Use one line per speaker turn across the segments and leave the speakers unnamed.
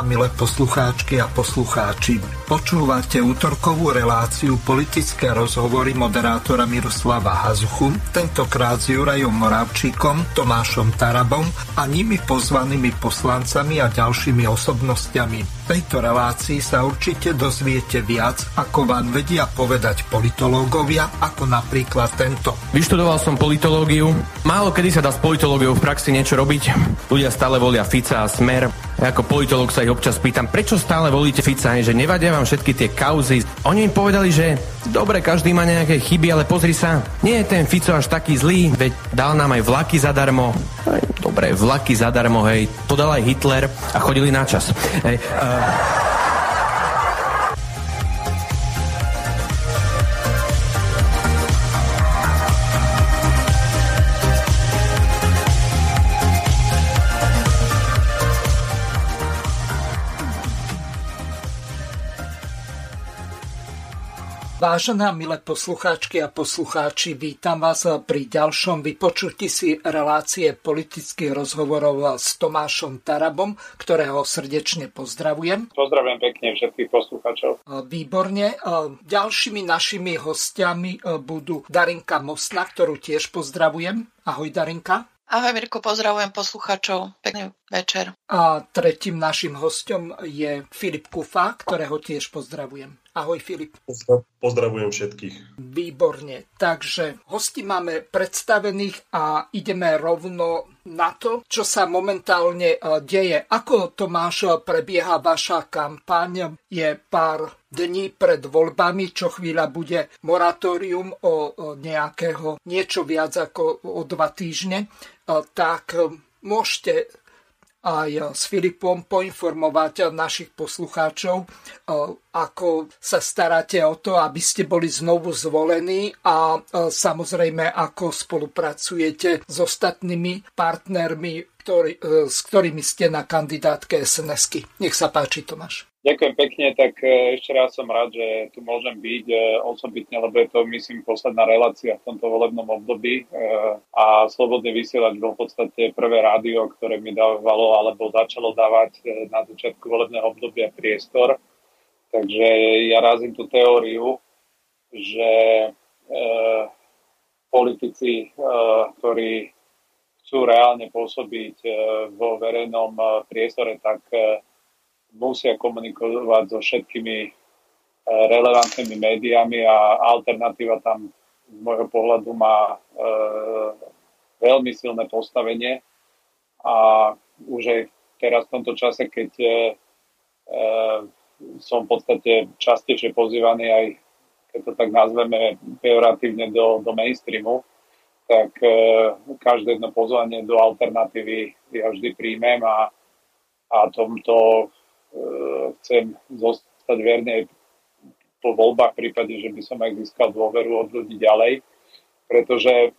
Milé poslucháčky a poslucháči, počúvate útorkovú reláciu politické rozhovory moderátora Miroslava Hazuchu, tentokrát s Jurajom Moravčíkom, Tomášom Tarabom a nimi pozvanými poslancami a ďalšími osobnostiami tejto relácii sa určite dozviete viac, ako vám vedia povedať politológovia, ako napríklad tento.
Vyštudoval som politológiu. Málo kedy sa dá s politológiou v praxi niečo robiť. Ľudia stále volia Fica a Smer. Ja ako politológ sa ich občas pýtam, prečo stále volíte Fica, že nevadia vám všetky tie kauzy. Oni im povedali, že dobre, každý má nejaké chyby, ale pozri sa, nie je ten Fico až taký zlý, veď dal nám aj vlaky zadarmo. Dobre, vlaky zadarmo, hej, to dal aj Hitler a chodili na čas. Hej, uh,
Vážená milé poslucháčky a poslucháči, vítam vás pri ďalšom vypočutí si relácie politických rozhovorov s Tomášom Tarabom, ktorého srdečne pozdravujem.
Pozdravujem pekne všetkých poslucháčov.
Výborne. Ďalšími našimi hostiami budú Darinka Mosna, ktorú tiež pozdravujem. Ahoj Darinka.
Ahoj Mirko, pozdravujem poslucháčov. Pekný večer.
A tretím našim hostom je Filip Kufa, ktorého tiež pozdravujem. Ahoj Filip.
Pozdravujem všetkých.
Výborne. Takže hosti máme predstavených a ideme rovno na to, čo sa momentálne e, deje. Ako Tomáš e, prebieha vaša kampaň? Je pár dní pred voľbami, čo chvíľa bude moratórium o nejakého niečo viac ako o dva týždne. E, tak môžete aj s Filipom poinformovať našich poslucháčov, ako sa staráte o to, aby ste boli znovu zvolení a samozrejme, ako spolupracujete s ostatnými partnermi, ktorý, s ktorými ste na kandidátke SNS-ky. Nech sa páči, Tomáš.
Ďakujem pekne, tak e, ešte raz som rád, že tu môžem byť e, osobitne, lebo je to, myslím, posledná relácia v tomto volebnom období e, a Slobodný vysielač bol v podstate prvé rádio, ktoré mi dávalo alebo začalo dávať na začiatku volebného obdobia priestor. Takže ja razím tú teóriu, že politici, ktorí chcú reálne pôsobiť vo verejnom priestore, tak musia komunikovať so všetkými e, relevantnými médiami a alternatíva tam z môjho pohľadu má e, veľmi silné postavenie. A už aj teraz v tomto čase, keď e, som v podstate častejšie pozývaný aj, keď to tak nazveme pejoratívne, do, do mainstreamu, tak e, každé jedno pozvanie do alternatívy ja vždy príjmem a, a tomto chcem zostať verný aj po voľbách v prípade, že by som aj získal dôveru od ľudí ďalej, pretože,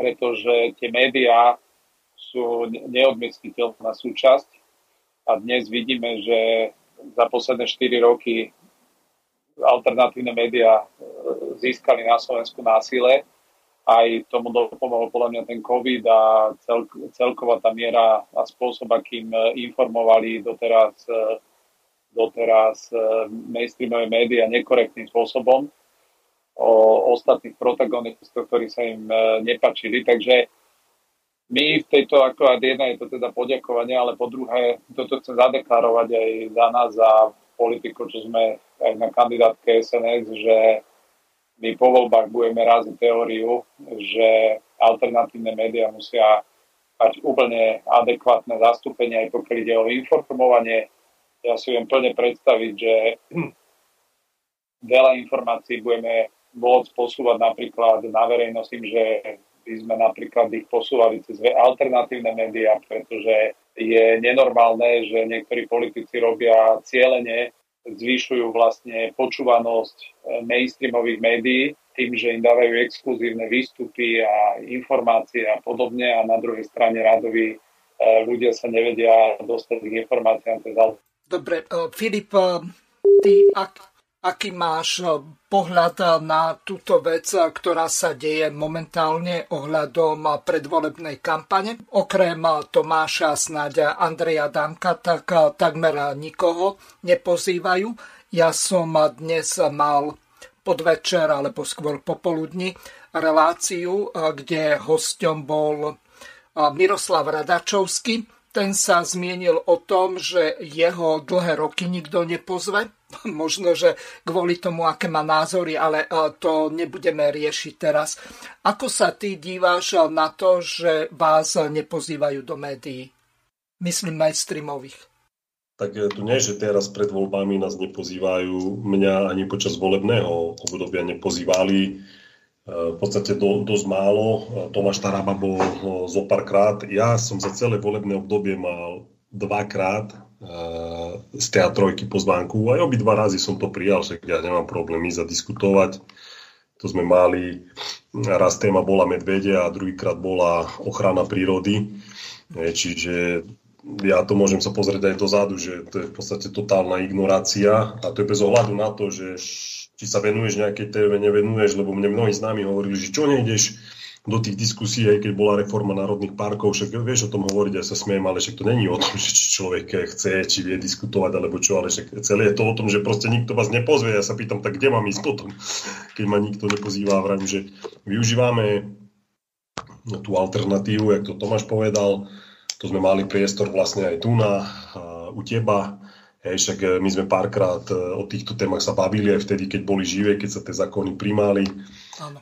pretože tie médiá sú neodmysliteľná súčasť a dnes vidíme, že za posledné 4 roky alternatívne médiá e, získali na Slovensku násile aj tomu dopomohol podľa mňa ten COVID a cel, celková tá miera a spôsob, akým e, informovali doteraz, e, doteraz e, mainstreamové médiá nekorektným spôsobom o ostatných protagonistoch, ktorí sa im nepačili. Takže my v tejto, ako jedna je to teda poďakovanie, ale po druhé, toto chcem zadeklarovať aj za nás, za politiku, čo sme aj na kandidátke SNS, že my po voľbách budeme raziť teóriu, že alternatívne médiá musia mať úplne adekvátne zastúpenie, aj pokiaľ ide o informovanie. Ja si viem plne predstaviť, že veľa informácií budeme môcť posúvať napríklad na verejnosť tým, že by sme napríklad ich posúvali cez alternatívne médiá, pretože je nenormálne, že niektorí politici robia cieľene zvyšujú vlastne počúvanosť eh, mainstreamových médií tým, že im dávajú exkluzívne výstupy a informácie a podobne a na druhej strane rádoví eh, ľudia sa nevedia dostať k informáciám
Dobre, eh, Filip, ty ak, Aký máš pohľad na túto vec, ktorá sa deje momentálne ohľadom predvolebnej kampane? Okrem Tomáša snáď Andreja Danka, tak takmer nikoho nepozývajú. Ja som dnes mal podvečer alebo skôr popoludní reláciu, kde hosťom bol Miroslav Radačovský. Ten sa zmienil o tom, že jeho dlhé roky nikto nepozve. Možno, že kvôli tomu, aké má názory, ale to nebudeme riešiť teraz. Ako sa ty díváš na to, že vás nepozývajú do médií? Myslím mainstreamových.
Tak tu nie, že teraz pred voľbami nás nepozývajú, mňa ani počas volebného obdobia nepozývali. E, v podstate do, dosť málo. Tomáš Taraba bol no, zo párkrát. Ja som za celé volebné obdobie mal dvakrát z teatrojky pozvánku. Aj obidva razy som to prijal, že ja nemám problém ísť zadiskutovať. To sme mali, raz téma bola medvede a druhýkrát bola ochrana prírody. Čiže ja to môžem sa pozrieť aj dozadu, že to je v podstate totálna ignorácia a to je bez ohľadu na to, že či sa venuješ nejakej téme, nevenuješ, lebo mne mnohí známi hovorili, že čo nejdeš do tých diskusí, aj keď bola reforma národných parkov, však vieš o tom hovoriť, ja sa smiem, ale však to není o tom, že či človek chce, či vie diskutovať, alebo čo, ale však celé je to o tom, že proste nikto vás nepozve. Ja sa pýtam, tak kde mám ísť potom, keď ma nikto nepozýva. Vrajím, že využívame tú alternatívu, jak to Tomáš povedal, to sme mali priestor vlastne aj tu na, u teba. Hej, však e, my sme párkrát e, o týchto témach sa bavili aj vtedy, keď boli živé, keď sa tie zákony primali.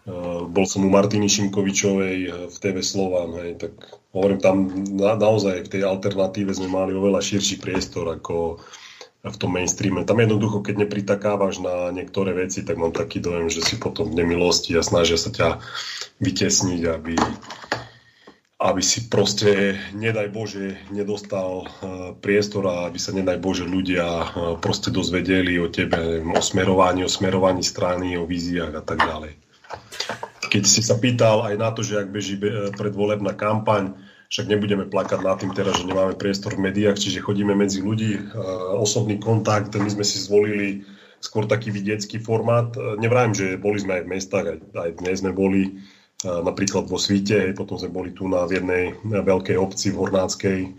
Uh, bol som u Martiny Šimkovičovej v TV Slován, hej, tak hovorím, tam na, naozaj v tej alternatíve sme mali oveľa širší priestor ako v tom mainstreame. Tam jednoducho, keď nepritakávaš na niektoré veci, tak mám taký dojem, že si potom v nemilosti a snažia sa ťa vytesniť, aby, aby si proste, nedaj Bože, nedostal eh, priestor a aby sa, nedaj Bože, ľudia eh, proste dozvedeli o tebe, o smerovaní, o smerovaní strany, o víziách a tak ďalej. Keď si sa pýtal aj na to, že ak beží eh, predvolebná kampaň, však nebudeme plakať nad tým teraz, že nemáme priestor v médiách, čiže chodíme medzi ľudí, osobný kontakt, my sme si zvolili skôr taký vidiecký formát. Nevrajím, že boli sme aj v mestách, aj, aj dnes sme boli, napríklad vo Svite, potom sme boli tu na v jednej veľkej obci v Hornáckej e,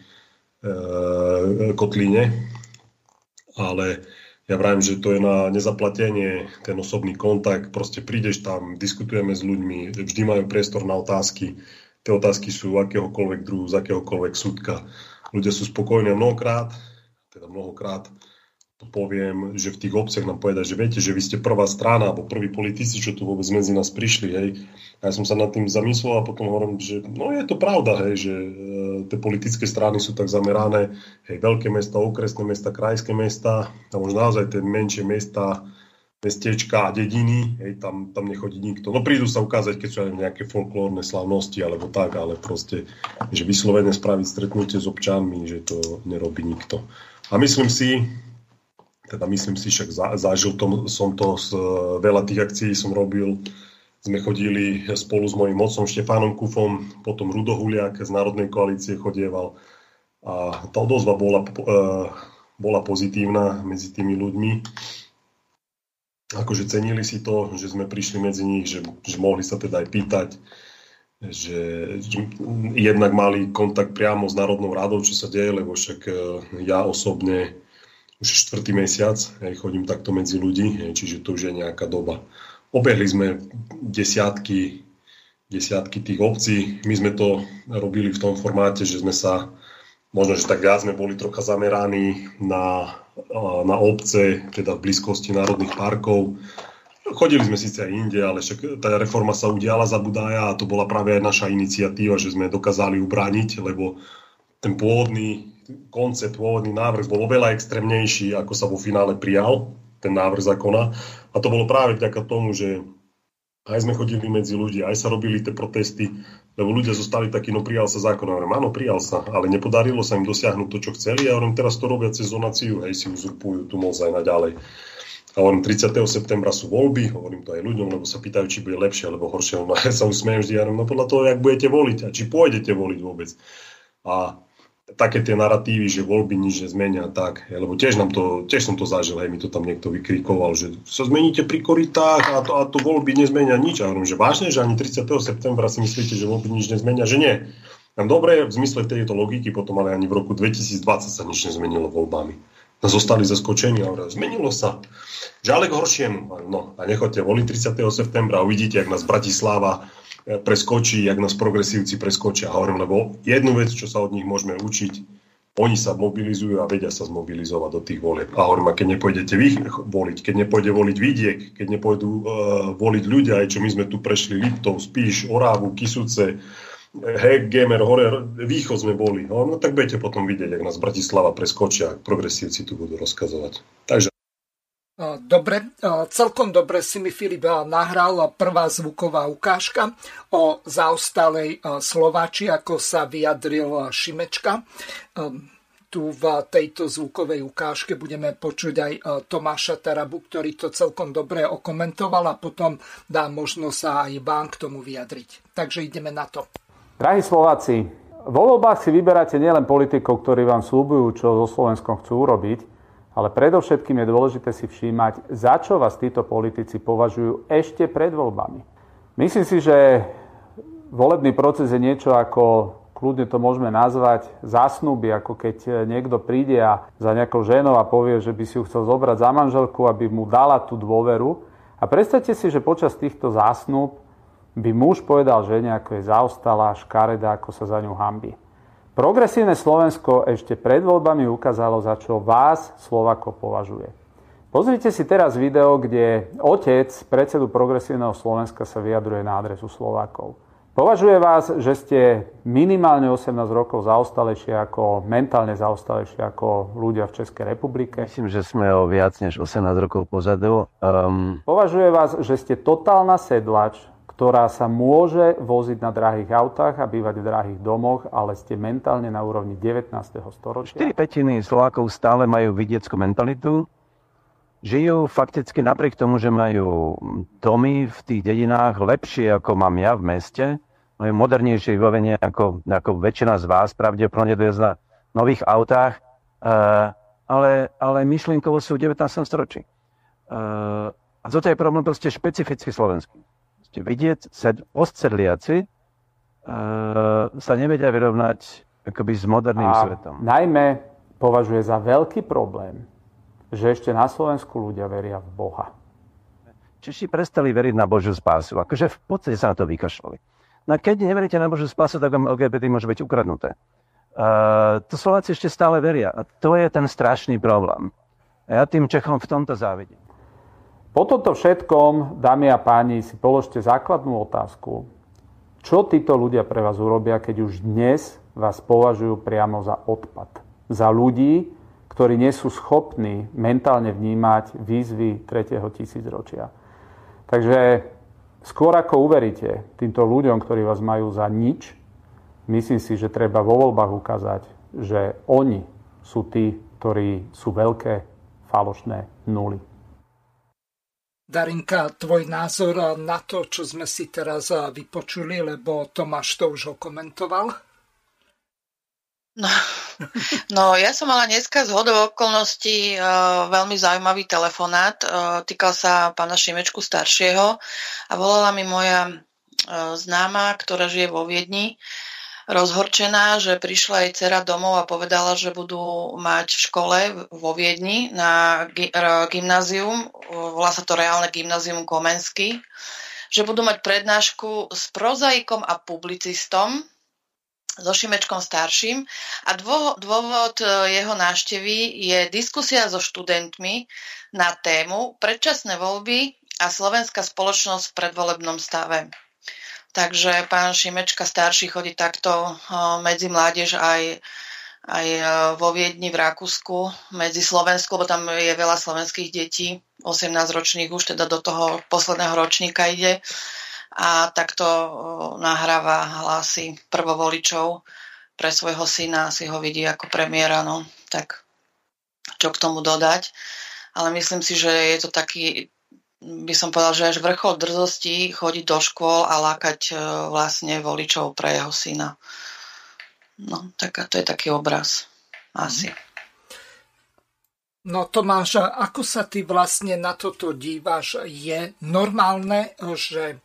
Kotlíne, ale ja vravím, že to je na nezaplatenie, ten osobný kontakt, proste prídeš tam, diskutujeme s ľuďmi, vždy majú priestor na otázky, tie otázky sú akéhokoľvek druhu, z akéhokoľvek súdka. Ľudia sú spokojní mnohokrát, teda mnohokrát, poviem, že v tých obciach nám povedať, že viete, že vy ste prvá strana alebo prví politici, čo tu vôbec medzi nás prišli. Hej. A ja som sa nad tým zamyslel a potom hovorím, že no je to pravda, hej, že e, tie politické strany sú tak zamerané, hej, veľké mesta, okresné mesta, krajské mesta a možno naozaj tie menšie mesta, mestečka a dediny, hej, tam, tam nechodí nikto. No prídu sa ukázať, keď sú aj nejaké folklórne slavnosti alebo tak, ale proste, že vyslovene spraviť stretnutie s občanmi, že to nerobí nikto. A myslím si, teda myslím si, však zažil tom, som to, z, veľa tých akcií som robil, sme chodili spolu s mojim mocom Štefánom Kufom, potom Rudo Huliak z Národnej koalície chodieval a tá odozva bola, e, bola pozitívna medzi tými ľuďmi. Akože cenili si to, že sme prišli medzi nich, že, že mohli sa teda aj pýtať, že, že jednak mali kontakt priamo s Národnou rádou, čo sa deje, lebo však e, ja osobne už štvrtý mesiac, hej, chodím takto medzi ľudí, čiže to už je nejaká doba. Obehli sme desiatky, desiatky tých obcí. My sme to robili v tom formáte, že sme sa, možno, že tak viac sme boli trocha zameraní na, na obce, teda v blízkosti národných parkov. Chodili sme síce aj inde, ale však tá reforma sa udiala za Budája a to bola práve aj naša iniciatíva, že sme dokázali ubrániť, lebo ten pôvodný koncept, pôvodný návrh bol oveľa extrémnejší, ako sa vo finále prijal, ten návrh zákona. A to bolo práve vďaka tomu, že aj sme chodili medzi ľudí, aj sa robili tie protesty, lebo ľudia zostali takí, no prijal sa zákon. A hovorím, áno, prijal sa, ale nepodarilo sa im dosiahnuť to, čo chceli. A hovorím, teraz to robia cez zonáciu, hej, si uzurpujú tu moc aj naďalej. A hovorím, 30. septembra sú voľby, hovorím to aj ľuďom, lebo sa pýtajú, či bude lepšie alebo horšie. No ja sa usmiem vždy, ja hovorím, no podľa toho, jak budete voliť a či pôjdete voliť vôbec. A také tie narratívy, že voľby nič nezmenia, tak, lebo tiež, nám to, tiež som to zažil, hej, mi to tam niekto vykrikoval, že sa zmeníte pri koritách a to, a to voľby nezmenia nič. A hovorím, že vážne, že ani 30. septembra si myslíte, že voľby nič nezmenia, že nie. No dobre, v zmysle tejto logiky potom, ale ani v roku 2020 sa nič nezmenilo voľbami. No, zostali zaskočení a hovorím, zmenilo sa. Že ale k horšiemu. No a nechoďte voliť 30. septembra a uvidíte, jak nás Bratislava preskočí, jak nás progresívci preskočia. Hovorím, lebo jednu vec, čo sa od nich môžeme učiť, oni sa mobilizujú a vedia sa zmobilizovať do tých volieb. A hovorím, a keď nepôjdete vy voliť, keď nepôjde voliť vidiek, keď nepôjdu uh, voliť ľudia, aj čo my sme tu prešli Liptov, Spíš, Orávu, Kisuce, Hek, Gamer, Hore, Východ sme boli. No, no tak budete potom vidieť, ak nás Bratislava preskočia, progresívci tu budú rozkazovať. Takže
Dobre, celkom dobre si mi Filip nahral prvá zvuková ukážka o zaostalej Slováči, ako sa vyjadril Šimečka. Tu v tejto zvukovej ukážke budeme počuť aj Tomáša Tarabu, ktorý to celkom dobre okomentoval a potom dá možnosť sa aj vám k tomu vyjadriť. Takže ideme na to.
Drahí Slováci, vo voľbách si vyberáte nielen politikov, ktorí vám slúbujú, čo so Slovenskom chcú urobiť, ale predovšetkým je dôležité si všímať, za čo vás títo politici považujú ešte pred voľbami. Myslím si, že volebný proces je niečo ako, kľudne to môžeme nazvať, zásnuby, ako keď niekto príde a za nejakou ženou a povie, že by si ju chcel zobrať za manželku, aby mu dala tú dôveru. A predstavte si, že počas týchto zásnub by muž povedal žene, ako je zaostala, škareda, ako sa za ňu hambí. Progresívne Slovensko ešte pred voľbami ukázalo, za čo vás Slovako považuje. Pozrite si teraz video, kde otec predsedu Progresívneho Slovenska sa vyjadruje na adresu Slovákov. Považuje vás, že ste minimálne 18 rokov zaostalejšie ako, mentálne zaostalejšie ako ľudia v Českej republike.
Myslím, že sme o viac než 18 rokov pozadu. Um...
Považuje vás, že ste totálna sedlač, ktorá sa môže voziť na drahých autách a bývať v drahých domoch, ale ste mentálne na úrovni 19. storočia.
4 petiny Slovákov stále majú vidieckú mentalitu. Žijú fakticky napriek tomu, že majú domy v tých dedinách lepšie, ako mám ja v meste. Majú modernejšie vybavenie ako, ako väčšina z vás, pravdepodobne dojezd na nových autách. Uh, ale, ale myšlienkovo sú v 19. storočí. Uh, a toto je problém proste špecificky slovenský proste vidieť, sed, ostsedliaci uh, sa nevedia vyrovnať akoby s moderným a svetom.
najmä považuje za veľký problém, že ešte na Slovensku ľudia veria v Boha.
Češi prestali veriť na Božiu spásu. Akože v podstate sa na to vykašľali. No a keď neveríte na Božiu spásu, tak vám LGBT môže byť ukradnuté. Uh, to Slováci ešte stále veria. A to je ten strašný problém. A ja tým Čechom v tomto závidím.
Po tomto všetkom, dámy a páni, si položte základnú otázku. Čo títo ľudia pre vás urobia, keď už dnes vás považujú priamo za odpad? Za ľudí, ktorí nie sú schopní mentálne vnímať výzvy 3. tisícročia. Takže skôr ako uveríte týmto ľuďom, ktorí vás majú za nič, myslím si, že treba vo voľbách ukázať, že oni sú tí, ktorí sú veľké falošné nuly.
Darinka, tvoj názor na to, čo sme si teraz vypočuli, lebo Tomáš to už okomentoval?
No, no, ja som mala dneska z hodov okolností uh, veľmi zaujímavý telefonát. Uh, týkal sa pána Šimečku staršieho a volala mi moja uh, známa, ktorá žije vo Viedni. Uh, rozhorčená, že prišla jej dcera domov a povedala, že budú mať v škole vo Viedni na gymnázium, volá sa to reálne gymnázium Komensky, že budú mať prednášku s prozaikom a publicistom, so Šimečkom starším a dô, dôvod e, jeho návštevy je diskusia so študentmi na tému predčasné voľby a slovenská spoločnosť v predvolebnom stave. Takže pán Šimečka starší chodí takto medzi mládež aj, aj vo Viedni v Rakúsku, medzi Slovensku, lebo tam je veľa slovenských detí, 18-ročných už teda do toho posledného ročníka ide a takto nahráva hlasy prvovoličov pre svojho syna, si ho vidí ako premiéra, no tak čo k tomu dodať. Ale myslím si, že je to taký by som povedal, že až vrchol drzosti chodiť do škôl a lákať e, vlastne voličov pre jeho syna. No, tak to je taký obraz. Asi.
No Tomáš, ako sa ty vlastne na toto díváš? Je normálne, že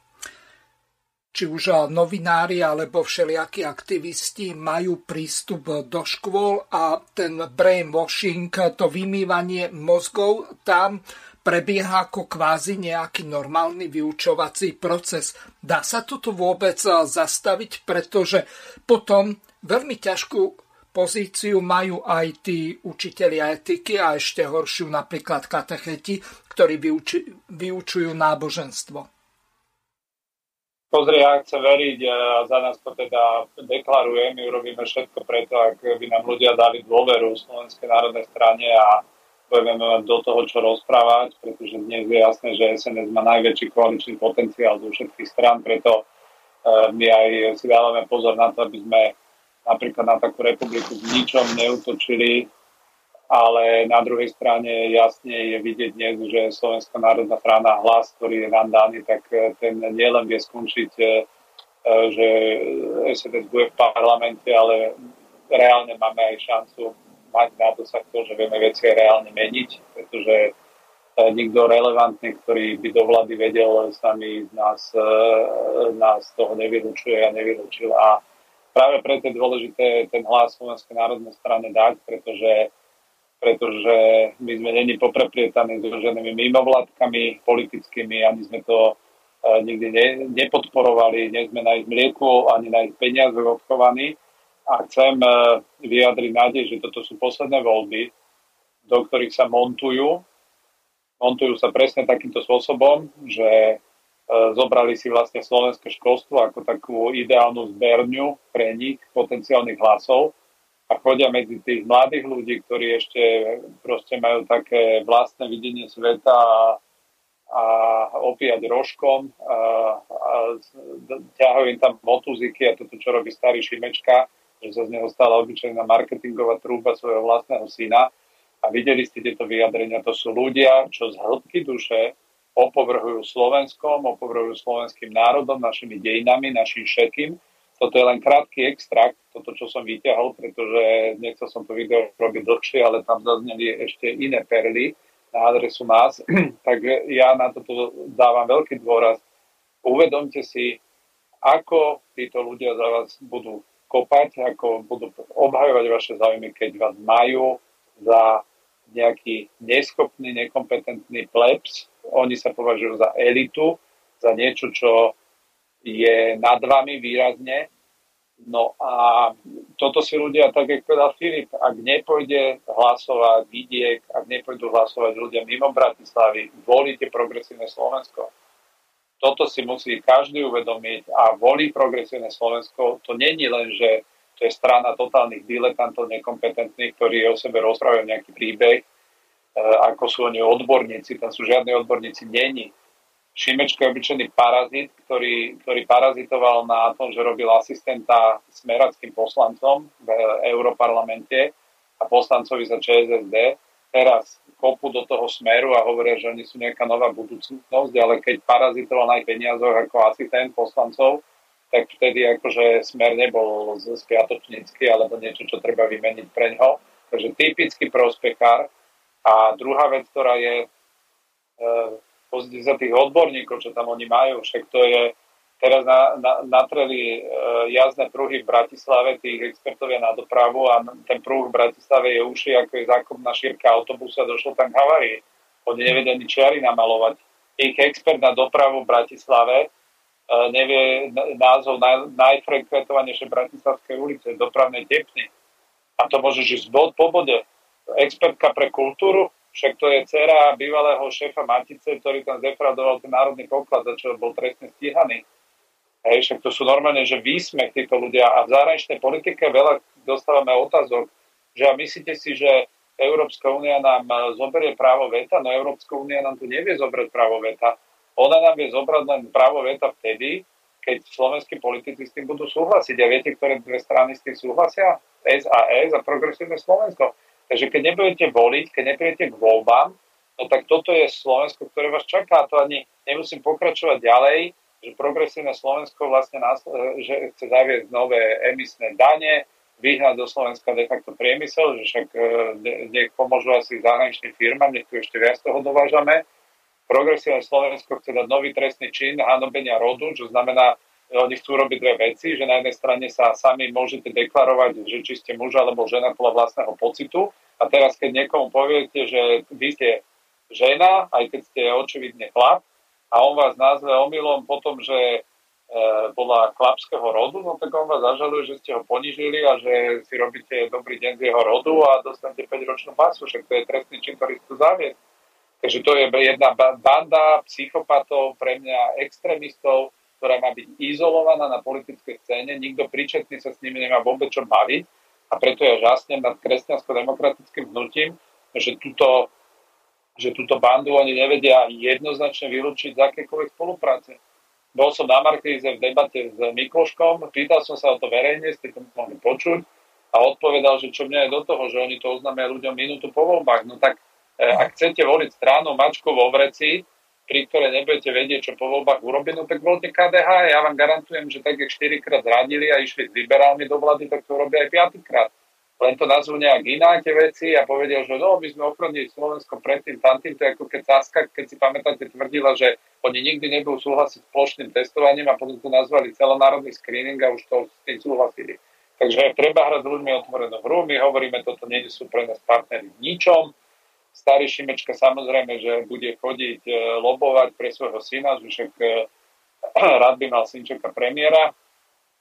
či už novinári alebo všelijakí aktivisti majú prístup do škôl a ten brainwashing, to vymývanie mozgov tam prebieha ako kvázi nejaký normálny vyučovací proces. Dá sa toto vôbec zastaviť, pretože potom veľmi ťažkú pozíciu majú aj tí učitelia etiky a ešte horšiu napríklad katecheti, ktorí vyuči, vyučujú náboženstvo.
Pozri, ja chcem veriť a za nás to teda deklarujem, urobíme všetko preto, ak by nám ľudia dali dôveru Slovenskej národnej strane a budeme mať do toho, čo rozprávať, pretože dnes je jasné, že SNS má najväčší koaličný potenciál zo všetkých strán, preto e, my aj si dávame pozor na to, aby sme napríklad na takú republiku v ničom neutočili, ale na druhej strane jasne je vidieť dnes, že Slovenská národná strana hlas, ktorý je nám daný, tak e, ten nielen vie skončiť, e, že SNS bude v parlamente, ale reálne máme aj šancu mať na dosah to, že vieme veci reálne meniť, pretože nikto relevantný, ktorý by do vlády vedel s nami, nás, e, nás toho nevylučuje a nevylúčil. A práve preto je dôležité ten hlas Slovenskej národnej strane dať, pretože, pretože my sme není popreprietaní so ženými mimovládkami politickými, ani sme to e, nikdy ne, nepodporovali, nie sme na ich mlieku, ani na ich peniaze obchovaní a chcem e, vyjadriť nádej, že toto sú posledné voľby, do ktorých sa montujú. Montujú sa presne takýmto spôsobom, že e, zobrali si vlastne slovenské školstvo ako takú ideálnu zberňu pre nich potenciálnych hlasov a chodia medzi tých mladých ľudí, ktorí ešte proste majú také vlastné videnie sveta a, a opíjať rožkom, a, a ťahajú im tam motuziky a toto, čo robí starý Šimečka, že sa z neho stala obyčajná marketingová trúba svojho vlastného syna. A videli ste tieto vyjadrenia, to sú ľudia, čo z hĺbky duše opovrhujú Slovenskom, opovrhujú slovenským národom, našimi dejinami, našim všetkým. Toto je len krátky extrakt, toto, čo som vyťahol, pretože nechcel som to video robiť dlhšie, ale tam zazneli ešte iné perly na adresu nás. Takže ja na toto dávam veľký dôraz. Uvedomte si, ako títo ľudia za vás budú kopať, ako budú obhajovať vaše záujmy, keď vás majú za nejaký neschopný, nekompetentný plebs. Oni sa považujú za elitu, za niečo, čo je nad vami výrazne. No a toto si ľudia, tak ako povedal Filip, ak nepôjde hlasovať vidiek, ak nepôjdu hlasovať ľudia mimo Bratislavy, volíte progresívne Slovensko toto si musí každý uvedomiť a volí progresívne Slovensko. To není len, že to je strana totálnych diletantov, nekompetentných, ktorí o sebe rozprávajú nejaký príbeh, e, ako sú oni odborníci, tam sú žiadni odborníci, není. Šimečko je obyčajný parazit, ktorý, ktorý parazitoval na tom, že robil asistenta smerackým poslancom v Europarlamente a poslancovi za ČSSD. Teraz kopu do toho smeru a hovoria, že oni sú nejaká nová budúcnosť, ale keď parazitoval ich peniazoch ako asistent poslancov, tak vtedy akože smer nebol spiatočnícky alebo niečo, čo treba vymeniť pre ňo. Takže typický prospekár. A druhá vec, ktorá je, e, sa tých odborníkov, čo tam oni majú, však to je teraz na, na, natreli e, jazdné pruhy v Bratislave, tých expertovia na dopravu a ten pruh v Bratislave je uši, ako je zákopná šírka autobusu a došlo tam k havárii. Oni nevedia ani čiary namalovať. Ich expert na dopravu v Bratislave e, nevie názov naj, najfrekventovanejšej bratislavskej ulice, dopravnej tepny. A to môže žiť bod po bode. Expertka pre kultúru, však to je dcera bývalého šéfa Matice, ktorý tam defraudoval ten národný poklad, za čo bol trestne stíhaný Hej, však to sú normálne, že výsmech títo ľudia a v zahraničnej politike veľa dostávame otázok, že a myslíte si, že Európska únia nám e, zoberie právo veta, no Európska únia nám tu nevie zobrať právo veta. Ona nám vie zobrať len právo veta vtedy, keď slovenskí politici s tým budú súhlasiť. A viete, ktoré dve strany s tým súhlasia? SAS a Progresívne Slovensko. Takže keď nebudete voliť, keď neprídete k voľbám, no tak toto je Slovensko, ktoré vás čaká. To ani nemusím pokračovať ďalej že progresívne Slovensko vlastne nás, že chce zaviesť nové emisné dane, vyhnať do Slovenska de facto priemysel, že však nech pomôžu asi zahraničným firmám, nech tu ešte viac toho dovážame. Progresívne Slovensko chce dať nový trestný čin hanobenia rodu, čo znamená, oni chcú robiť dve veci, že na jednej strane sa sami môžete deklarovať, že či ste muž alebo žena podľa vlastného pocitu. A teraz, keď niekomu poviete, že vy ste žena, aj keď ste očividne chlap, a on vás nazve omylom potom, že e, podľa chlapského rodu, no tak on vás zažaluje, že ste ho ponižili a že si robíte dobrý deň z jeho rodu a dostanete 5-ročnú pasu, však to je trestný čin, ktorý chcú zaviesť. Takže to je jedna banda psychopatov, pre mňa extrémistov, ktorá má byť izolovaná na politickej scéne, nikto príčetný sa s nimi nemá vôbec čo baviť a preto ja žasnem nad kresťansko-demokratickým hnutím, že túto že túto bandu oni nevedia jednoznačne vylúčiť z akékoľvek spolupráce. Bol som na Markíze v debate s Mikloškom, pýtal som sa o to verejne, ste to mohli počuť, a odpovedal, že čo mňa je do toho, že oni to oznámia ľuďom minútu po voľbách. No tak e, ak chcete voliť stranu mačku vo vreci, pri ktorej nebudete vedieť, čo po voľbách urobiť, no tak voľte KDH. Ja vám garantujem, že tak, jak 4 krát zradili a išli s liberálmi do vlády, tak to urobia aj 5 krát len to nazvú nejak iná tie veci a povedia, že no, my sme ochronili Slovensko predtým, tamtým, to je ako keď Saska, keď si pamätáte, tvrdila, že oni nikdy nebudú súhlasiť s plošným testovaním a potom to nazvali celonárodný screening a už to s tým súhlasili. Takže treba hrať s ľuďmi otvorenú hru, my hovoríme, toto nie sú pre nás partnery v ničom. Starý Šimečka samozrejme, že bude chodiť e, lobovať pre svojho syna, že však e, rád by mal synčeka premiéra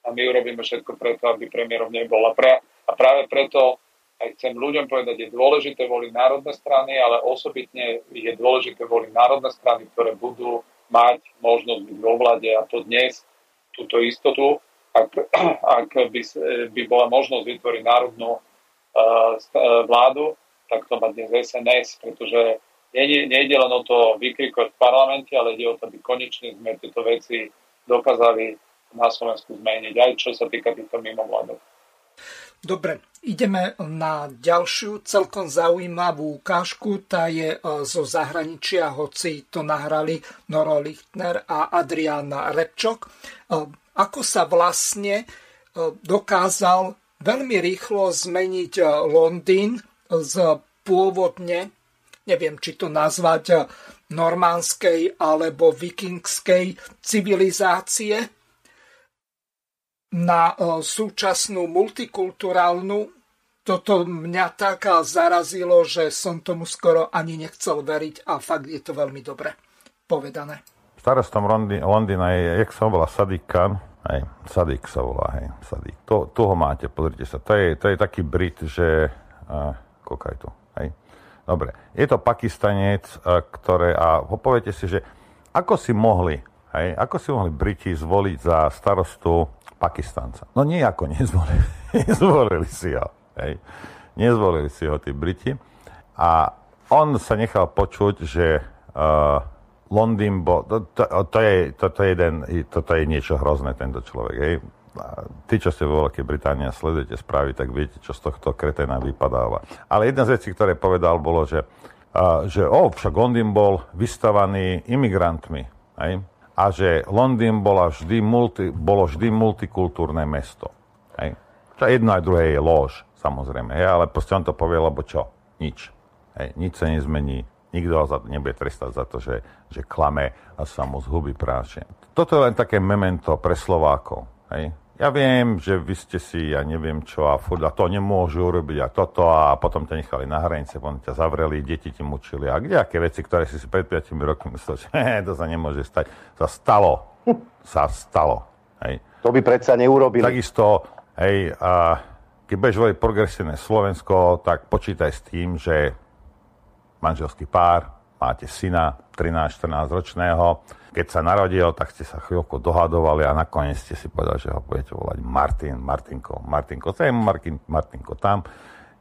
a my urobíme všetko preto, aby premiérom nebol. A pre, a práve preto aj chcem ľuďom povedať, je dôležité voliť národné strany, ale osobitne je dôležité voliť národné strany, ktoré budú mať možnosť byť vo vláde a to dnes, túto istotu, ak, ak by, by bola možnosť vytvoriť národnú uh, vládu, tak to má dnes SNS, pretože nejde len o to vykrikovať v parlamente, ale ide o to, aby konečne sme tieto veci dokázali na Slovensku zmeniť, aj čo sa týka týchto mimovládok.
Dobre, ideme na ďalšiu celkom zaujímavú ukážku. Tá je e, zo zahraničia, hoci to nahrali Noro Lichtner a Adriana Repčok. E, ako sa vlastne e, dokázal veľmi rýchlo zmeniť Londýn z pôvodne, neviem, či to nazvať normánskej alebo vikingskej civilizácie, na e, súčasnú multikulturálnu. Toto mňa tak zarazilo, že som tomu skoro ani nechcel veriť a fakt je to veľmi dobre povedané.
Starostom Londýna je, jak sa volá, Sadik Khan, hej, Sadik sa volá, hej, Sadik. To, tu ho máte, pozrite sa. To je, to je taký Brit, že... Uh, kokaj tu, hej. Dobre, je to Pakistanec, uh, ktoré... A poviete si, že ako si mohli, hej, ako si mohli Briti zvoliť za starostu Pakistanca. No nejako nezvolili, nezvolili si ho. Hej. Nezvolili si ho tí Briti. A on sa nechal počuť, že uh, Londýn bol... To, to, to, je, to, to, je jeden, toto je niečo hrozné, tento človek. Hej. Tí, čo ste vo Veľkej Británii a sledujete správy, tak viete, čo z tohto kreténa vypadáva. Ale jedna z vecí, ktoré povedal, bolo, že, uh, že oh, však Londýn bol vystavaný imigrantmi. Hej a že Londýn bola vždy multi, bolo vždy multikultúrne mesto. Hej. Čo jedno aj druhé je lož, samozrejme, hej, ale proste on to povie, lebo čo? Nič. Hej, nič sa nezmení, nikto ho za, nebude trestať za to, že, že klame a sa mu zhuby práše. Toto je len také memento pre Slovákov. Hej. Ja viem, že vy ste si, ja neviem čo, a, furt, a to nemôžu urobiť a toto a potom ťa nechali na hranice, potom ťa zavreli, deti ti mučili a kde aké veci, ktoré si si pred 5 rokmi myslel, že to sa nemôže stať, sa stalo. sa stalo. Hej.
To by predsa neurobili.
Takisto, hej, a keď budeš voliť progresívne Slovensko, tak počítaj s tým, že manželský pár, máte syna 13-14 ročného, keď sa narodil, tak ste sa chvíľku dohadovali a nakoniec ste si povedali, že ho budete volať Martin, Martinko, Martinko sem, Martin, Martinko tam.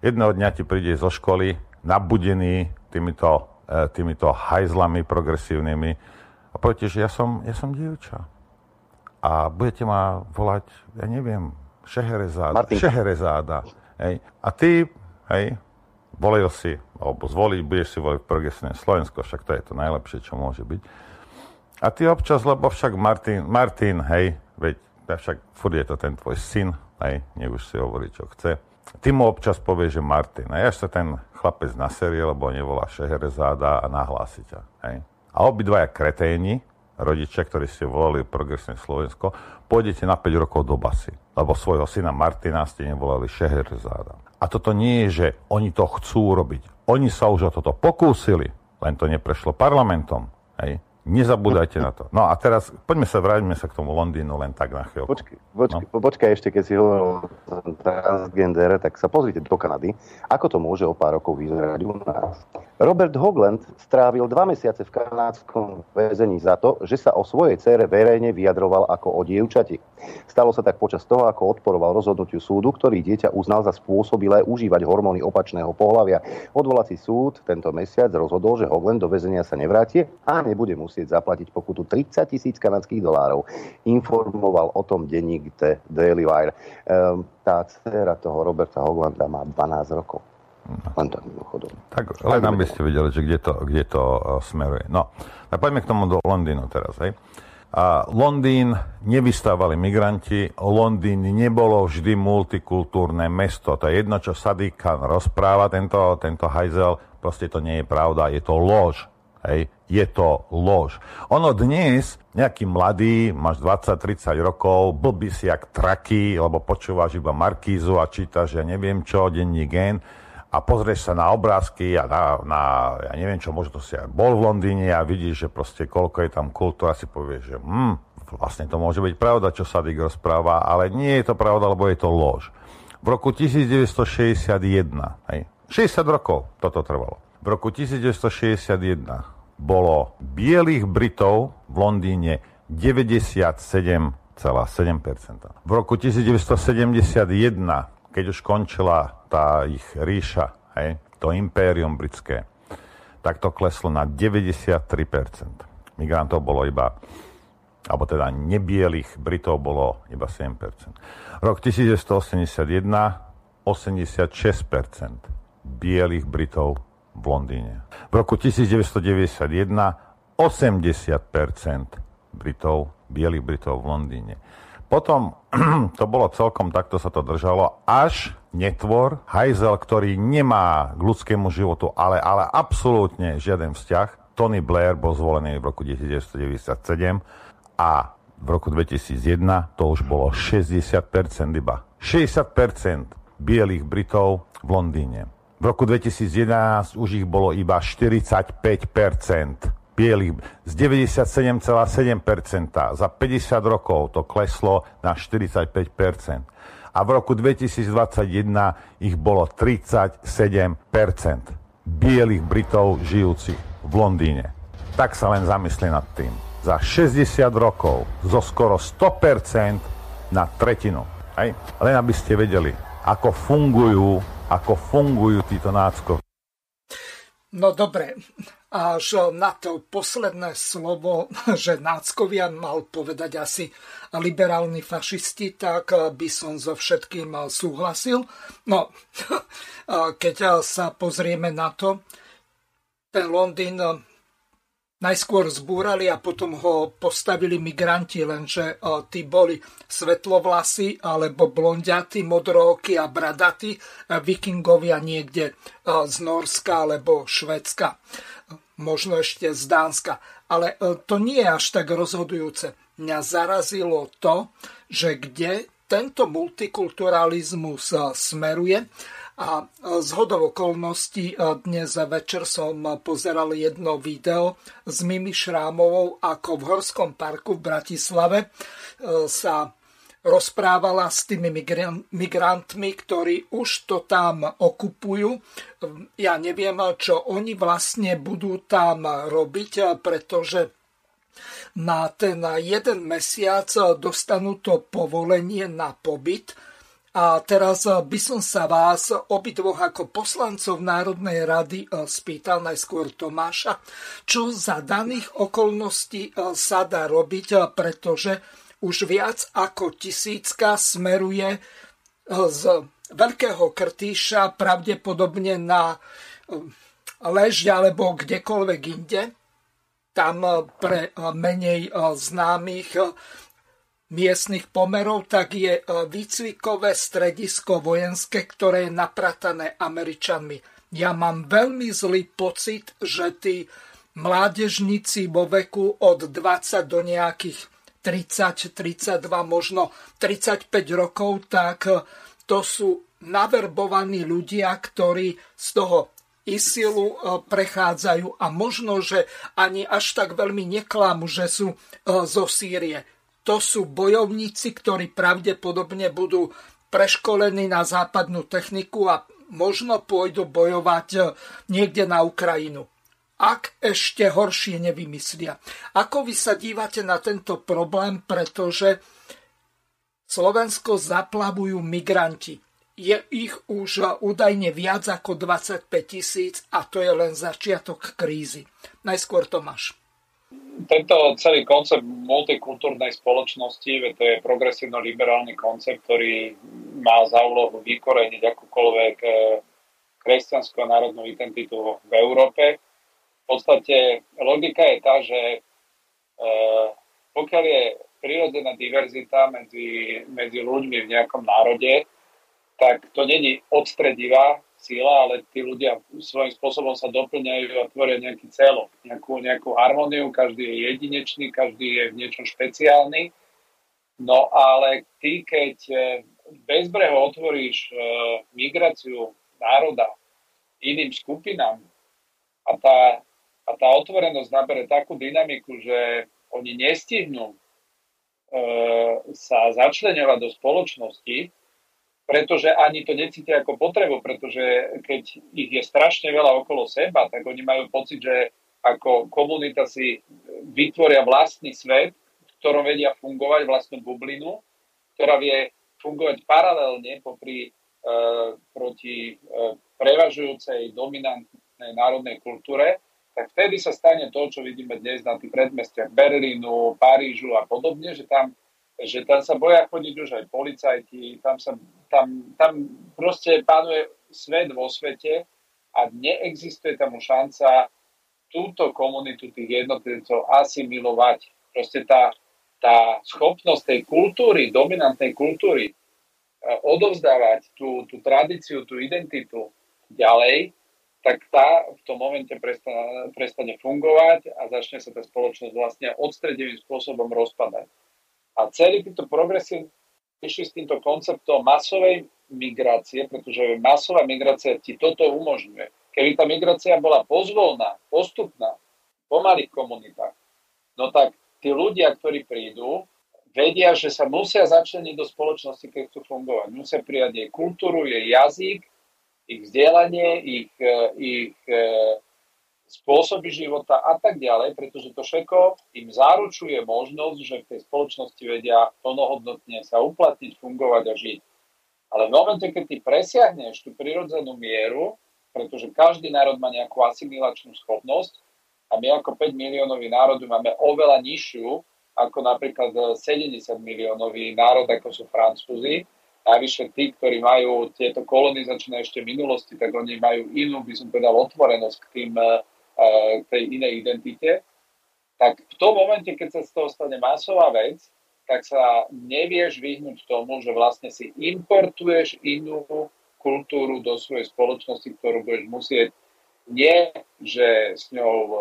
Jedného dňa ti príde zo školy nabudený týmito, e, týmito hajzlami progresívnymi a poviete, že ja som, ja som dievča. A budete ma volať, ja neviem, Šeherezáda. Martin. Šeherezáda. Hej. A ty, hej, volil si, alebo zvoliť, budeš si voliť progresívne Slovensko, však to je to najlepšie, čo môže byť a ty občas, lebo však Martin, Martin, hej, veď však furt je to ten tvoj syn, aj, nech už si hovorí, čo chce. Ty mu občas povie, že Martin, a ja sa ten chlapec na série, lebo nevolá Šeherezáda a nahlási ťa. Hej. A obidvaja kreténi, rodičia, ktorí ste volali Progresné Slovensko, pôjdete na 5 rokov do basy, lebo svojho syna Martina ste nevolali Šeherezáda. A toto nie je, že oni to chcú robiť. Oni sa už o toto pokúsili, len to neprešlo parlamentom. Hej. Nezabúdajte na to. No a teraz poďme sa, vráťme sa k tomu Londýnu len tak na chvíľu.
Počkaj, počkaj, no. počkaj ešte, keď si hovoril transgender, tak sa pozrite do Kanady, ako to môže o pár rokov vyzerať u nás. Robert Hogland strávil dva mesiace v kanádskom väzení za to, že sa o svojej cére verejne vyjadroval ako o dievčati. Stalo sa tak počas toho, ako odporoval rozhodnutiu súdu, ktorý dieťa uznal za spôsobilé užívať hormóny opačného pohľavia. Odvolací súd tento mesiac rozhodol, že Hogland do väzenia sa nevráti a nebude musieť zaplatiť pokutu 30 tisíc kanadských dolárov. Informoval o tom denník The Daily Wire. Ehm, tá dcera toho Roberta Hoglanda má 12 rokov. Len tak mimochodom.
Tak len aby ste videli, že kde to, kde to uh, smeruje. No, tak poďme k tomu do Londýnu teraz. Hej. A Londýn nevystávali migranti, Londýn nebolo vždy multikultúrne mesto. To je jedno, čo Sadiq Khan rozpráva, tento, tento hajzel, proste to nie je pravda, je to lož. Hej, je to lož. Ono dnes, nejaký mladý, máš 20-30 rokov, blbý si jak traky, lebo počúvaš iba Markízu a čítaš, ja neviem čo, denní gen, a pozrieš sa na obrázky a na, na ja neviem čo, možno si aj bol v Londýne a vidíš, že proste koľko je tam kultúra, si povieš, že hm, vlastne to môže byť pravda, čo sa Dick rozpráva, ale nie je to pravda, lebo je to lož. V roku 1961, hej, 60 rokov toto trvalo. V roku 1961 bolo bielých Britov v Londýne 97,7%. V roku 1971 keď už končila tá ich ríša, hej, to impérium britské, tak to kleslo na 93%. Migrantov bolo iba, alebo teda nebielých Britov bolo iba 7%. Rok 1981 86% bielých Britov v Londýne. V roku 1991 80% Britov, bielých Britov v Londýne. Potom to bolo celkom, takto sa to držalo, až netvor, hajzel, ktorý nemá k ľudskému životu, ale, ale absolútne žiaden vzťah. Tony Blair bol zvolený v roku 1997 a v roku 2001 to už bolo 60% iba. 60% bielých Britov v Londýne. V roku 2011 už ich bolo iba 45% bielých z 97,7%. Za 50 rokov to kleslo na 45%. A v roku 2021 ich bolo 37% bielých Britov žijúcich v Londýne. Tak sa len zamysli nad tým. Za 60 rokov zo skoro 100% na tretinu. Hej? Len aby ste vedeli, ako fungujú, ako fungujú títo nácko.
No dobre, až na to posledné slovo, že náckovia mal povedať asi liberálni fašisti, tak by som so všetkým súhlasil. No, keď sa pozrieme na to, ten Londýn najskôr zbúrali a potom ho postavili migranti, lenže tí boli svetlovlasy alebo blondiaty, modrooky a bradaty, vikingovia niekde z Norska alebo Švedska možno ešte z Dánska. Ale e, to nie je až tak rozhodujúce. Mňa zarazilo to, že kde tento multikulturalizmus e, smeruje a e, z hodov okolností dnes večer som pozeral jedno video s Mimi Šrámovou, ako v Horskom parku v Bratislave sa rozprávala s tými migrantmi, ktorí už to tam okupujú. Ja neviem, čo oni vlastne budú tam robiť, pretože na ten jeden mesiac dostanú to povolenie na pobyt. A teraz by som sa vás obidvoch ako poslancov Národnej rady spýtal najskôr Tomáša, čo za daných okolností sa dá robiť, pretože už viac ako tisícka smeruje eh, z Veľkého Krtíša pravdepodobne na eh, Ležď alebo kdekoľvek inde. Tam eh, pre menej známych miestnych pomerov, tak je výcvikové stredisko vojenské, ktoré je napratané Američanmi. Ja mám veľmi zlý pocit, že tí mládežníci vo veku od 20 do nejakých 30, 32, možno 35 rokov, tak to sú naverbovaní ľudia, ktorí z toho ISILu e, prechádzajú a možno, že ani až tak veľmi neklámu, že sú e, zo Sýrie. To sú bojovníci, ktorí pravdepodobne budú preškolení na západnú techniku a možno pôjdu bojovať e, niekde na Ukrajinu. Ak ešte horšie nevymyslia. Ako vy sa dívate na tento problém, pretože Slovensko zaplavujú migranti je ich už údajne viac ako 25 tisíc a to je len začiatok krízy. Najskôr Tomáš.
Tento celý koncept multikultúrnej spoločnosti, to je progresívno-liberálny koncept, ktorý má za úlohu vykoreniť akúkoľvek e, kresťanskú a národnú identitu v Európe. V podstate logika je tá, že e, pokiaľ je prirodzená diverzita medzi, medzi ľuďmi v nejakom národe, tak to není odstredivá síla, ale tí ľudia svojím spôsobom sa doplňajú a tvoria nejaký celok, nejakú, nejakú harmóniu, každý je jedinečný, každý je v niečom špeciálny. No ale ty, keď e, bezbreho otvoríš e, migráciu národa iným skupinám a tá, a tá otvorenosť nabere takú dynamiku, že oni nestihnú e, sa začleňovať do spoločnosti, pretože ani to necítia ako potrebu, pretože keď ich je strašne veľa okolo seba, tak oni majú pocit, že ako komunita si vytvoria vlastný svet, v ktorom vedia fungovať vlastnú bublinu, ktorá vie fungovať paralelne popri e, proti e, prevažujúcej dominantnej národnej kultúre, tak vtedy sa stane to, čo vidíme dnes na tých predmestiach Berlínu, Parížu a podobne, že tam že tam sa boja chodiť už aj policajti, tam, sa, tam, tam proste pánuje svet vo svete a neexistuje tam šanca túto komunitu tých jednotlivcov asimilovať. Proste tá, tá schopnosť tej kultúry, dominantnej kultúry, e, odovzdávať tú, tú tradíciu, tú identitu ďalej, tak tá v tom momente prestane, prestane fungovať a začne sa tá spoločnosť vlastne odstredivým spôsobom rozpadať. A celý týto progresív išli s týmto konceptom masovej migrácie, pretože masová migrácia ti toto umožňuje. Keby tá migrácia bola pozvolná, postupná, v pomalých komunitách, no tak tí ľudia, ktorí prídu, vedia, že sa musia začleniť do spoločnosti, keď chcú fungovať. Musia prijať jej kultúru, jej jazyk, ich vzdelanie, ich, eh, ich eh, spôsoby života a tak ďalej, pretože to všetko im zaručuje možnosť, že v tej spoločnosti vedia plnohodnotne sa uplatniť, fungovať a žiť. Ale v momente, keď ty presiahneš tú prirodzenú mieru, pretože každý národ má nejakú asimilačnú schopnosť a my ako 5 miliónový národ máme oveľa nižšiu ako napríklad 70 miliónový národ, ako sú Francúzi. Najvyššie tí, ktorí majú tieto kolonizačné ešte minulosti, tak oni majú inú, by som povedal, otvorenosť k tým k tej inej identite, tak v tom momente, keď sa z toho stane masová vec, tak sa nevieš vyhnúť tomu, že vlastne si importuješ inú kultúru do svojej spoločnosti, ktorú budeš musieť nie, že s ňou e,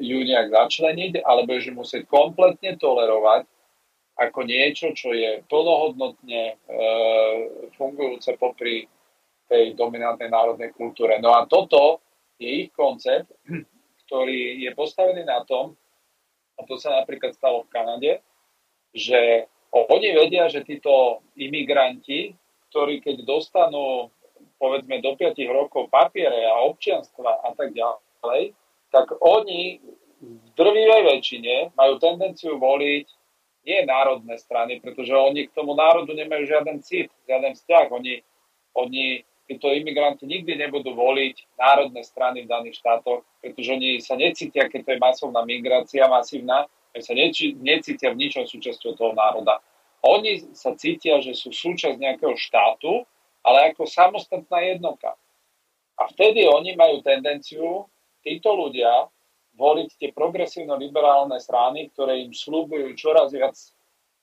ju nejak začleniť, ale budeš ju musieť kompletne tolerovať ako niečo, čo je plnohodnotne e, fungujúce popri tej dominantnej národnej kultúre. No a toto je ich koncept, ktorý je postavený na tom, a to sa napríklad stalo v Kanade, že oni vedia, že títo imigranti, ktorí keď dostanú povedzme do 5 rokov papiere a občianstva a tak ďalej, tak oni v drvivej väčšine majú tendenciu voliť nie národné strany, pretože oni k tomu národu nemajú žiaden cit, žiaden vzťah. Oni, oni títo imigranti nikdy nebudú voliť národné strany v daných štátoch, pretože oni sa necítia, keď to je masovná migrácia, masívna, oni sa neči, necítia v ničom súčasťou toho národa. Oni sa cítia, že sú súčasť nejakého štátu, ale ako samostatná jednotka. A vtedy oni majú tendenciu, títo ľudia, voliť tie progresívno-liberálne strany, ktoré im slúbujú čoraz viac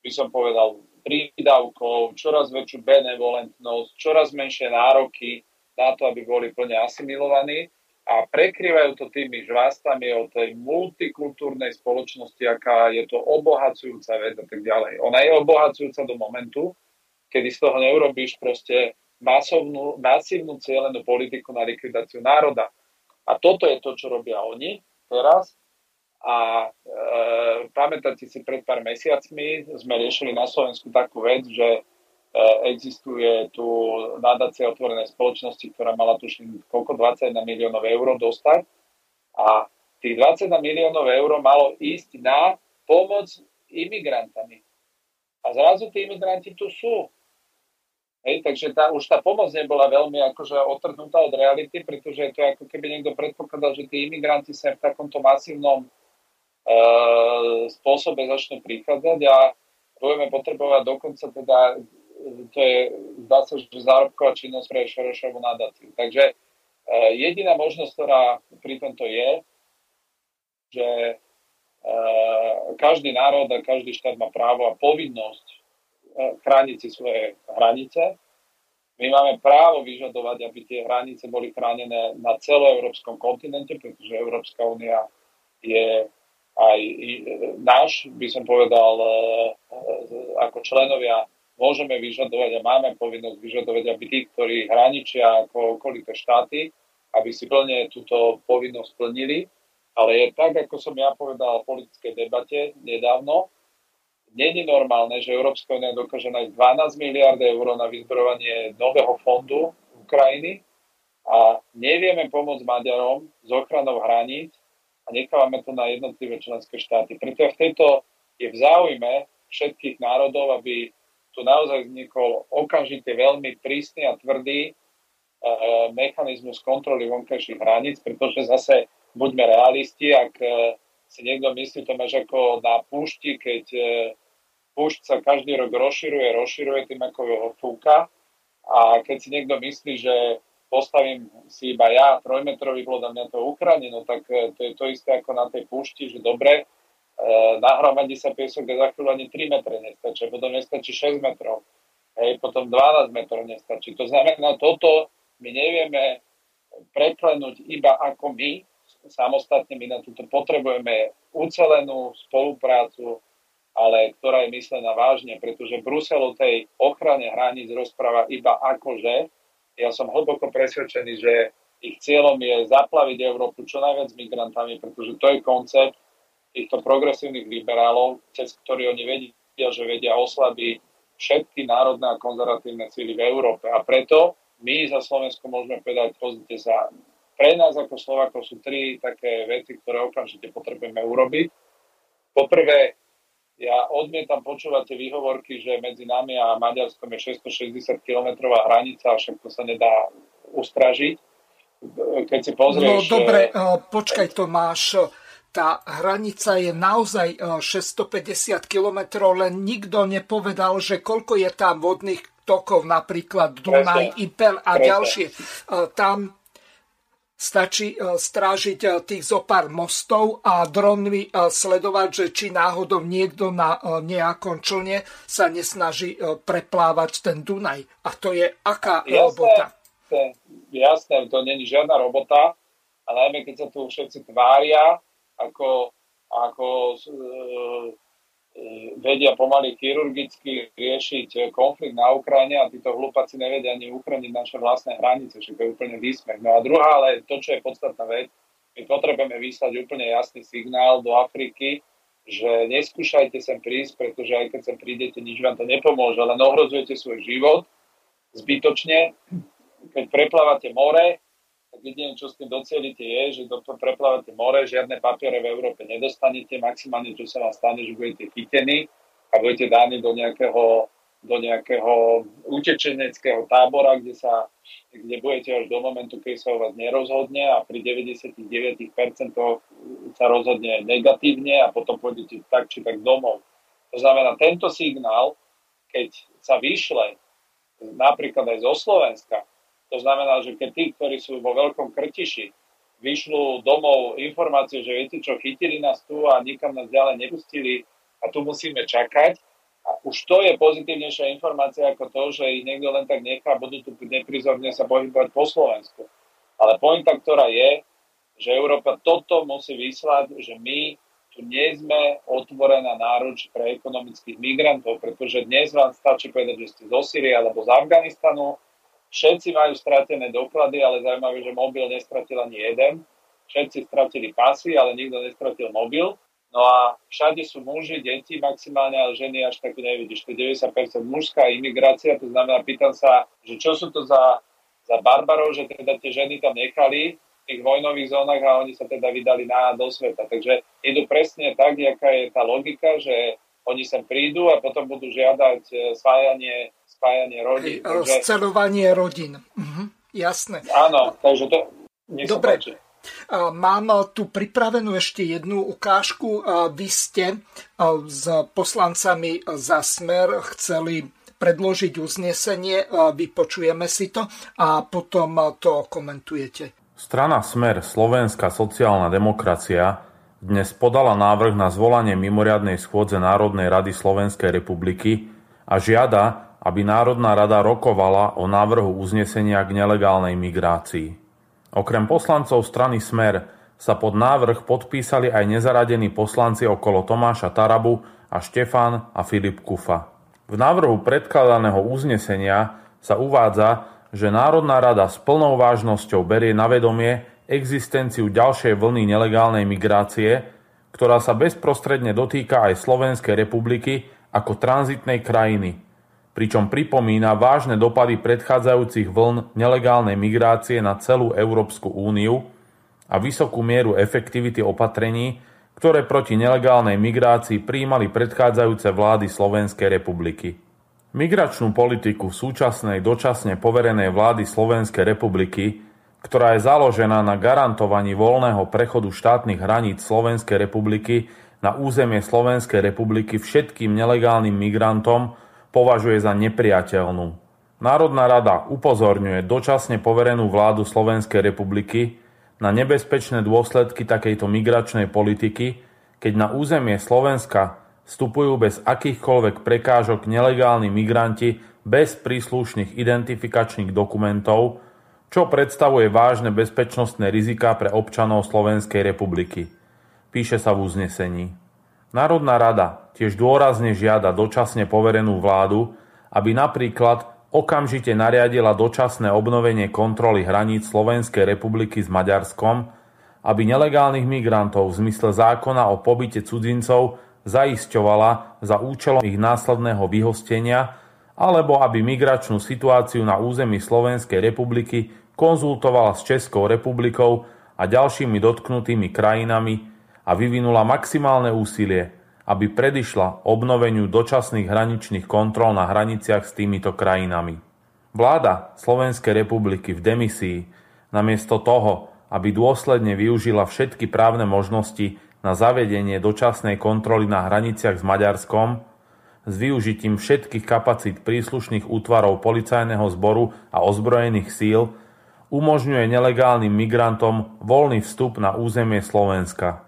by som povedal, prídavkov, čoraz väčšiu benevolentnosť, čoraz menšie nároky na to, aby boli plne asimilovaní a prekrývajú to tými žvástami o tej multikultúrnej spoločnosti, aká je to obohacujúca vec a tak ďalej. Ona je obohacujúca do momentu, kedy z toho neurobíš proste masovnú, masívnu cieľenú politiku na likvidáciu národa. A toto je to, čo robia oni teraz. A e, pamätáte si, pred pár mesiacmi sme riešili na Slovensku takú vec, že e, existuje tu nadácia otvorenej spoločnosti, ktorá mala tuším koľko 21 miliónov eur dostať. A tých 21 miliónov eur malo ísť na pomoc imigrantami. A zrazu tí imigranti tu sú. Hej, takže tá, už tá pomoc nebola veľmi akože otrhnutá od reality, pretože to je ako keby niekto predpokladal, že tí imigranti sa v takomto masívnom spôsobe začnú prichádzať a budeme potrebovať dokonca teda, to je, zdá sa, že zárobková činnosť pre Šorošovú nadáciu. Takže e, jediná možnosť, ktorá pri tomto je, že e, každý národ a každý štát má právo a povinnosť chrániť si svoje hranice. My máme právo vyžadovať, aby tie hranice boli chránené na celoeurópskom kontinente, pretože Európska únia je aj náš, by som povedal, e, e, ako členovia môžeme vyžadovať a máme povinnosť vyžadovať, aby tí, ktorí hraničia ako okolité štáty, aby si plne túto povinnosť plnili. Ale je tak, ako som ja povedal v politickej debate nedávno, Není normálne, že Európska únia dokáže nájsť 12 miliard eur na vyzbrojovanie nového fondu Ukrajiny a nevieme pomôcť Maďarom s ochranou hraníc a nechávame to na jednotlivé členské štáty. Preto v tejto je v záujme všetkých národov, aby tu naozaj vznikol okamžite veľmi prísny a tvrdý e, mechanizmus kontroly vonkajších hraníc, pretože zase buďme realisti, ak e, si niekto myslí, to máš ako na púšti, keď e, púšť sa každý rok rozširuje, rozširuje tým, ako ho fúka. A keď si niekto myslí, že postavím si iba ja trojmetrový plod a mňa to uchráni, no tak e, to je to isté ako na tej púšti, že dobre, e, nahromadí sa piesok a za chvíľu ani 3 metre nestačí, potom nestačí 6 metrov, hej, potom 12 metrov nestačí. To znamená, toto my nevieme preklenúť iba ako my, samostatne my na túto potrebujeme ucelenú spoluprácu, ale ktorá je myslená vážne, pretože Brusel o tej ochrane hraníc rozpráva iba akože. Ja som hlboko presvedčený, že ich cieľom je zaplaviť Európu čo najviac migrantami, pretože to je koncept týchto progresívnych liberálov, cez ktorý oni vedia, že vedia oslabiť všetky národné a konzervatívne síly v Európe. A preto my za Slovensko môžeme povedať, pozrite sa, pre nás ako Slovakov sú tri také veci, ktoré okamžite potrebujeme urobiť. Poprvé, ja odmietam počúvať tie výhovorky, že medzi nami a Maďarskom je 660 km hranica, však to sa nedá ustražiť. Keď si pozrieš...
No dobre, uh, počkaj Tomáš, tá hranica je naozaj 650 km, len nikto nepovedal, že koľko je tam vodných tokov, napríklad Dunaj, Ipel a Presne. ďalšie. Tam Stačí e, strážiť e, tých zopár mostov a dronmi e, sledovať, že či náhodou niekto na nejakom člne sa nesnaží preplávať ten Dunaj. A to je aká jasné, robota?
Jasné, to není žiadna robota, ale najmä keď sa tu všetci tvária, ako, ako vedia pomaly chirurgicky riešiť konflikt na Ukrajine a títo hlupáci nevedia ani uchrániť naše vlastné hranice, že to je úplne výsmech. No a druhá, ale to, čo je podstatná vec, my potrebujeme vyslať úplne jasný signál do Afriky, že neskúšajte sem prísť, pretože aj keď sem prídete, nič vám to nepomôže, len ohrozujete svoj život zbytočne. Keď preplávate more, tak jediné, čo s tým docielite je, že do preplávate more, žiadne papiere v Európe nedostanete, maximálne čo sa vám stane, že budete chytení a budete dáni do nejakého, do nejakého utečeneckého tábora, kde, sa, kde budete až do momentu, keď sa o vás nerozhodne a pri 99% sa rozhodne negatívne a potom pôjdete tak či tak domov. To znamená, tento signál, keď sa vyšle napríklad aj zo Slovenska, to znamená, že keď tí, ktorí sú vo veľkom krtiši, vyšľú domov informáciu, že viete čo, chytili nás tu a nikam nás ďalej nepustili a tu musíme čakať A už to je pozitívnejšia informácia ako to, že ich niekto len tak nechá, budú tu neprizorne sa pohybovať po Slovensku. Ale pointa, ktorá je, že Európa toto musí vyslať, že my tu nie sme otvorená náruč pre ekonomických migrantov, pretože dnes vám stačí povedať, že ste zo Syrie alebo z Afganistanu, všetci majú stratené doklady, ale zaujímavé, že mobil nestratil ani jeden, všetci stratili pasy, ale nikto nestratil mobil No a všade sú muži, deti maximálne, ale ženy až tak nevidíš. To je 90% mužská imigrácia, to znamená, pýtam sa, že čo sú to za, za barbarov, že teda tie ženy tam nechali v tých vojnových zónach a oni sa teda vydali na, do sveta. Takže idú presne tak, aká je tá logika, že oni sem prídu a potom budú žiadať e, spájanie, rodín.
Takže... Scelovanie rodín. Mhm, jasné.
Áno, takže to...
Dobre, páči. Mám tu pripravenú ešte jednu ukážku. Vy ste s poslancami za Smer chceli predložiť uznesenie, vypočujeme si to a potom to komentujete.
Strana Smer Slovenská sociálna demokracia dnes podala návrh na zvolanie mimoriadnej schôdze Národnej rady Slovenskej republiky a žiada, aby Národná rada rokovala o návrhu uznesenia k nelegálnej migrácii. Okrem poslancov strany Smer sa pod návrh podpísali aj nezaradení poslanci okolo Tomáša Tarabu a Štefan a Filip Kufa. V návrhu predkladaného uznesenia sa uvádza, že Národná rada s plnou vážnosťou berie na vedomie existenciu ďalšej vlny nelegálnej migrácie, ktorá sa bezprostredne dotýka aj Slovenskej republiky ako tranzitnej krajiny – pričom pripomína vážne dopady predchádzajúcich vln nelegálnej migrácie na celú Európsku úniu a vysokú mieru efektivity opatrení, ktoré proti nelegálnej migrácii príjmali predchádzajúce vlády Slovenskej republiky. Migračnú politiku súčasnej dočasne poverenej vlády Slovenskej republiky, ktorá je založená na garantovaní voľného prechodu štátnych hraníc Slovenskej republiky na územie Slovenskej republiky všetkým nelegálnym migrantom, považuje za nepriateľnú. Národná rada upozorňuje dočasne poverenú vládu Slovenskej republiky na nebezpečné dôsledky takejto migračnej politiky, keď na územie Slovenska vstupujú bez akýchkoľvek prekážok nelegálni migranti bez príslušných identifikačných dokumentov, čo predstavuje vážne bezpečnostné riziká pre občanov Slovenskej republiky. Píše sa v uznesení. Národná rada tiež dôrazne žiada dočasne poverenú vládu, aby napríklad okamžite nariadila dočasné obnovenie kontroly hraníc Slovenskej republiky s Maďarskom, aby nelegálnych migrantov v zmysle zákona o pobyte cudzincov zaisťovala za účelom ich následného vyhostenia, alebo aby migračnú situáciu na území Slovenskej republiky konzultovala s Českou republikou a ďalšími dotknutými krajinami a vyvinula maximálne úsilie, aby predišla obnoveniu dočasných hraničných kontrol na hraniciach s týmito krajinami. Vláda Slovenskej republiky v demisii namiesto toho, aby dôsledne využila všetky právne možnosti na zavedenie dočasnej kontroly na hraniciach s Maďarskom, s využitím všetkých kapacít príslušných útvarov policajného zboru a ozbrojených síl umožňuje nelegálnym migrantom voľný vstup na územie Slovenska.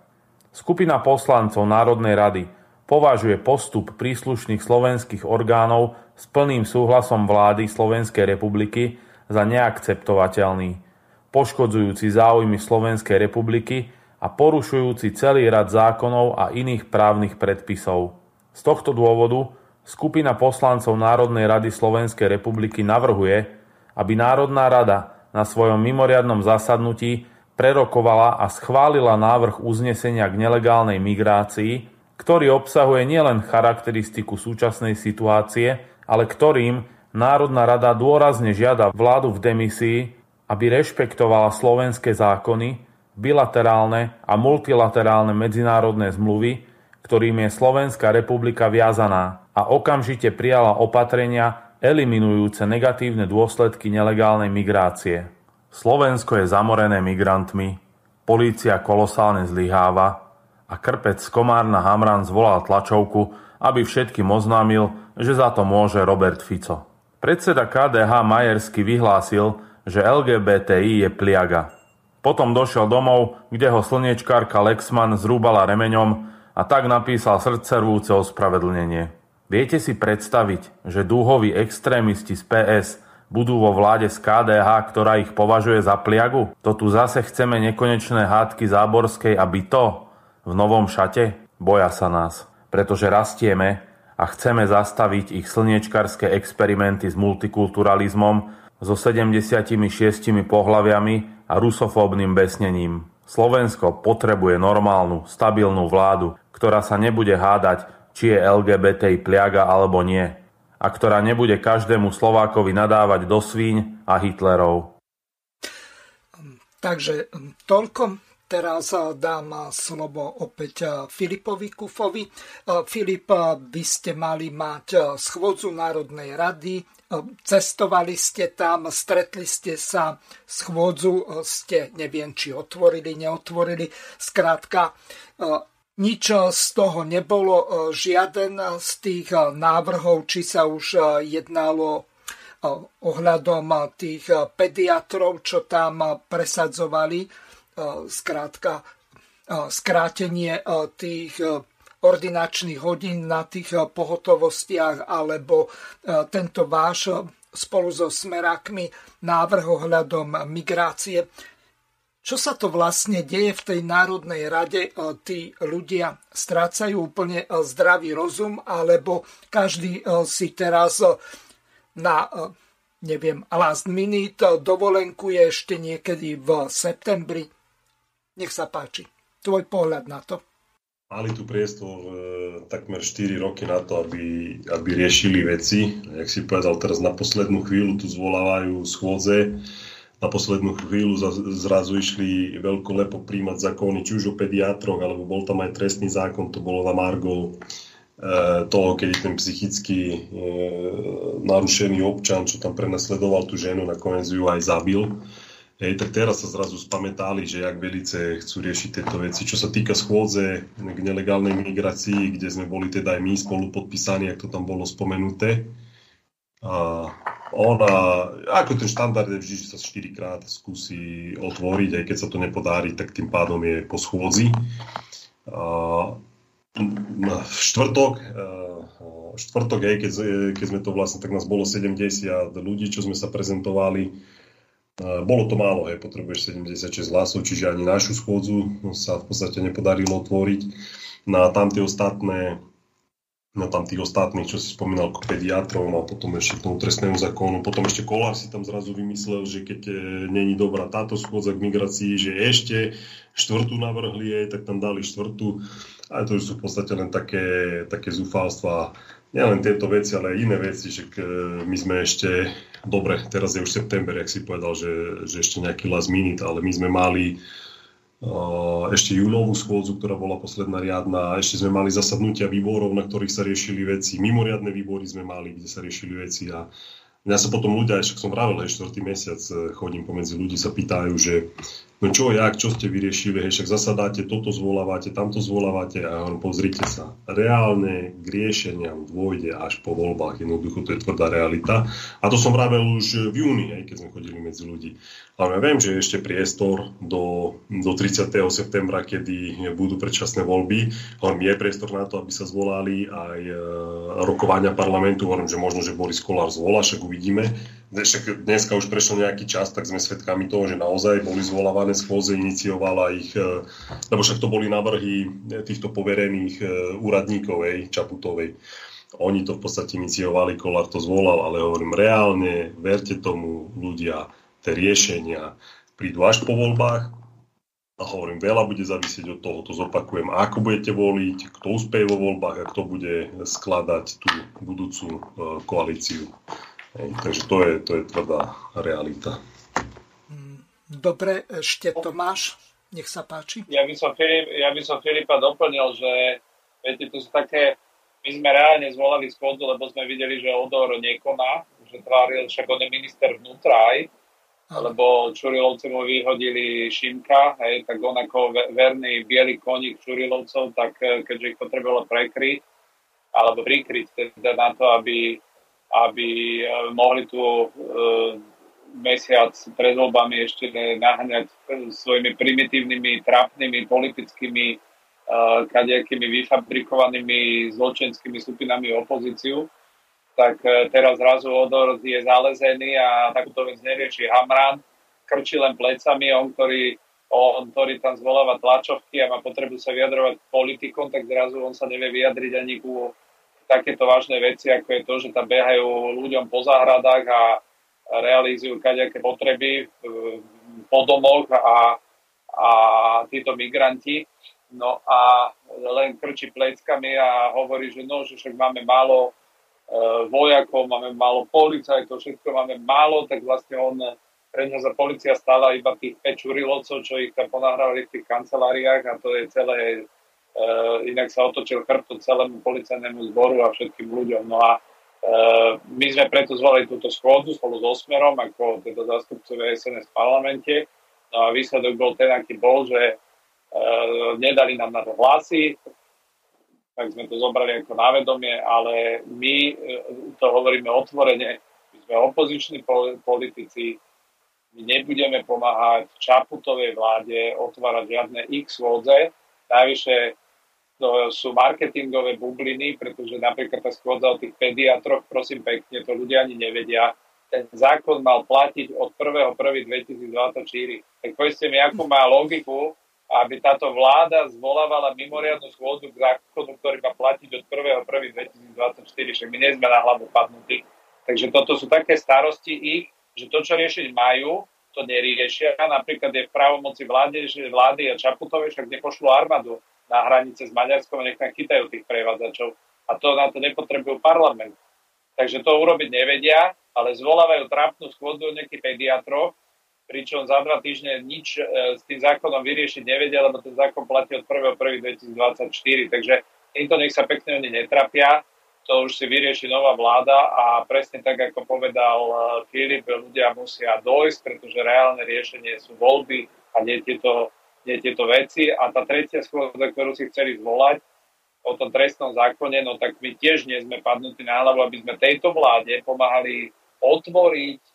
Skupina poslancov Národnej rady považuje postup príslušných slovenských orgánov s plným súhlasom vlády Slovenskej republiky za neakceptovateľný, poškodzujúci záujmy Slovenskej republiky a porušujúci celý rad zákonov a iných právnych predpisov. Z tohto dôvodu skupina poslancov Národnej rady Slovenskej republiky navrhuje, aby Národná rada na svojom mimoriadnom zasadnutí prerokovala a schválila návrh uznesenia k nelegálnej migrácii, ktorý obsahuje nielen charakteristiku súčasnej situácie, ale ktorým Národná rada dôrazne žiada vládu v demisii, aby rešpektovala slovenské zákony, bilaterálne a multilaterálne medzinárodné zmluvy, ktorým je Slovenská republika viazaná a okamžite prijala opatrenia eliminujúce negatívne dôsledky nelegálnej migrácie. Slovensko je zamorené migrantmi, polícia kolosálne zlyháva a krpec Komárna Hamran zvolal tlačovku, aby všetkým oznámil, že za to môže Robert Fico. Predseda KDH Majersky vyhlásil, že LGBTI je pliaga. Potom došiel domov, kde ho slniečkárka Lexman zrúbala remeňom a tak napísal srdcervúce ospravedlnenie. Viete si predstaviť, že dúhoví extrémisti z PS budú vo vláde z KDH, ktorá ich považuje za pliagu? To tu zase chceme nekonečné hádky Záborskej, aby to v novom šate? Boja sa nás, pretože rastieme a chceme zastaviť ich slniečkarské experimenty s multikulturalizmom, so 76 pohľaviami a rusofóbnym besnením. Slovensko potrebuje normálnu, stabilnú vládu, ktorá sa nebude hádať či je LGBT pliaga alebo nie, a ktorá nebude každému Slovákovi nadávať do svíň a Hitlerov.
Takže hm, toľko. Teraz eh, dám slovo opäť eh, Filipovi Kufovi. Eh, Filip, vy ste mali mať schôdzu Národnej rady, cestovali ste tam, stretli ste sa, schôdzu ste, neviem, či otvorili, neotvorili. Skrátka, nič z toho nebolo, e, žiaden z tých e, návrhov, či sa už e, jednalo ohľadom tých pediatrov, čo tam presadzovali, skrátka skrátenie tých ordinačných hodín na tých pohotovostiach alebo tento váš spolu so smerákmi návrh ohľadom migrácie. Čo sa to vlastne deje v tej Národnej rade? E, tí ľudia strácajú úplne e, zdravý rozum, alebo každý e, si teraz na, neviem, last minute dovolenkuje ešte niekedy v septembri? Nech sa páči. Tvoj pohľad na to.
Mali tu priestor e, takmer 4 roky na to, aby, aby riešili veci. Jak si povedal, teraz na poslednú chvíľu tu zvolávajú schôdze na poslednú chvíľu zrazu išli veľkolepo príjmať zákony, či už o pediatroch, alebo bol tam aj trestný zákon, to bolo na Margo e, toho, keď ten psychicky e, narušený občan, čo tam prenasledoval tú ženu, nakoniec ju aj zabil. Hej, tak teraz sa zrazu spamätali, že jak velice chcú riešiť tieto veci. Čo sa týka schôdze k nelegálnej migrácii, kde sme boli teda aj my spolu podpísaní, ak to tam bolo spomenuté, a ona, ako ten štandard je vždy, že sa 4 krát skúsi otvoriť, aj keď sa to nepodarí, tak tým pádom je po schôdzi. V štvrtok, štvrtok, aj keď, keď sme to vlastne, tak nás bolo 70 ľudí, čo sme sa prezentovali. Bolo to málo, hej, potrebuješ 76 hlasov, čiže ani našu schôdzu sa v podstate nepodarilo otvoriť. Na no tamtie ostatné na tam tých ostatných, čo si spomínal, ako pediatrom a potom ešte k tomu trestnému zákonu. Potom ešte Kolár si tam zrazu vymyslel, že keď e, není dobrá táto schôdza k migrácii, že ešte štvrtú navrhli jej, tak tam dali štvrtú. A to sú v podstate len také, také zúfalstva. Nielen tieto veci, ale aj iné veci, že my sme ešte, dobre, teraz je už september, jak si povedal, že, že ešte nejaký last minute, ale my sme mali ešte júnovú schôdzu, ktorá bola posledná riadna. Ešte sme mali zasadnutia výborov, na ktorých sa riešili veci. Mimoriadne výbory sme mali, kde sa riešili veci. A mňa sa potom ľudia, ešte som vravel, aj štvrtý mesiac e, chodím pomedzi ľudí, sa pýtajú, že no čo, jak, čo ste vyriešili, hej, však zasadáte, toto zvolávate, tamto zvolávate a hovorím, pozrite sa, reálne k riešeniam dôjde až po voľbách, jednoducho to je tvrdá realita. A to som vravel už v júni, aj keď sme chodili medzi ľudí. Ale ja viem, že je ešte priestor do, do 30. septembra, kedy budú predčasné voľby. Hovorím, je priestor na to, aby sa zvolali aj e, rokovania parlamentu. Hovorím, že možno, že Boris Kolár zvolá, však uvidíme. Však dneska už prešiel nejaký čas, tak sme svedkami toho, že naozaj boli zvolávané schôze, iniciovala ich, e, lebo však to boli návrhy týchto poverených e, úradníkov, ej, Čaputovej. Oni to v podstate iniciovali, Kolár to zvolal, ale hovorím, reálne, verte tomu ľudia, tie riešenia prídu až po voľbách a hovorím, veľa bude závisieť od toho, to zopakujem, ako budete voliť, kto úspeje vo voľbách a kto bude skladať tú budúcu e, koalíciu. Takže to je, to je tvrdá realita.
Dobre, ešte Tomáš, nech sa páči.
Ja by som, Filip, ja by som Filipa doplnil, že viete, to sú také, my sme reálne zvolali schôdzu, lebo sme videli, že Odor nekoná, že tváril, však on je minister vnútra aj, lebo Čurilovci mu vyhodili Šimka, hej, tak on ako verný biely koník Čurilovcov, tak e, keďže ich potrebovalo prekryť, alebo prikryť teda na to, aby, aby e, mohli tu e, mesiac pred voľbami ešte naháňať svojimi primitívnymi, trápnymi politickými kadejakými vyfabrikovanými zločenskými skupinami opozíciu, tak teraz zrazu Odor je zalezený a takúto vec nerieši. Hamran, krčí len plecami, on, ktorý, on, ktorý tam zvoláva tlačovky a má potrebu sa vyjadrovať politikom, tak zrazu on sa nevie vyjadriť ani ku takéto vážne veci, ako je to, že tam behajú ľuďom po záhradách a realizujú kadejaké potreby po domoch a, a títo migranti. No a len krčí pleckami a hovorí, že no, že však máme málo e, vojakov, máme málo policajtov, všetko máme málo, tak vlastne on pre ňa za policia stála iba tých 5 čurilovcov, čo ich tam ponahrávali v tých kanceláriách a to je celé, e, inak sa otočil chrbto celému policajnému zboru a všetkým ľuďom. No a my sme preto zvolili túto schôdzu spolu s Osmerom ako teda zástupcovia SNS v parlamente. No a výsledok bol ten, aký bol, že uh, nedali nám na to hlasy, tak sme to zobrali ako návedomie, ale my uh, to hovoríme otvorene, my sme opoziční politici, my nebudeme pomáhať Čaputovej vláde otvárať žiadne x schôdze. Najvyššie to sú marketingové bubliny, pretože napríklad tá schôdza o tých pediatroch, prosím pekne, to ľudia ani nevedia. Ten zákon mal platiť od 1.1.2024. Tak povedzte mi, ako má logiku, aby táto vláda zvolávala mimoriadnu schôdzu k zákonu, ktorý má platiť od 1.1.2024. Však my nie sme na hlavu padnutí. Takže toto sú také starosti ich, že to, čo riešiť majú, to neriešia. Napríklad je v právomoci vlády, že vlády a Čaputové však nepošlo armádu na hranice s Maďarskom a nech tam chytajú tých prevádzačov. A to na to nepotrebujú parlament. Takže to urobiť nevedia, ale zvolávajú trápnu schôdzu nejakých pediatrov, pričom za dva týždne nič e, s tým zákonom vyriešiť nevedia, lebo ten zákon platí od 1.1.2024. Takže týmto nech sa pekne oni netrapia, to už si vyrieši nová vláda a presne tak, ako povedal e, Filip, ľudia musia dojsť, pretože reálne riešenie sú voľby a nie tieto nie tieto veci. A tá tretia schôdza, ktorú si chceli zvolať o tom trestnom zákone, no tak my tiež nie sme padnutí na hlavu, aby sme tejto vláde pomáhali otvoriť e,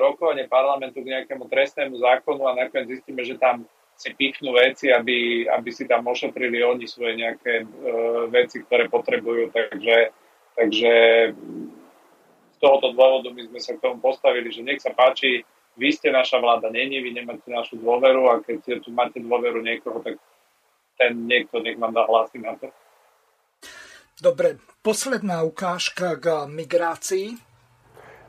rokovanie parlamentu k nejakému trestnému zákonu a nakoniec zistíme, že tam si pichnú veci, aby, aby si tam ošetrili oni svoje nejaké e, veci, ktoré potrebujú. Takže, takže z tohoto dôvodu my sme sa k tomu postavili, že nech sa páči, vy ste naša vláda, není, vy nemáte našu dôveru a keď tu máte dôveru niekoho, tak ten niekto nech vám dá hlasy na to.
Dobre, posledná ukážka k migrácii.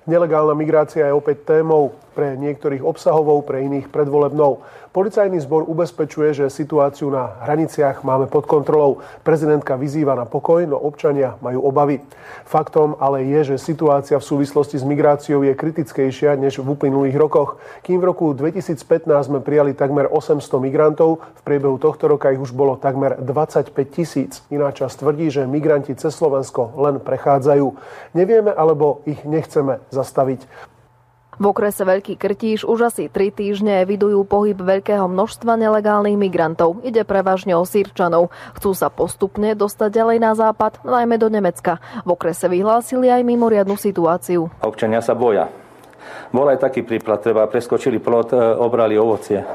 Nelegálna migrácia je opäť témou pre niektorých obsahovou, pre iných predvolebnou. Policajný zbor ubezpečuje, že situáciu na hraniciach máme pod kontrolou. Prezidentka vyzýva na pokoj, no občania majú obavy. Faktom ale je, že situácia v súvislosti s migráciou je kritickejšia než v uplynulých rokoch. Kým v roku 2015 sme prijali takmer 800 migrantov, v priebehu tohto roka ich už bolo takmer 25 tisíc. Iná časť tvrdí, že migranti cez Slovensko len prechádzajú. Nevieme alebo ich nechceme zastaviť.
V okrese Veľký Krtíš už asi tri týždne evidujú pohyb veľkého množstva nelegálnych migrantov. Ide prevažne o Sýrčanov. Chcú sa postupne dostať ďalej na západ, najmä do Nemecka. V okrese vyhlásili aj mimoriadnu situáciu.
Občania sa boja. Bol aj taký príklad, treba preskočili plot, e, obrali ovocie.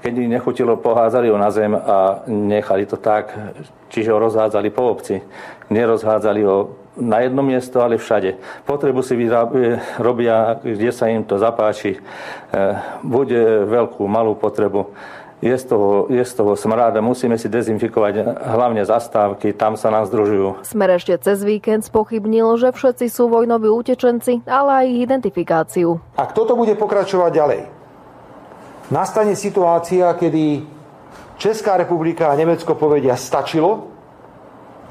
Keď im nechutilo, pohádzali ho na zem a nechali to tak, čiže ho rozhádzali po obci. Nerozhádzali ho na jedno miesto, ale všade. Potrebu si robia, kde sa im to zapáči. E, bude veľkú, malú potrebu. Je z, toho, je z toho smráda, musíme si dezinfikovať hlavne zastávky, tam sa nám združujú.
Smer ešte cez víkend spochybnil, že všetci sú vojnoví utečenci, ale aj ich identifikáciu.
Ak toto bude pokračovať ďalej, nastane situácia, kedy Česká republika a Nemecko povedia stačilo,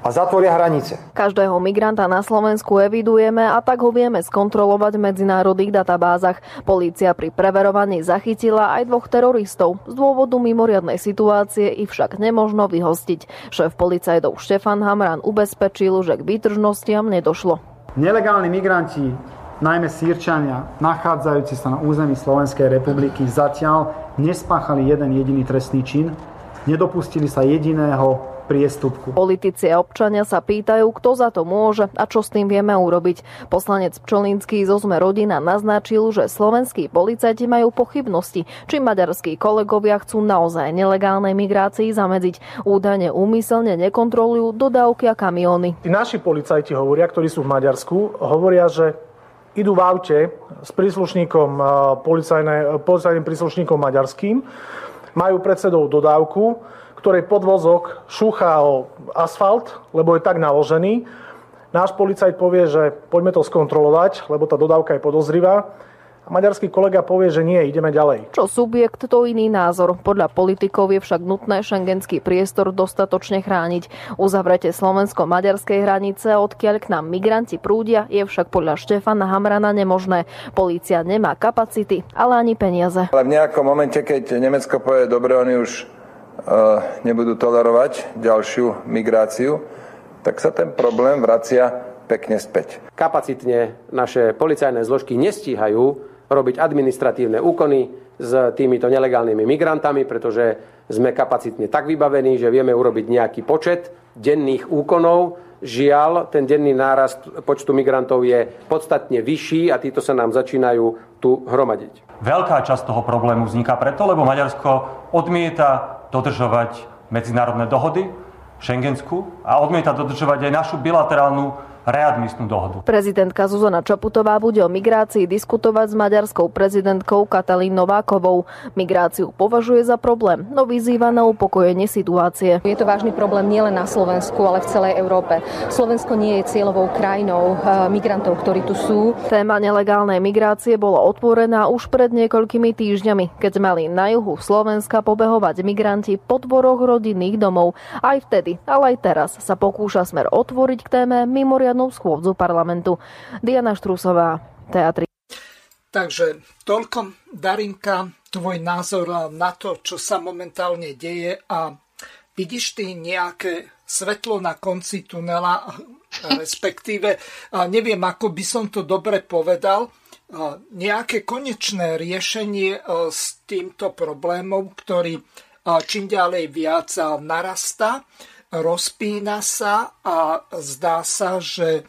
a zatvoria hranice.
Každého migranta na Slovensku evidujeme a tak ho vieme skontrolovať v medzinárodných databázach. Polícia pri preverovaní zachytila aj dvoch teroristov. Z dôvodu mimoriadnej situácie ich však nemožno vyhostiť. Šéf policajtov Štefan Hamran ubezpečil, že k výtržnostiam nedošlo.
Nelegálni migranti najmä Sýrčania, nachádzajúci sa na území Slovenskej republiky, zatiaľ nespáchali jeden jediný trestný čin, nedopustili sa jediného priestupku.
Politici a občania sa pýtajú, kto za to môže a čo s tým vieme urobiť. Poslanec Pčolinský zo Sme rodina naznačil, že slovenskí policajti majú pochybnosti, či maďarskí kolegovia chcú naozaj nelegálnej migrácii zamedziť. Údajne úmyselne nekontrolujú dodávky a kamióny.
Tí naši policajti hovoria, ktorí sú v Maďarsku, hovoria, že idú v aute s príslušníkom, policajným príslušníkom maďarským, majú pred sebou dodávku, ktorej podvozok šúcha o asfalt, lebo je tak naložený. Náš policajt povie, že poďme to skontrolovať, lebo tá dodávka je podozrivá a maďarský kolega povie, že nie, ideme ďalej.
Čo subjekt, to iný názor. Podľa politikov je však nutné šengenský priestor dostatočne chrániť. Uzavretie slovensko-maďarskej hranice, odkiaľ k nám migranti prúdia, je však podľa Štefana Hamrana nemožné. Polícia nemá kapacity, ale ani peniaze.
Ale v nejakom momente, keď Nemecko povie, dobre, oni už nebudú tolerovať ďalšiu migráciu, tak sa ten problém vracia pekne späť.
Kapacitne naše policajné zložky nestíhajú robiť administratívne úkony s týmito nelegálnymi migrantami, pretože sme kapacitne tak vybavení, že vieme urobiť nejaký počet denných úkonov. Žiaľ, ten denný nárast počtu migrantov je podstatne vyšší a títo sa nám začínajú tu hromadiť.
Veľká časť toho problému vzniká preto, lebo Maďarsko odmieta dodržovať medzinárodné dohody, Schengensku a odmieta dodržovať aj našu bilaterálnu readmisnú dohodu.
Prezidentka Zuzana Čaputová bude o migrácii diskutovať s maďarskou prezidentkou Katalín Novákovou. Migráciu považuje za problém, no vyzýva na upokojenie situácie.
Je to vážny problém nielen na Slovensku, ale v celej Európe. Slovensko nie je cieľovou krajinou eh, migrantov, ktorí tu sú.
Téma nelegálnej migrácie bola otvorená už pred niekoľkými týždňami, keď mali na juhu Slovenska pobehovať migranti po dvoroch rodinných domov. Aj vtedy, ale aj teraz sa pokúša smer otvoriť k téme mimoriadne mimoriadnú schôdzu parlamentu. Diana Štrúsová, Teatri.
Takže toľko, Darinka, tvoj názor na to, čo sa momentálne deje a vidíš ty nejaké svetlo na konci tunela, respektíve, neviem, ako by som to dobre povedal, nejaké konečné riešenie s týmto problémom, ktorý čím ďalej viac narastá rozpína sa a zdá sa, že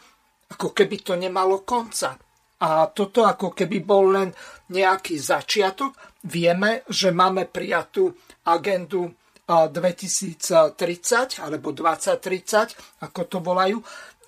ako keby to nemalo konca. A toto ako keby bol len nejaký začiatok. Vieme, že máme prijatú agendu 2030 alebo 2030, ako to volajú.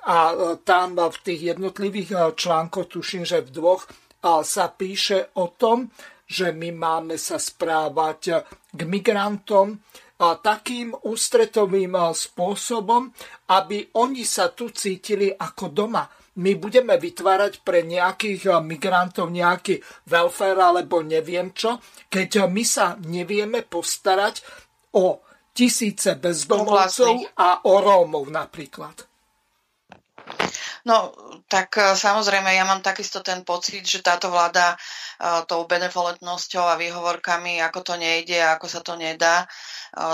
A e, tam v tých jednotlivých e, článkoch, tuším, že v dvoch, sa píše o tom, že my máme sa správať k migrantom takým ústretovým spôsobom, aby oni sa tu cítili ako doma. My budeme vytvárať pre nejakých migrantov nejaký welfare alebo neviem čo, keď my sa nevieme postarať o tisíce bezdomovcov a o Rómov napríklad.
No, tak samozrejme, ja mám takisto ten pocit, že táto vláda tou benevolentnosťou a výhovorkami, ako to nejde, ako sa to nedá,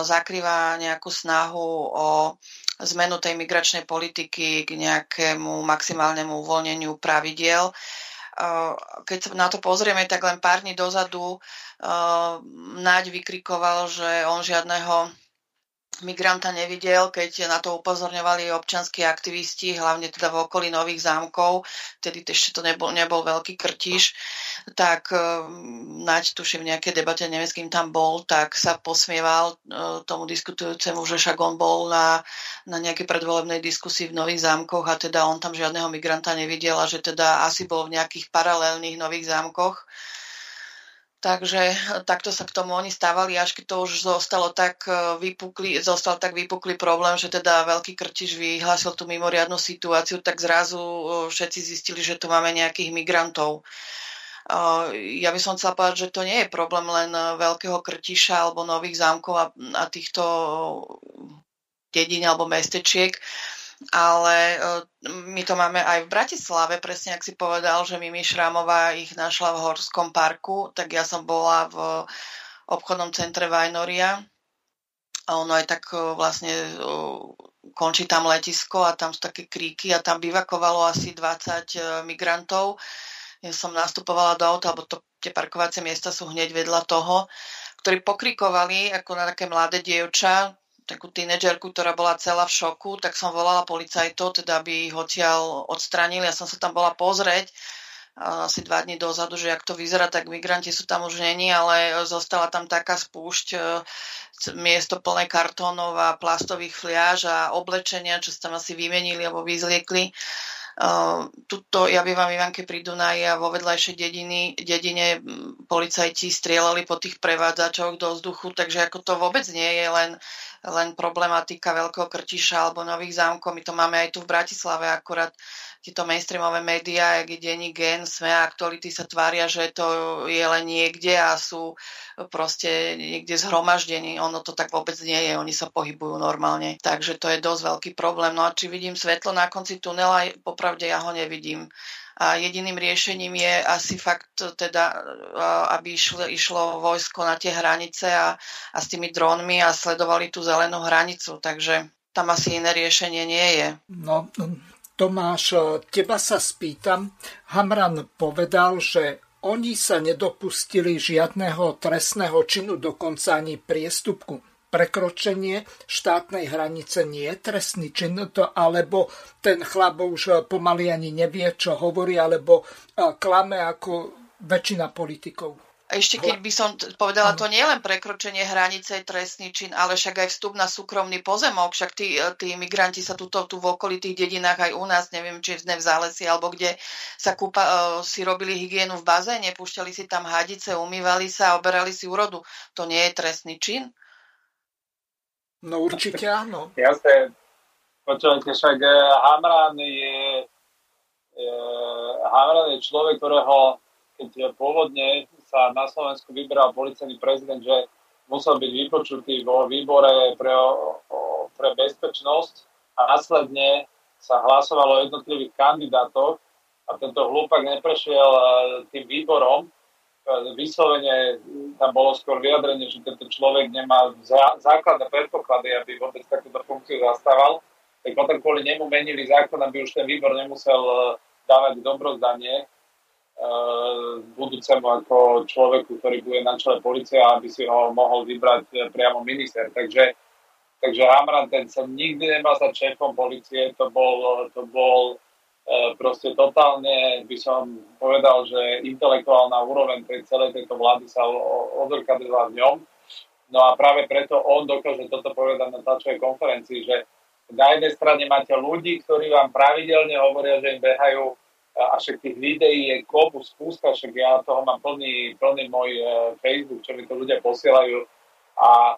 zakrýva nejakú snahu o zmenu tej migračnej politiky k nejakému maximálnemu uvoľneniu pravidiel. Keď sa na to pozrieme, tak len pár dní dozadu Naď vykrikoval, že on žiadneho migranta nevidel, keď na to upozorňovali občanskí aktivisti, hlavne teda v okolí Nových zámkov, tedy ešte to nebol, nebol veľký krtiš, tak uh, Naď, tuším, v nejakej debate, neviem, s kým tam bol, tak sa posmieval uh, tomu diskutujúcemu, že však on bol na, na nejakej predvolebnej diskusii v Nových zámkoch a teda on tam žiadneho migranta nevidel a že teda asi bol v nejakých paralelných Nových zámkoch Takže eh, takto sa k tomu oni stávali, až keď to už zostalo tak eh, vypukli, zostal tak vypuklý problém, že teda veľký krtiš vyhlásil tú mimoriadnu situáciu, tak zrazu eh, všetci zistili, že tu máme nejakých migrantov. Ja by som chcela povedať, že to nie je problém len veľkého krtiša alebo nových zámkov a, a týchto dedín alebo mestečiek, ale e, my to máme aj v Bratislave, presne ak si povedal, že Mimi Šrámová ich našla v Horskom parku, tak ja som bola v obchodnom centre Vajnoria a ono aj tak e, vlastne e, končí tam letisko a tam sú také kríky a tam bivakovalo asi 20 migrantov. Ja som nastupovala do auta, alebo to, tie parkovacie miesta sú hneď vedľa toho, ktorí pokrikovali ako na také mladé dievča, takú tínedžerku, ktorá bola celá v šoku, tak som volala policajtov, teda aby ich odtiaľ odstranili. Ja som sa tam bola pozrieť asi dva dní dozadu, že ak to vyzerá, tak migranti sú tam už není, ale zostala tam taká spúšť, e, miesto plné kartónov a plastových fliaž a oblečenia, čo sa tam asi vymenili alebo vyzliekli. Uh, tuto, ja bývam v Ivanke pri Dunaji a vo vedľajšej dediny, dedine policajti strieľali po tých prevádzačoch do vzduchu, takže ako to vôbec nie je len, len problematika Veľkého Krtiša alebo Nových zámkov. My to máme aj tu v Bratislave, akurát tieto mainstreamové médiá, jak je denní gen, sme a aktuality sa tvária, že to je len niekde a sú proste niekde zhromaždení. Ono to tak vôbec nie je, oni sa pohybujú normálne. Takže to je dosť veľký problém. No a či vidím svetlo na konci tunela, popravde ja ho nevidím. A jediným riešením je asi fakt teda, aby išlo, išlo vojsko na tie hranice a, a s tými drónmi a sledovali tú zelenú hranicu. Takže tam asi iné riešenie nie je.
No, Tomáš, e, teba sa spýtam. Hamran povedal, že oni sa nedopustili žiadneho trestného činu, dokonca ani priestupku. Prekročenie štátnej hranice nie je trestný čin, to, alebo ten chlap už pomaly ani nevie, čo hovorí, alebo e, klame ako väčšina politikov.
Ešte keď by som povedala, to nie je len prekročenie hranice trestný čin, ale však aj vstup na súkromný pozemok, však tí, tí migranti sa tuto tu v okolitých dedinách aj u nás, neviem, či v zálesi alebo kde sa kúpa, uh, si robili hygienu v bazéne, púšťali si tam hadice, umývali sa a oberali si úrodu. To nie je trestný čin?
No určite áno.
Jasne. Počujete, však eh, Hamran je, je Hamran je človek, ktorého keď pôvodne sa na Slovensku vyberal policajný prezident, že musel byť vypočutý vo výbore pre, pre bezpečnosť a následne sa hlasovalo o jednotlivých kandidátoch a tento hlúpak neprešiel e, tým výborom. E, vyslovene tam bolo skôr vyjadrenie, že tento človek nemá základné predpoklady, aby vôbec takúto funkciu zastával. Tak potom kvôli nemu menili zákon, aby už ten výbor nemusel e, dávať dobrozdanie budúcemu ako človeku, ktorý bude na čele policie, aby si ho mohol vybrať eh, priamo minister. Takže, takže Hamran ten sa nikdy nemal stať šéfom policie, to bol, to bol eh, proste totálne, by som povedal, že intelektuálna úroveň tej celej tejto vlády sa odzrkadlila v ňom. No a práve preto on dokáže toto povedať na tlačovej konferencii, že na jednej strane máte ľudí, ktorí vám pravidelne hovoria, že im behajú a však tých videí je kopu spústa, však ja toho mám plný, plný môj e, Facebook, čo mi to ľudia posielajú a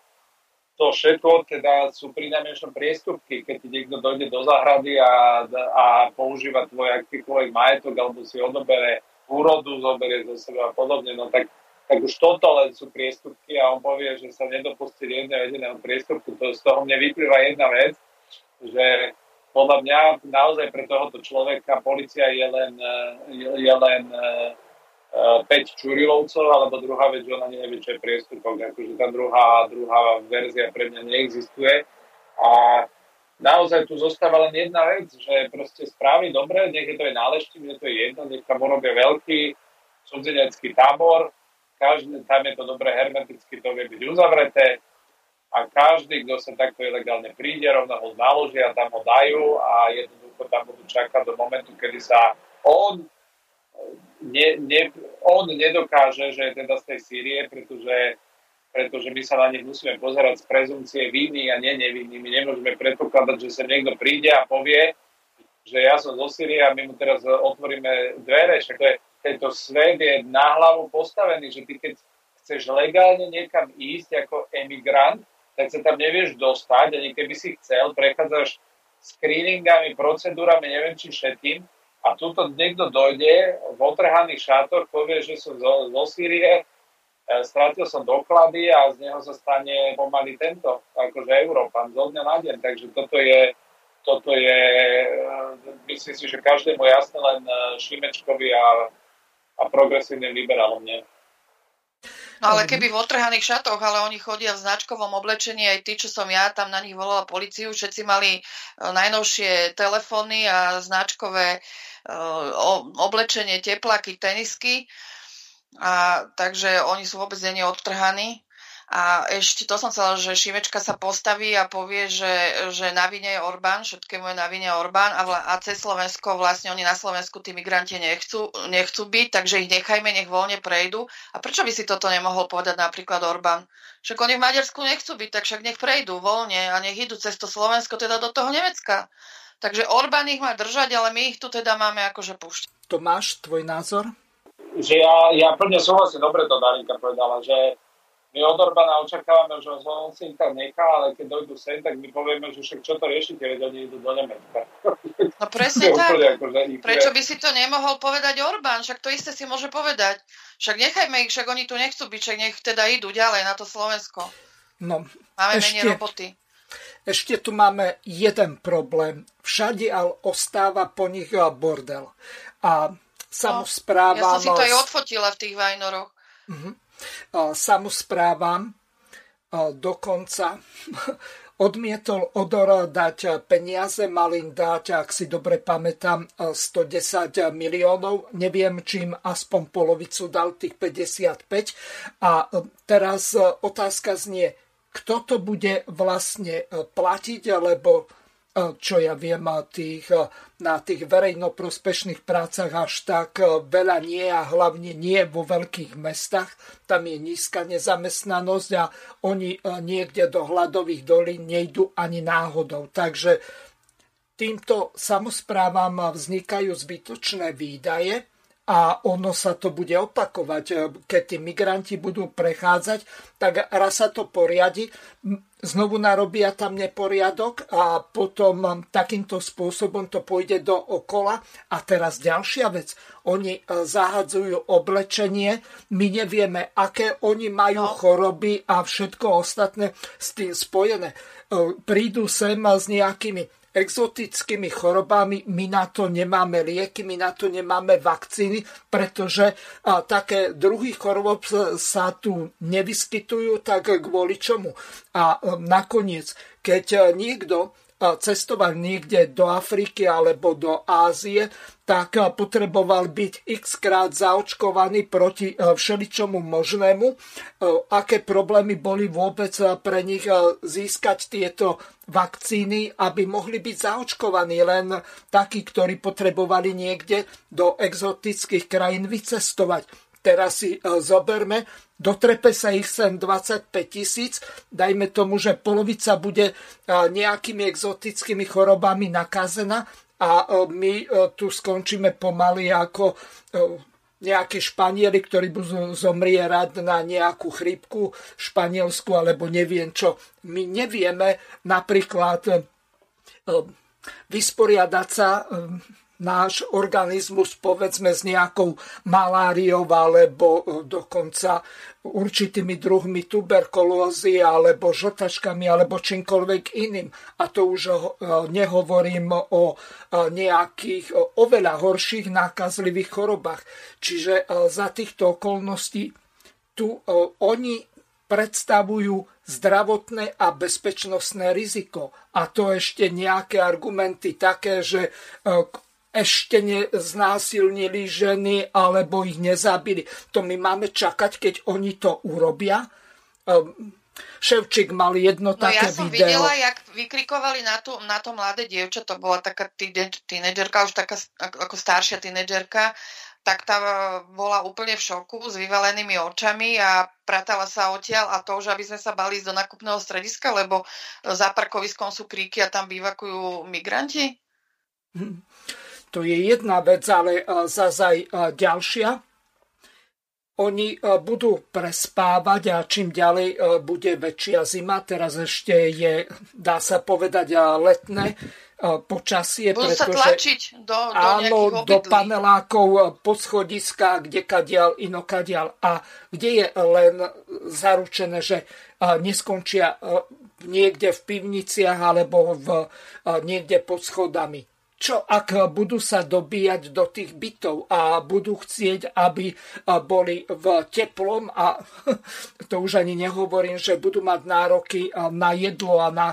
to všetko teda sú pri najmenšom priestupky, keď ti niekto dojde do záhrady a, a používa tvoj akýkoľvek majetok alebo si odobere úrodu, zoberie zo seba a podobne, no tak, tak už toto len sú priestupky a on povie, že sa nedopustil jedného jediného priestupku. To z toho mne vyplýva jedna vec, že podľa mňa naozaj pre tohoto človeka policia je len, je, je len uh, e, 5 e, čurilovcov, alebo druhá vec, že ona nevie, čo je priestupok. Akože tá druhá, druhá verzia pre mňa neexistuje. A naozaj tu zostáva len jedna vec, že proste správy dobre, nech je to aj náleštiv, nech to je jedno, nech tam urobia veľký cudzenecký tábor, každý, tam je to dobre hermeticky, to vie byť uzavreté, a každý, kto sa takto ilegálne príde, rovno ho naložia, tam ho dajú a jednoducho tam budú čakať do momentu, kedy sa on, ne, ne, on nedokáže, že je teda z tej Sýrie, pretože, pretože my sa na nich musíme pozerať z prezumcie viny a nie nevinný. My nemôžeme predpokladať, že sa niekto príde a povie, že ja som zo Sýrie a my mu teraz otvoríme dvere, však to je, tento svet je na hlavu postavený, že ty keď chceš legálne niekam ísť ako emigrant, tak sa tam nevieš dostať, ani keby si chcel, prechádzaš screeningami, procedúrami, neviem či všetkým, a tuto niekto dojde v otrhaných šátoch, povie, že som zo, zo Sýrie, e, strátil som doklady a z neho sa stane pomaly tento, akože Európan, zo dňa na deň. Takže toto je, toto je, e, myslím si, že každému jasné len e, Šimečkovi a, a progresívnym liberálom nie.
No ale keby v otrhaných šatoch, ale oni chodia v značkovom oblečení, aj tí, čo som ja, tam na nich volala policiu, všetci mali e, najnovšie telefóny a značkové e, oblečenie, teplaky, tenisky. A, takže oni sú vôbec nie odtrhaní. A ešte to som chcela, že Šimečka sa postaví a povie, že, že na vine je Orbán, všetkému je na vine Orbán a, vla, a cez Slovensko vlastne oni na Slovensku tí migranti nechcú, nechcú byť, takže ich nechajme, nech voľne prejdú. A prečo by si toto nemohol povedať napríklad Orbán? Však oni v Maďarsku nechcú byť, tak však nech prejdú voľne a nech idú cez to Slovensko, teda do toho Nemecka. Takže Orbán ich má držať, ale my ich tu teda máme akože púšťať.
Tomáš, tvoj názor?
Že ja, ja plne súhlasím, dobre to Darinka povedala, že my od Orbána očakávame, že on si tam nechá, ale keď dojdu sem, tak my povieme, že však čo to riešite, keď oni idú do Nemecka.
No presne tak. Akože Prečo by si to nemohol povedať Orbán? Však to isté si môže povedať. Však nechajme ich, však oni tu nechcú byť, však nech teda idú ďalej na to Slovensko.
No,
máme ešte, menej roboty.
Ešte tu máme jeden problém. Všade ale ostáva po nich bordel. A samozpráva... No,
ja som si to aj odfotila v tých Vajnoroch. Uh-huh
samozprávam dokonca odmietol Odor dať peniaze, mal im dať, ak si dobre pamätám, 110 miliónov. Neviem, čím aspoň polovicu dal tých 55. A teraz otázka znie, kto to bude vlastne platiť, lebo čo ja viem, tých, na tých verejnoprospešných prácach až tak veľa nie a hlavne nie vo veľkých mestách. Tam je nízka nezamestnanosť a oni niekde do hladových dolín nejdu ani náhodou. Takže týmto samozprávam vznikajú zbytočné výdaje, a ono sa to bude opakovať. Keď tí migranti budú prechádzať, tak raz sa to poriadi, znovu narobia tam neporiadok a potom takýmto spôsobom to pôjde do okola. A teraz ďalšia vec. Oni e, zahadzujú oblečenie, my nevieme, aké oni majú no. choroby a všetko ostatné s tým spojené. E, prídu sem s nejakými exotickými chorobami. My na to nemáme lieky, my na to nemáme vakcíny, pretože a, také druhy chorob sa tu nevyskytujú, tak kvôli čomu. A a nakoniec, keď a, niekto cestoval niekde do Afriky alebo do Ázie, tak potreboval byť x krát zaočkovaný proti všeličomu možnému. Aké problémy boli vôbec pre nich získať tieto vakcíny, aby mohli byť zaočkovaní len takí, ktorí potrebovali niekde do exotických krajín vycestovať. Teraz si e, zoberme, dotrepe sa ich sem 25 tisíc, dajme tomu, že polovica bude e, nejakými exotickými chorobami nakazená a e, my tu skončíme pomaly ako nejakí Španieli, ktorí budú zomrierať na nejakú chrípku španielsku alebo neviem čo. My nevieme napríklad vysporiadať sa náš organizmus povedzme s nejakou maláriou alebo e, dokonca určitými druhmi tuberkulózy alebo žltačkami alebo čímkoľvek iným. A to už e, nehovorím o e, nejakých oveľa horších nákazlivých chorobách. Čiže za týchto okolností tu oni predstavujú zdravotné a bezpečnostné riziko. A to ešte nejaké argumenty také, že ešte neznásilnili ženy alebo ich nezabili. To my máme čakať, keď oni to urobia. Ehm, Ševčík mal jedno no také
ja som
video.
videla, jak vykrikovali na, to, na to mladé dievča, to bola taká tínedžerka, už taká ako staršia tínedžerka, tak tá bola úplne v šoku s vyvalenými očami a pratala sa odtiaľ a to už, aby sme sa bali ísť do nakupného strediska, lebo za parkoviskom sú kríky a tam bývakujú migranti.
Hm. To je jedna vec, ale zase aj ďalšia. Oni budú prespávať a čím ďalej bude väčšia zima, teraz ešte je, dá sa povedať, letné počasie.
Budú pretože, sa tlačiť do, do
áno, do panelákov, pod schodiska, kde kadial, inokadial a kde je len zaručené, že neskončia niekde v pivniciach alebo v, niekde pod schodami čo ak budú sa dobíjať do tých bytov a budú chcieť, aby boli v teplom a to už ani nehovorím, že budú mať nároky na jedlo a na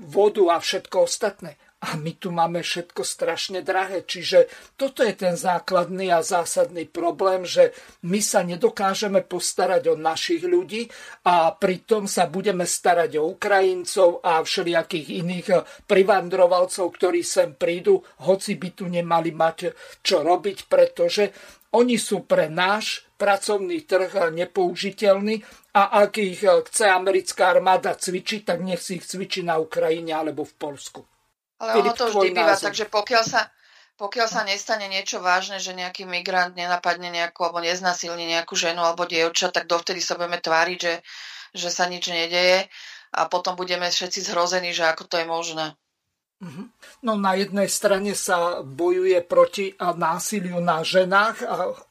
vodu a všetko ostatné. A my tu máme všetko strašne drahé. Čiže toto je ten základný a zásadný problém, že my sa nedokážeme postarať o našich ľudí a pritom sa budeme starať o Ukrajincov a všelijakých iných privandrovalcov, ktorí sem prídu, hoci by tu nemali mať čo robiť, pretože oni sú pre náš pracovný trh nepoužiteľný a ak ich chce americká armáda cvičiť, tak nech si ich cvičí na Ukrajine alebo v Polsku.
Ale ono to vždy býva, takže pokiaľ sa, pokiaľ sa nestane niečo vážne, že nejaký migrant nenapadne nejakú alebo neznasilní nejakú ženu alebo dievča, tak dovtedy sa budeme tváriť, že, že sa nič nedeje a potom budeme všetci zhrození, že ako to je možné.
Mhm. No na jednej strane sa bojuje proti násiliu na ženách,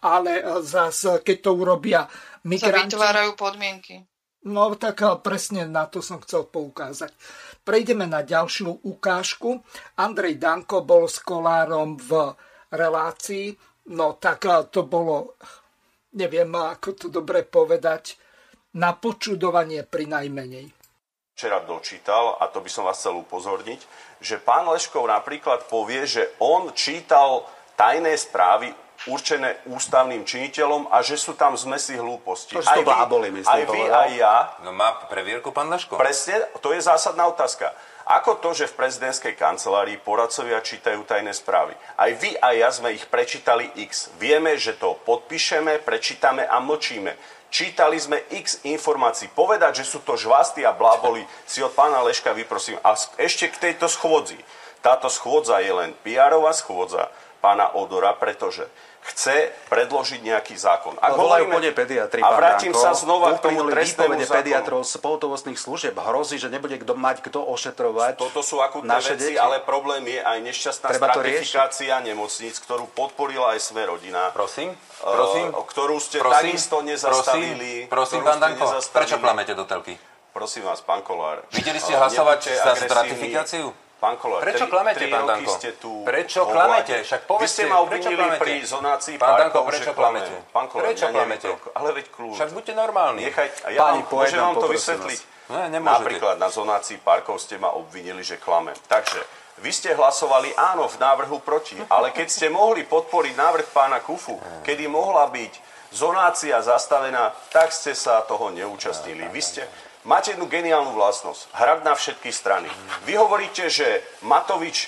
ale zase keď to urobia migranti...
Sa vytvárajú podmienky.
No tak presne na to som chcel poukázať. Prejdeme na ďalšiu ukážku. Andrej Danko bol s kolárom v relácii. No tak to bolo, neviem ako to dobre povedať, na počudovanie pri najmenej.
Včera dočítal, a to by som vás chcel upozorniť, že pán Leškov napríklad povie, že on čítal tajné správy určené ústavným činiteľom a že sú tam zmesy hlúposti.
To aj to bláboli, myslím,
aj vy, aj ja.
No má previerku pán Leško.
Presne, to je zásadná otázka. Ako to, že v prezidentskej kancelárii poradcovia čítajú tajné správy? Aj vy a ja sme ich prečítali x. Vieme, že to podpíšeme, prečítame a mlčíme. Čítali sme x informácií. Povedať, že sú to žvasty a bláboli, si od pána Leška vyprosím. A ešte k tejto schôdzi. Táto schôdza je len pr schôdza pána Odora, pretože chce predložiť nejaký zákon.
Ak no, hovoríme, po pediatri,
a vrátim Danko, sa znova k tomu trestnému zákonu.
pediatrov z pohotovostných služieb hrozí, že nebude kto mať kto ošetrovať
Toto sú akutné
naše
veci,
deti.
ale problém je aj nešťastná Treba stratifikácia nemocníc, ktorú podporila aj sme rodina.
Prosím? Eh, prosím?
ktorú ste
prosím?
takisto nezastavili.
Prosím, prosím pán Danko, prečo plamete do telky?
Prosím vás, pán Kolár.
Videli ste hlasovať za stratifikáciu?
Pán Kolár,
prečo klamete, pán Danko?
Ste tu
prečo klamete? Však povedzte,
Vy ste ma obvinili pri zonácii
pán
Danko,
prečo
klamete?
Pán Kolár, prečo klamete?
Ale veď kľúč.
Však buďte normálni.
Nechaj, a ja Páni, vám, môžem vám to vysvetliť.
Ne,
Napríklad na zonácii parkov ste ma obvinili, že klamem. Takže vy ste hlasovali áno v návrhu proti, ale keď ste mohli podporiť návrh pána Kufu, kedy mohla byť zonácia zastavená, tak ste sa toho neúčastnili. Vy ste, máte jednu geniálnu vlastnosť. Hrať na všetky strany. Vy hovoríte, že Matovič e,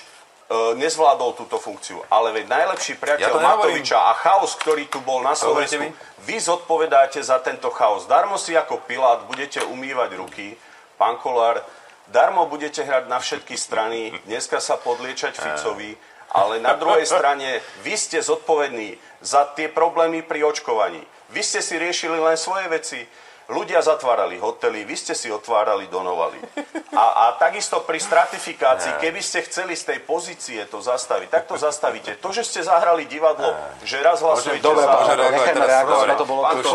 nezvládol túto funkciu. Ale veď najlepší priateľ ja Matoviča a chaos, ktorý tu bol na Slovensku, vy zodpovedáte za tento chaos. Darmo si ako Pilát budete umývať ruky, pán Kolár, darmo budete hrať na všetky strany, dneska sa podliečať Ficovi, ale na druhej strane vy ste zodpovední za tie problémy pri očkovaní. Vy ste si riešili len svoje veci. Ľudia zatvárali hotely, vy ste si otvárali, donovali. A, a takisto pri stratifikácii, keby ste chceli z tej pozície to zastaviť, tak to zastavíte. To, že ste zahrali divadlo, že raz hlasujete
Dobre,
za...
Dobre, nechajme reagovať, to bolo to,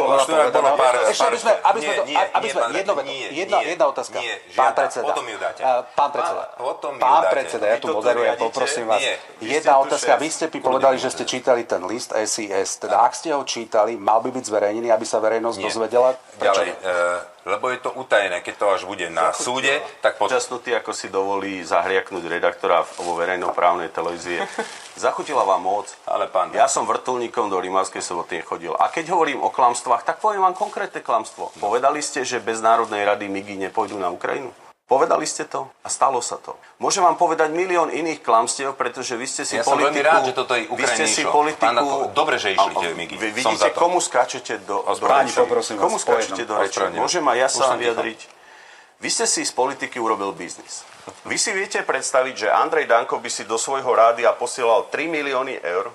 bolo pár...
Ešte aby sme, aby sme, nie, aby sme, jedno, jedna, jedna otázka.
Nie,
pán predseda.
Potom ju dáte.
Pán predseda.
Potom ju
pán predseda, ja tu moderujem, poprosím vás. Jedna otázka. Vy ste mi povedali, že ste čítali ten list SIS. Teda ak ste ho čítali, mal by byť zverejnený, aby sa verejnosť dozvedela. Prečo
Ďalej, lebo je to utajené. Keď to až bude na súde, tak
potom... Častnutý, ako si dovolí zahriaknúť redaktora vo verejnoprávnej televízie. Zachutila vám moc.
Ale pán...
Ja som vrtulníkom do Rimavskej soboty chodil. A keď hovorím o klamstvách, tak poviem vám konkrétne klamstvo. Povedali ste, že bez Národnej rady MIGI nepôjdu na Ukrajinu? Povedali ste to a stalo sa to. Môžem vám povedať milión iných klamstiev, pretože vy ste si
ja
politiku...
som veľmi rád, že toto je Ukrajine
Vy ste si politiku...
Pán, dobre, že išli tie migy.
Vy vidíte, komu skáčete do, do
Páni, poprosím
Komu
vás,
skáčete do reči. Môžem aj ja sa vyjadriť. Vy ste si z politiky urobil biznis. Vy si viete predstaviť, že Andrej Danko by si do svojho rádia posielal 3 milióny eur.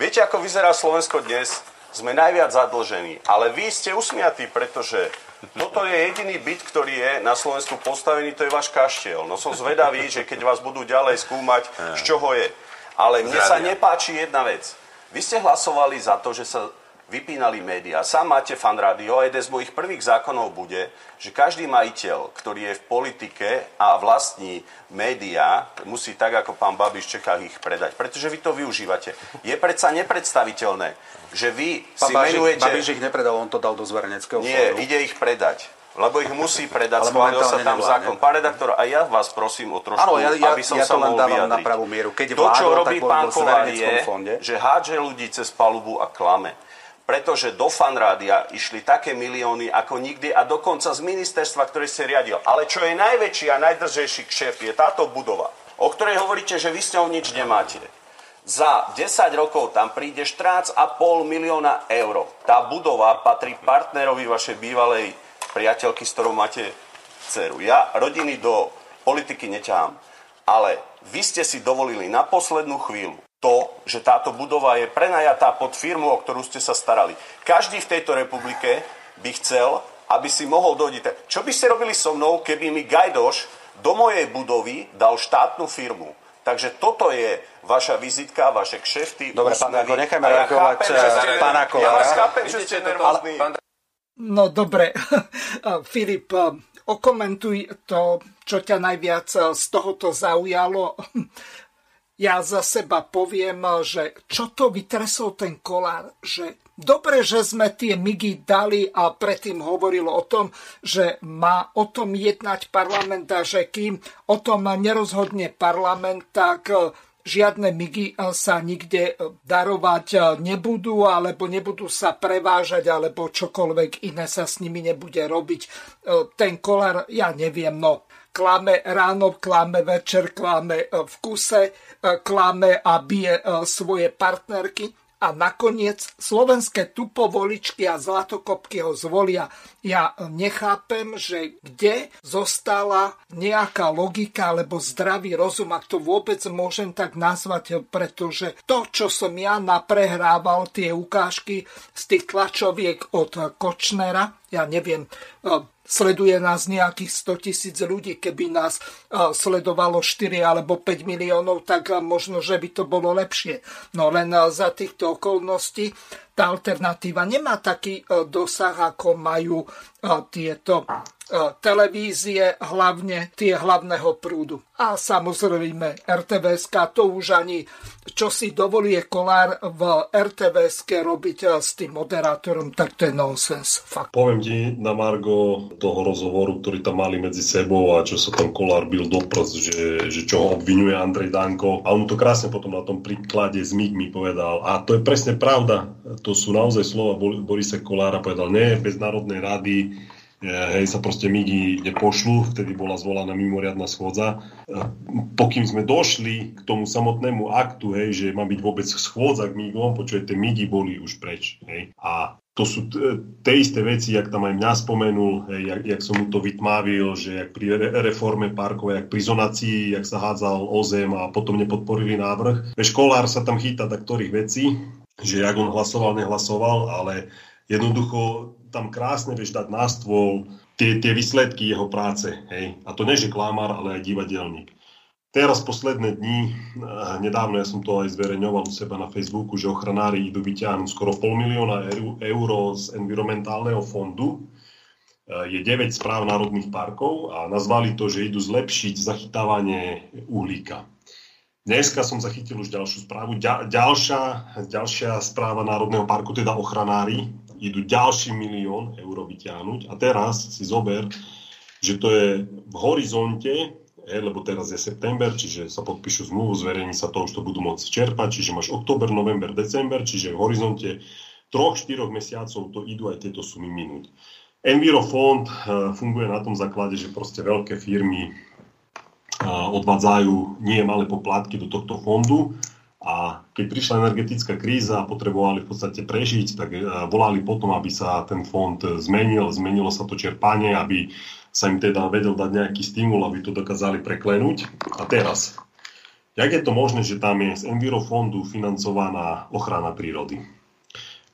Viete, ako vyzerá Slovensko dnes? Sme najviac zadlžení. Ale vy ste usmiatí, pretože toto je jediný byt, ktorý je na Slovensku postavený, to je váš kaštiel. No som zvedavý, že keď vás budú ďalej skúmať, z čoho je. Ale mne sa nepáči jedna vec. Vy ste hlasovali za to, že sa vypínali médiá. Sám máte fan rádio a jeden z mojich prvých zákonov bude, že každý majiteľ, ktorý je v politike a vlastní médiá, musí tak ako pán Babiš v Čechách ich predať. Pretože vy to využívate. Je predsa nepredstaviteľné, že vy
pán
si
Babiš,
menujete...
Babiš ich nepredal, on to dal do zverejneckého
Nie,
fondu.
ide ich predať. lebo ich musí predať, schválil sa tam zákon. Pán redaktor, a ja vás prosím o trošku, ano, ja, ja, aby som ja sa mohol vyjadriť.
Na pravú mieru. Keď
to, čo robí pán Kolár je, fonde. že hádže ľudí cez palubu a klame. Pretože do fanrádia išli také milióny ako nikdy a dokonca z ministerstva, ktoré ste riadil. Ale čo je najväčší a najdržejší kšeft je táto budova, o ktorej hovoríte, že vy s ňou nič nemáte. Za 10 rokov tam príde 14,5 milióna eur. Tá budova patrí partnerovi vašej bývalej priateľky, s ktorou máte dceru. Ja rodiny do politiky neťahám, ale vy ste si dovolili na poslednú chvíľu to, že táto budova je prenajatá pod firmu, o ktorú ste sa starali. Každý v tejto republike by chcel, aby si mohol dojít. Čo by ste robili so mnou, keby mi Gajdoš do mojej budovy dal štátnu firmu? Takže toto je vaša vizitka, vaše kšefty,
Dobre, pán Ako, nechajme reagovať ja pána.
Ja vás chápem, že ste nervózny.
No dobre, Filip, okomentuj to, čo ťa najviac z tohoto zaujalo. Ja za seba poviem, že čo to vytresol ten kolár, že dobre, že sme tie migy dali a predtým hovoril o tom, že má o tom jednať parlament a že kým o tom nerozhodne parlament, tak žiadne migy eh, sa nikde eh, darovať nebudú, alebo nebudú sa prevážať, alebo čokoľvek iné sa s nimi nebude robiť. Ten kolár, ja neviem, no, klame ráno, klame večer, klame v kuse, klame a bije svoje partnerky a nakoniec slovenské tupovoličky a zlatokopky ho zvolia. Ja nechápem, že kde zostala nejaká logika alebo zdravý rozum, ak to vôbec môžem tak nazvať, pretože to, čo som ja naprehrával, tie ukážky z tých tlačoviek od Kočnera, ja neviem, sleduje nás nejakých 100 tisíc ľudí. Keby nás sledovalo 4 alebo 5 miliónov, tak možno, že by to bolo lepšie. No len za týchto okolností tá alternatíva nemá taký dosah, ako majú tieto televízie, hlavne tie hlavného prúdu. A samozrejme RTVSK, to už ani čo si dovolí Kolár v RTVSK robiť s tým moderátorom, tak to je nonsens. Fakt.
Poviem ti na Margo toho rozhovoru, ktorý tam mali medzi sebou a čo sa tam Kolár bil do že, že čo ho obvinuje Andrej Danko. A on to krásne potom na tom príklade z MIG mi povedal. A to je presne pravda. To sú naozaj slova Borisa Kolára. Povedal, nie, bez Národnej rady hej, sa proste migy nepošlu, vtedy bola zvolaná mimoriadná schôdza. Pokým sme došli k tomu samotnému aktu, hej, že má byť vôbec schôdza k migom, počujete, migy boli už preč. Hej. A to sú tie isté veci, jak tam aj mňa spomenul, hej, jak, jak som mu to vytmávil, že jak pri reforme parkov, jak pri zonácii, jak sa hádzal o zem a potom nepodporili návrh. Školár sa tam chýta tak ktorých vecí, že jak on hlasoval, nehlasoval, ale jednoducho tam krásne vieš dať na stôl tie, tie výsledky jeho práce. Hej. A to nie, že klamár, ale aj divadelník. Teraz posledné dni, eh, nedávno ja som to aj zverejňoval u seba na Facebooku, že ochranári idú vyťahnuť skoro pol milióna eur z environmentálneho fondu. Eh, je 9 správ národných parkov a nazvali to, že idú zlepšiť zachytávanie uhlíka. Dneska som zachytil už ďalšiu správu. Ďalšia, ďalšia správa Národného parku, teda ochranári, idú ďalší milión eur vyťahnuť. A teraz si zober, že to je v horizonte, he, lebo teraz je september, čiže sa podpíšu zmluvu, zverejní sa to, už to budú môcť čerpať, čiže máš október, november, december, čiže v horizonte 3-4 mesiacov to idú aj tieto sumy minúť. Envirofond eh, funguje na tom základe, že proste veľké firmy eh, odvádzajú nie malé poplatky do tohto fondu a keď prišla energetická kríza a potrebovali v podstate prežiť, tak e, volali potom, aby sa ten fond zmenil, zmenilo sa to čerpanie, aby sa im teda vedel dať nejaký stimul, aby to dokázali preklenúť. A teraz, jak je to možné, že tam je z Envirofondu financovaná ochrana prírody?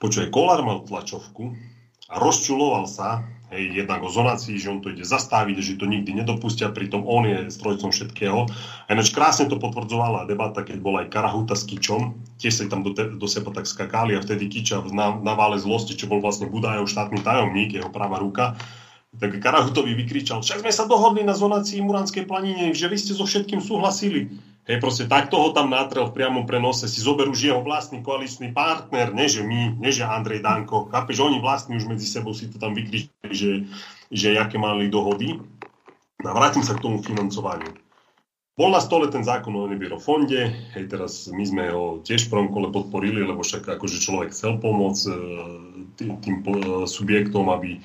Počuje, Kolár mal tlačovku a rozčuloval sa, hej, jednak o zonácii, že on to ide zastaviť, že to nikdy nedopustia, pritom on je strojcom všetkého. A ináč krásne to potvrdzovala debata, keď bola aj Karahuta s Kičom, tiež sa tam do, te, do seba tak skakali a vtedy Kiča na, na vále zlosti, čo bol vlastne Budajov štátny tajomník, jeho práva ruka, tak Karahutovi vykričal, však sme sa dohodli na zonácii Muranskej planine, že vy ste so všetkým súhlasili. Hej, proste takto ho tam natrel v priamom prenose, si zoberú už jeho vlastný koaličný partner, nie že my, nie Andrej Danko. Chápeš, oni vlastní už medzi sebou si to tam vykričali, že, že aké mali dohody. No vrátim sa k tomu financovaniu. Bol na stole ten zákon o fonde, hej, teraz my sme ho tiež v prvom kole podporili, lebo však akože človek chcel pomôcť tým, tým subjektom, aby,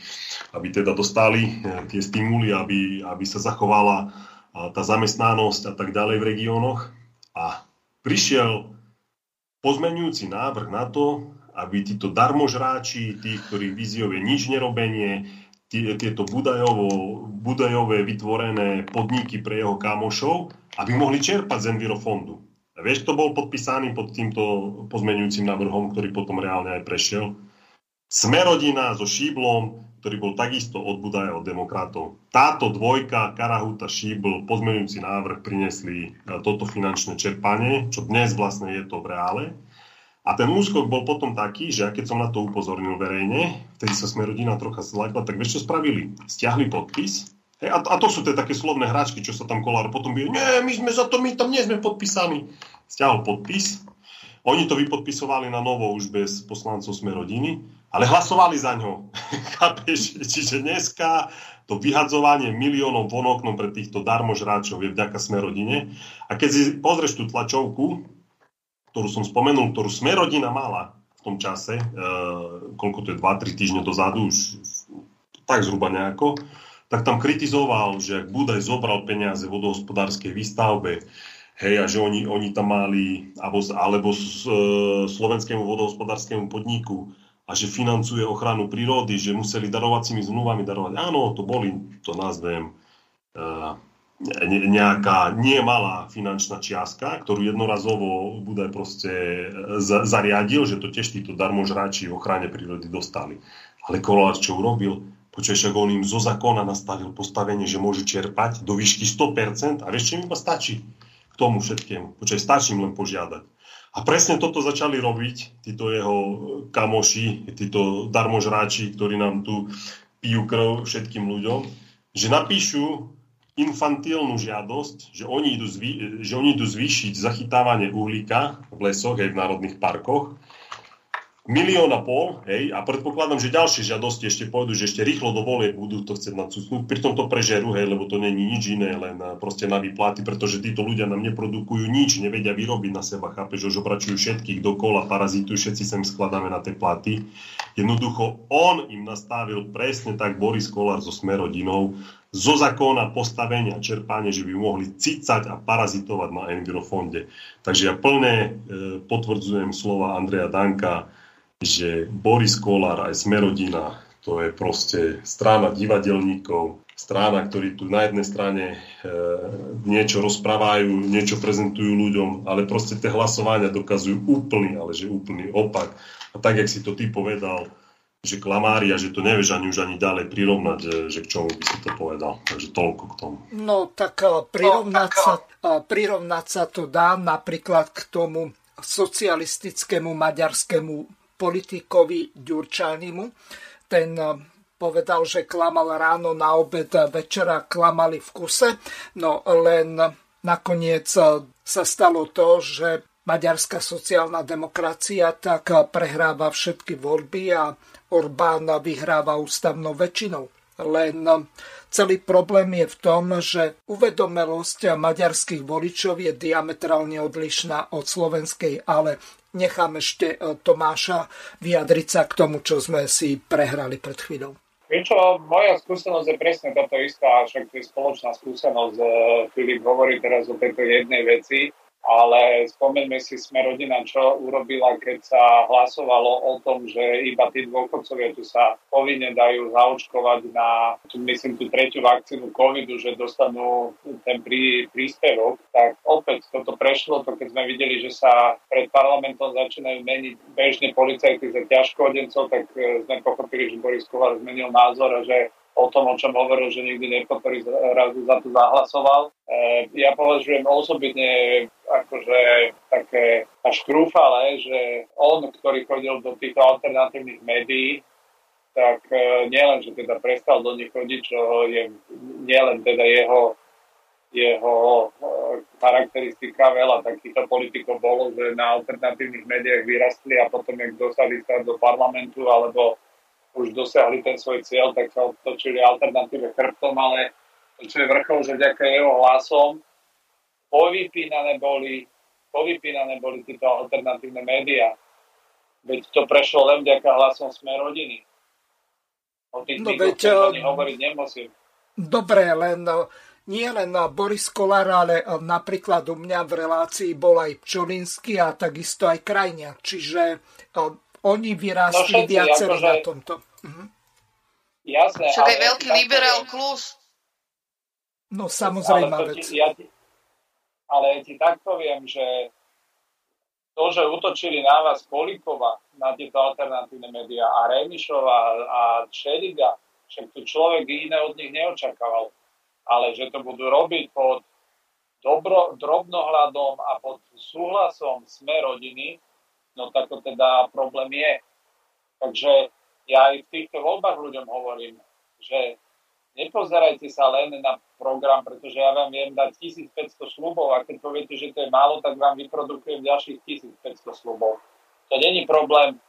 aby teda dostali e, tie stimuly, aby, aby sa zachovala tá zamestnanosť a tak ďalej v regiónoch. A prišiel pozmenujúci návrh na to, aby títo darmožráči, tí, ktorí víziou nič nerobenie, tí, tieto budajovo, budajové vytvorené podniky pre jeho kamošov, aby mohli čerpať z Envirofondu. A vieš, kto bol podpísaný pod týmto pozmenujúcim návrhom, ktorý potom reálne aj prešiel? Smerodina so Šíblom, ktorý bol takisto od Budaja od demokratov. Táto dvojka, Karahuta, Šíbl, pozmeňujúci návrh priniesli e, toto finančné čerpanie, čo dnes vlastne je to v reále. A ten úskok bol potom taký, že keď som na to upozornil verejne, vtedy sa sme rodina trocha zlakla, tak vieš, čo spravili? Stiahli podpis. Hej, a, a to sú tie také slovné hračky, čo sa tam kolár potom bije. Nie, my sme za to, my tam nie sme podpísaní. Stiahol podpis. Oni to vypodpisovali na novo už bez poslancov sme rodiny ale hlasovali za ňo. Chápeš? Čiže dneska to vyhadzovanie miliónov von oknom pre týchto darmožráčov je vďaka Smerodine. A keď si pozrieš tú tlačovku, ktorú som spomenul, ktorú Smerodina mala v tom čase, e, koľko to je, 2-3 týždne dozadu, už tak zhruba nejako, tak tam kritizoval, že ak Budaj zobral peniaze vodohospodárskej výstavbe, hej, a že oni, oni tam mali, alebo, alebo s, e, slovenskému vodohospodárskému podniku a že financuje ochranu prírody, že museli darovacími zmluvami darovať. Áno, to boli, to nazvem, uh, nejaká nemalá finančná čiastka, ktorú jednorazovo Budaj proste e, zariadil, že to tiež títo darmožráči v ochrane prírody dostali. Ale Kolár čo urobil? Počuješ, ako on im zo zákona nastavil postavenie, že môžu čerpať do výšky 100% a vieš, čo im iba stačí k tomu všetkému. Počuješ, stačí im len požiadať. A presne toto začali robiť títo jeho kamoši, títo darmožráči, ktorí nám tu pijú krv všetkým ľuďom, že napíšu infantilnú žiadosť, že oni idú, zvý, že oni idú zvýšiť zachytávanie uhlíka v lesoch aj v národných parkoch milión a pol, hej, a predpokladám, že ďalšie žiadosti ešte pôjdu, že ešte rýchlo do volie budú to chcieť nacucnúť, pritom to prežerú, hej, lebo to není nič iné, len proste na výplaty, pretože títo ľudia nám neprodukujú nič, nevedia vyrobiť na seba, chápe, že obračujú všetkých dokola, parazitujú, všetci sem skladáme na tie platy. Jednoducho, on im nastavil presne tak Boris Kolár so Smerodinou, zo zákona postavenia čerpanie, že by mohli cicať a parazitovať na Envirofonde. Takže ja plne e, potvrdzujem slova Andreja Danka, že Boris Kolár aj Smerodina, to je proste strana divadelníkov, strana, ktorí tu na jednej strane e, niečo rozprávajú, niečo prezentujú ľuďom, ale proste tie hlasovania dokazujú úplný, ale že úplný opak. A tak, jak si to ty povedal, že klamária, že to nevieš ani už ani ďalej prirovnať, že, že k čomu by si to povedal. Takže toľko k tomu.
No tak e, prirovnať, no, tak... E, prirovnať sa to dá napríklad k tomu socialistickému maďarskému politikovi Ďurčanimu. Ten eh, povedal, že klamal ráno, na obed, večera klamali v kuse. No len nakoniec eh, sa stalo to, že maďarská sociálna demokracia tak prehráva všetky voľby a Orbán vyhráva ústavnou väčšinou. Len eh, celý problém je v tom, že uvedomelosť maďarských voličov je diametrálne odlišná od slovenskej, ale nechám ešte e, Tomáša vyjadriť sa k tomu, čo sme si prehrali pred chvíľou.
Vieš čo, moja skúsenosť je presne táto istá, však to je spoločná skúsenosť. E, Filip hovorí teraz o tejto jednej veci ale spomeňme si sme rodina, čo urobila, keď sa hlasovalo o tom, že iba tí dôchodcovia tu sa povinne dajú zaočkovať na, myslím, tú tretiu vakcínu covidu, že dostanú ten prí, príspevok, tak opäť toto prešlo, to keď sme videli, že sa pred parlamentom začínajú meniť bežne policajty za ťažkohodencov, tak e, sme pochopili, že Boris Kovar zmenil názor a že o tom, o čom hovoril, že nikdy nepodporí, razu za to zahlasoval. E, ja považujem osobitne akože také až krúfale, že on, ktorý chodil do týchto alternatívnych médií, tak e, nielen, že teda prestal do nich chodiť, čo je nielen teda jeho, jeho e, charakteristika. Veľa takýchto politikov bolo, že na alternatívnych médiách vyrastli a potom, jak dostali sa do parlamentu alebo už dosiahli ten svoj cieľ, tak sa otočili alternatíve chrbtom, ale to, čo je vrchol, že vďaka jeho hlasom povypínané boli, povypínané boli tieto alternatívne médiá. Veď to prešlo len vďaka hlasom sme rodiny. O tých no, veď, ani hovoriť nemusím.
Dobre, len nie len Boris Kolár, ale napríklad u mňa v relácii bol aj Pčolinsky a takisto aj Krajnia. Čiže oni vyrástli no viacerí akože... na tomto. Mhm.
Jasné.
Však aj veľký liberál klus.
No samozrejme
ale, ti, ja ti, ale ja ti tak poviem, že to, že utočili na vás Kolikova, na tieto alternatívne médiá a Remišova a Šediga, však tu človek iné od nich neočakával. Ale že to budú robiť pod dobro, drobnohľadom a pod súhlasom sme rodiny, no tak to teda problém je. Takže ja aj v týchto voľbách ľuďom hovorím, že nepozerajte sa len na program, pretože ja vám viem dať 1500 slubov a keď poviete, že to je málo, tak vám vyprodukujem ďalších 1500 slubov. To není problém e,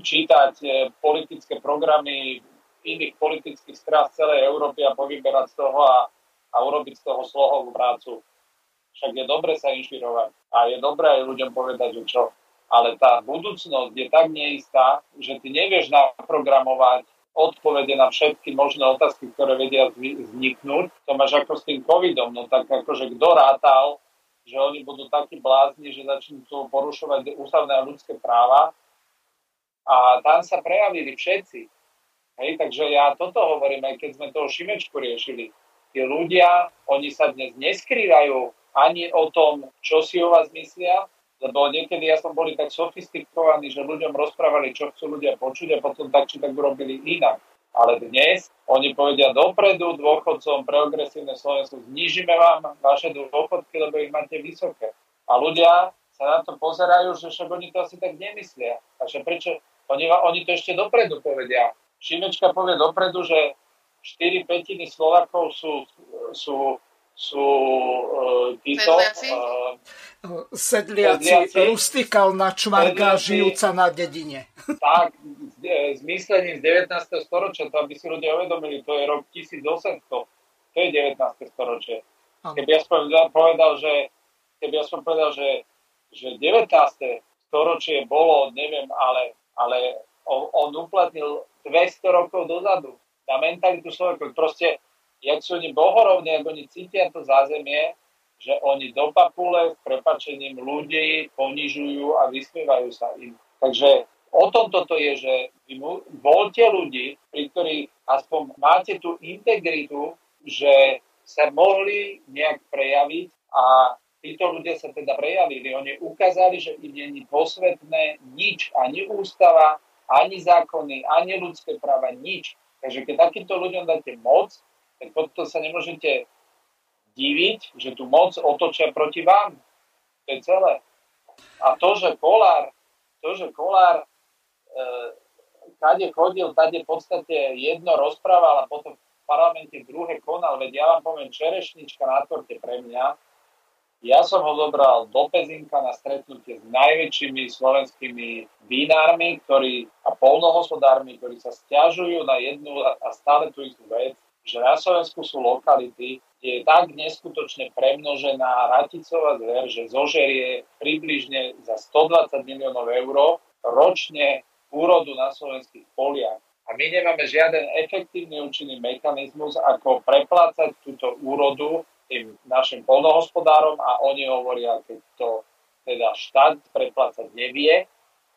čítať e, politické programy iných politických strán z celej Európy a povyberať z toho a, a urobiť z toho slohovú prácu. Však je dobre sa inšpirovať a je dobré aj ľuďom povedať, že čo. Ale tá budúcnosť je tak neistá, že ty nevieš naprogramovať odpovede na všetky možné otázky, ktoré vedia vzniknúť. To máš ako s tým covidom, no tak akože kto rátal, že oni budú takí blázni, že začnú porušovať ústavné a ľudské práva. A tam sa prejavili všetci. Hej, takže ja toto hovorím, aj keď sme toho Šimečku riešili. Tí ľudia, oni sa dnes neskrývajú ani o tom, čo si o vás myslia, lebo niekedy ja som boli tak sofistikovaní, že ľuďom rozprávali, čo chcú ľudia počuť a potom tak či tak urobili inak. Ale dnes oni povedia dopredu dôchodcom progresívne Slovensko, znižíme vám vaše dôchodky, lebo ich máte vysoké. A ľudia sa na to pozerajú, že však oni to asi tak nemyslia. A že prečo? Oni, oni to ešte dopredu povedia. Šimečka povie dopredu, že 4 petiny Slovakov sú, sú sú uh, títo...
Uh, sedliaci, sedliaci rustikálna sedliaci, žijúca na dedine.
Tak, s myslením z 19. storočia, to aby si ľudia uvedomili, to je rok 1800, to je 19. storočie. Keby ja som povedal, že, keby ja som povedal, že, že 19. storočie bolo, neviem, ale, ale on, on uplatnil 200 rokov dozadu na mentalitu Slovenku. Proste jak sú oni bohorovní, ak oni cítia to zázemie, že oni do papule s prepačením ľudí ponižujú a vysmievajú sa im. Takže o tom toto je, že vy voľte ľudí, pri ktorých aspoň máte tú integritu, že sa mohli nejak prejaviť a títo ľudia sa teda prejavili. Oni ukázali, že im není posvetné nič, ani ústava, ani zákony, ani ľudské práva, nič. Takže keď takýmto ľuďom dáte moc, tak potom sa nemôžete diviť, že tu moc otočia proti vám. To je celé. A to, že Kolár, to, že Kolár e, kade chodil, tade v podstate jedno rozprával a potom v parlamente druhé konal, veď ja vám poviem čerešnička na torte pre mňa. Ja som ho zobral do Pezinka na stretnutie s najväčšími slovenskými vinármi ktorí, a polnohospodármi, ktorí sa stiažujú na jednu a stále tú istú vec že na Slovensku sú lokality, kde je tak neskutočne premnožená raticová zver, že zožerie približne za 120 miliónov eur ročne úrodu na slovenských poliach. A my nemáme žiaden efektívny účinný mechanizmus, ako preplácať túto úrodu tým našim polnohospodárom a oni hovoria, keď to teda štát preplácať nevie,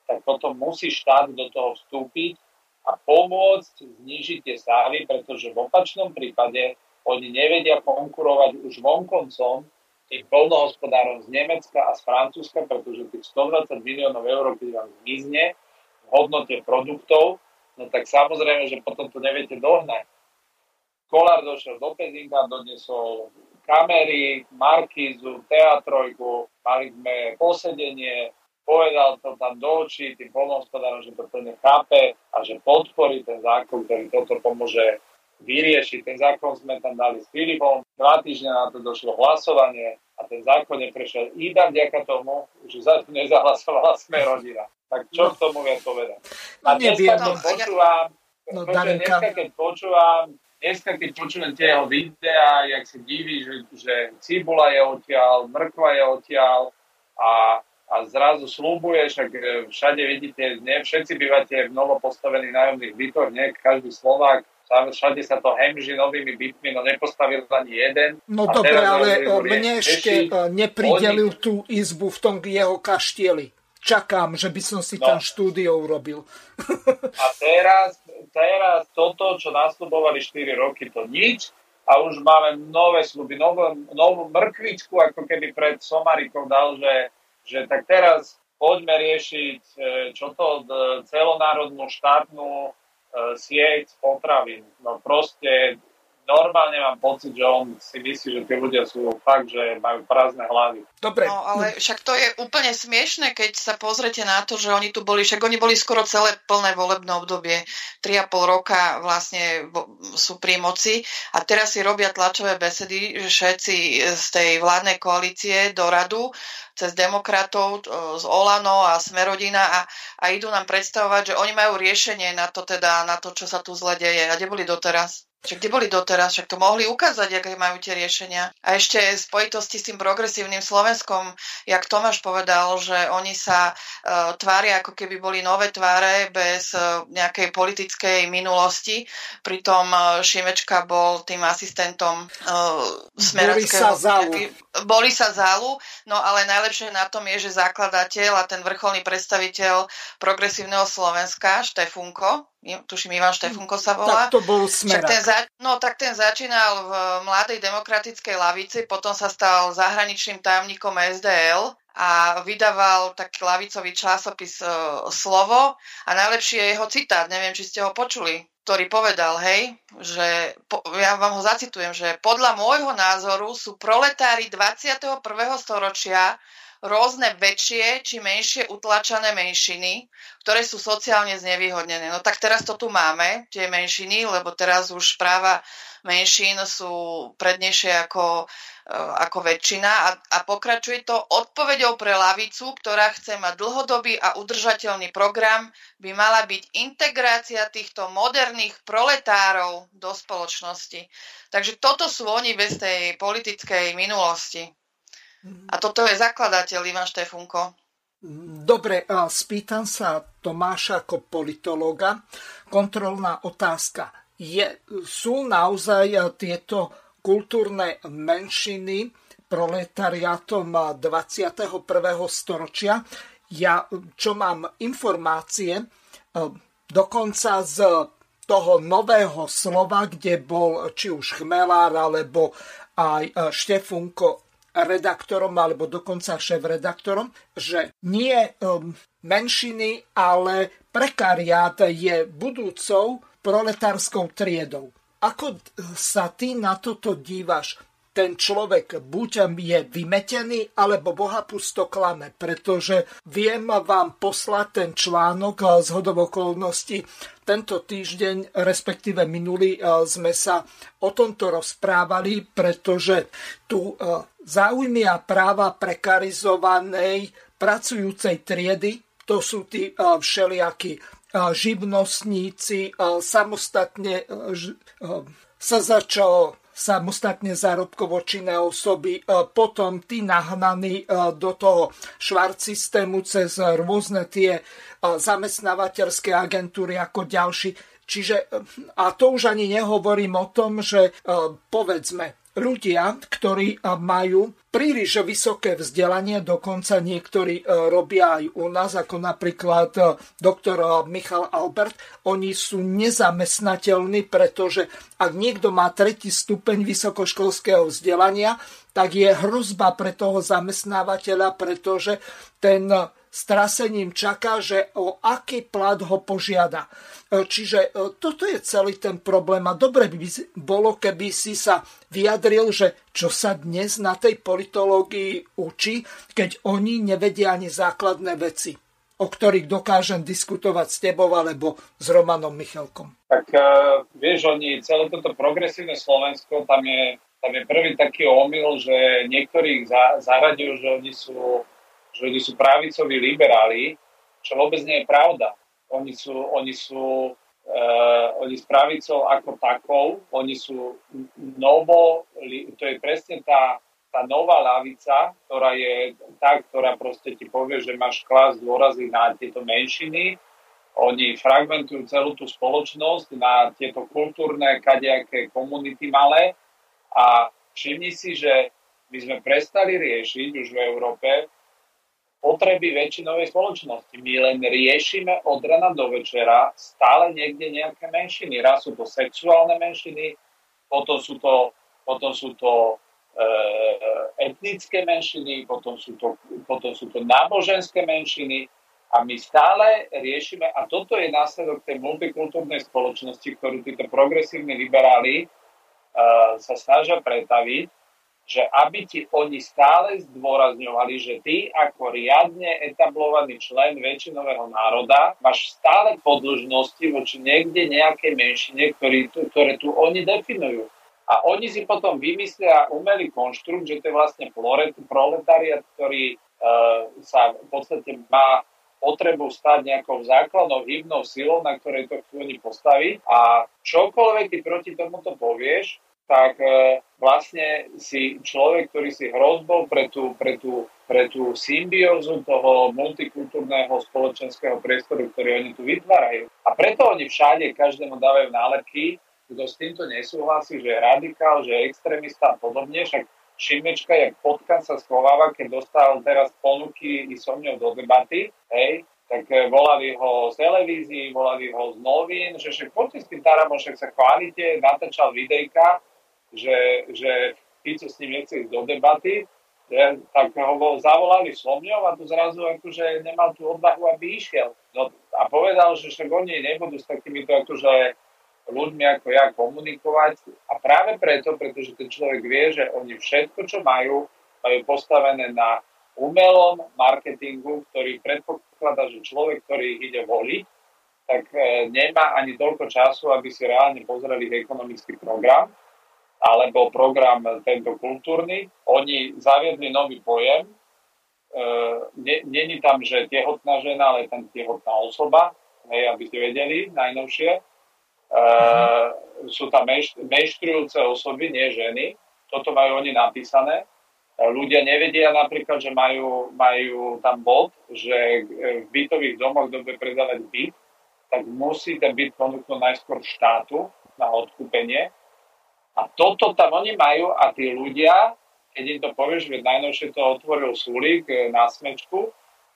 tak potom musí štát do toho vstúpiť a pomôcť znižiť tie stávy, pretože v opačnom prípade oni nevedia konkurovať už vonkoncom tým polnohospodárom z Nemecka a z Francúzska, pretože tých 120 miliónov eur, keď vám zmizne v hodnote produktov, no tak samozrejme, že potom to neviete dohnať. Kolár došiel do Pezinka, doniesol kamery, markízu, teatrojku, mali sme posedenie, povedal to tam do očí tým polnohospodárom, že to plne chápe a že podporí ten zákon, ktorý toto pomôže vyriešiť. Ten zákon sme tam dali s Filipom, dva týždňa na to došlo hlasovanie a ten zákon neprešiel iba vďaka tomu, že za to nezahlasovala sme rodina. Tak čo k tomu viac povedať? A dneska, keď počúvam, no, dneska, keď počúvam dneska, keď počujem tie jeho videá, jak sa diví, že, že cibula je odtiaľ, mrkva je odtiaľ a, a zrazu slúbuje, však e, všade vidíte, ne, všetci bývate v novopostavených nájomných bytoch, nie, každý Slovák, všade sa to hemží novými bytmi, no nepostavil ani jeden.
No dobre, ale e, mne ešte e, nepridelil oni... tú izbu v tom jeho kaštieli. Čakám, že by som si no. tam štúdio urobil.
A teraz teraz toto, čo nastupovali 4 roky, to nič a už máme nové sluby, novú, novú mrkvičku, ako keby pred Somarikou dal, že, že tak teraz poďme riešiť e, čo to celonárodnú štátnu e, sieť potravín. No proste normálne mám pocit, že on si myslí, že tí ľudia sú fakt, že majú prázdne hlavy.
Dobre.
No, ale však to je úplne smiešne, keď sa pozrete na to, že oni tu boli, však oni boli skoro celé plné volebné obdobie, 3,5 roka vlastne sú pri moci a teraz si robia tlačové besedy, že všetci z tej vládnej koalície do radu cez demokratov z Olano a Smerodina a, a idú nám predstavovať, že oni majú riešenie na to teda, na to, čo sa tu zle deje. A kde boli doteraz? Však kde boli doteraz? Však to mohli ukázať, aké majú tie riešenia. A ešte v spojitosti s tým progresívnym Slovenskom, jak Tomáš povedal, že oni sa uh, tvária, ako keby boli nové tváre bez uh, nejakej politickej minulosti. Pritom uh, Šimečka bol tým asistentom uh. Boli sa zálu, no ale najlepšie na tom je, že zakladateľ a ten vrcholný predstaviteľ progresívneho Slovenska, Štefunko, tuším Ivan Štefunko sa volá.
Tak to bol smerak.
Ten za, no tak ten začínal v Mladej demokratickej lavici, potom sa stal zahraničným tajomníkom SDL a vydával taký lavicový časopis e, Slovo a najlepší je jeho citát, neviem, či ste ho počuli, ktorý povedal, hej, že po, ja vám ho zacitujem, že podľa môjho názoru sú proletári 21. storočia rôzne väčšie či menšie utlačané menšiny, ktoré sú sociálne znevýhodnené. No tak teraz to tu máme, tie menšiny, lebo teraz už práva menšín sú prednejšie ako, e, ako väčšina a, a pokračuje to odpovedou pre lavicu, ktorá chce mať dlhodobý a udržateľný program, by mala byť integrácia týchto moderných proletárov do spoločnosti. Takže toto sú oni bez tej politickej minulosti. A toto je zakladateľ Ivan Štefunko.
Dobre, spýtam sa Tomáša ako politológa. Kontrolná otázka. Je, sú naozaj tieto kultúrne menšiny proletariátom 21. storočia? Ja, čo mám informácie, dokonca z toho nového slova, kde bol či už Chmelár alebo aj Štefunko redaktorom alebo dokonca šéf-redaktorom, že nie um, menšiny, ale prekariát je budúcou proletárskou triedou. Ako sa ty na toto dívaš? Ten človek buď je vymetený, alebo Boha pusto klame, pretože viem vám poslať ten článok z hodov okolností. Tento týždeň, respektíve minulý, e, sme sa o tomto rozprávali, pretože tu e, záujmy a práva prekarizovanej pracujúcej triedy, to sú tí všelijakí živnostníci, samostatne sa začal samostatne zárobkovo činné osoby, e, potom tí nahnaní e, do toho švart systému cez rôzne tie e, zamestnávateľské agentúry ako ďalší. Čiže, a to už ani nehovorím o tom, že povedzme, ľudia, ktorí majú príliš vysoké vzdelanie, dokonca niektorí e, robia aj u nás, ako napríklad e, doktor e, Michal Albert, oni sú nezamestnateľní, pretože ak niekto má tretí stupeň vysokoškolského vzdelania, tak je hrozba pre toho zamestnávateľa, pretože ten strasením čaká, že o aký plat ho požiada. E, čiže e, toto je celý ten problém a dobre by bolo, keby si sa vyjadril, že čo sa dnes na tej politológii učí, keď oni nevedia ani základné veci. o ktorých dokážem diskutovať s tebou alebo s Romanom Michalkom?
Tak uh, vieš, oni, celé toto progresívne Slovensko, tam je, tam je prvý taký omyl, že niektorých za, zaradujú, že oni sú, že oni sú pravicoví liberáli, čo vôbec nie je pravda. Oni sú, oni sú uh, oni s pravicou ako takou, oni sú novo, to je presne tá tá nová lavica, ktorá je tá, ktorá proste ti povie, že máš klas dôrazy na tieto menšiny, oni fragmentujú celú tú spoločnosť na tieto kultúrne, kadejaké komunity malé a všimni si, že my sme prestali riešiť už v Európe potreby väčšinovej spoločnosti. My len riešime od rana do večera stále niekde nejaké menšiny. Raz sú to sexuálne menšiny, potom sú to, potom sú to Eh, etnické menšiny, potom sú, to, potom sú to náboženské menšiny a my stále riešime, a toto je následok tej multikultúrnej spoločnosti, ktorú títo progresívni liberáli uh, sa snažia pretaviť, že aby ti oni stále zdôrazňovali, že ty ako riadne etablovaný člen väčšinového národa máš stále podĺžnosti voči niekde nejakej menšine, ktorý, ktoré tu oni definujú. A oni si potom vymyslia umelý konštrukt, že to je vlastne proletariat, ktorý uh, sa v podstate má potrebu stať nejakou základnou hybnou silou, na ktorej to chcú oni postaviť. A čokoľvek ty proti tomuto povieš, tak uh, vlastne si človek, ktorý si hrozbou pre tú, pre tú, pre tú symbiózu toho multikultúrneho spoločenského priestoru, ktorý oni tu vytvárajú. A preto oni všade každému dávajú nálepky, kto s týmto nesúhlasí, že je radikál, že je extrémista a podobne, však Šimečka, jak potkan sa schováva, keď dostal teraz ponuky i so mňou do debaty, hej, tak eh, volali ho z televízií, volali ho z novín, že však poďte s tým Taramom, však sa chválite, natáčal videjka, že, že tí, co s ním nechce ísť do debaty, tak ho zavolali so mňou a tu zrazu akože nemal tú odvahu, aby išiel. No, a povedal, že však oni nebudú s takýmito akože ľuďmi ako ja komunikovať a práve preto, pretože ten človek vie, že oni všetko, čo majú, majú postavené na umelom marketingu, ktorý predpokladá, že človek, ktorý ide voliť, tak e, nemá ani toľko času, aby si reálne pozreli ekonomický program alebo program tento kultúrny. Oni zaviedli nový pojem. E, Není tam, že tehotná žena, ale tam tehotná osoba, hej, aby ste vedeli, najnovšie Uh, sú tam menštrujúce osoby, nie ženy. Toto majú oni napísané. Uh, ľudia nevedia napríklad, že majú, majú tam bod, že v bytových domoch, kto bude predávať byt, tak musí ten byt ponúknuť najskôr štátu na odkúpenie. A toto tam oni majú a tí ľudia, keď im to povieš, že najnovšie to otvoril Sulík eh, na smečku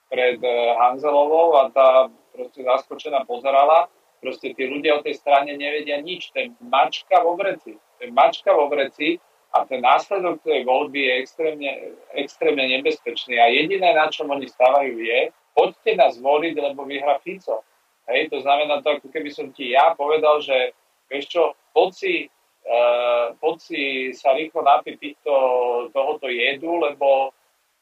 pred Hanzelovou a tá proste zaskočená pozerala, Proste tí ľudia o tej strane nevedia nič. To je mačka vo vreci. To je mačka vo vreci a ten následok tej voľby je extrémne, extrémne nebezpečný. A jediné, na čom oni stávajú, je, poďte nás voliť, lebo vyhra Fico. Hej, to znamená to, ako keby som ti ja povedal, že vieš čo, poď si, poď si sa rýchlo napiť týchto, tohoto jedu, lebo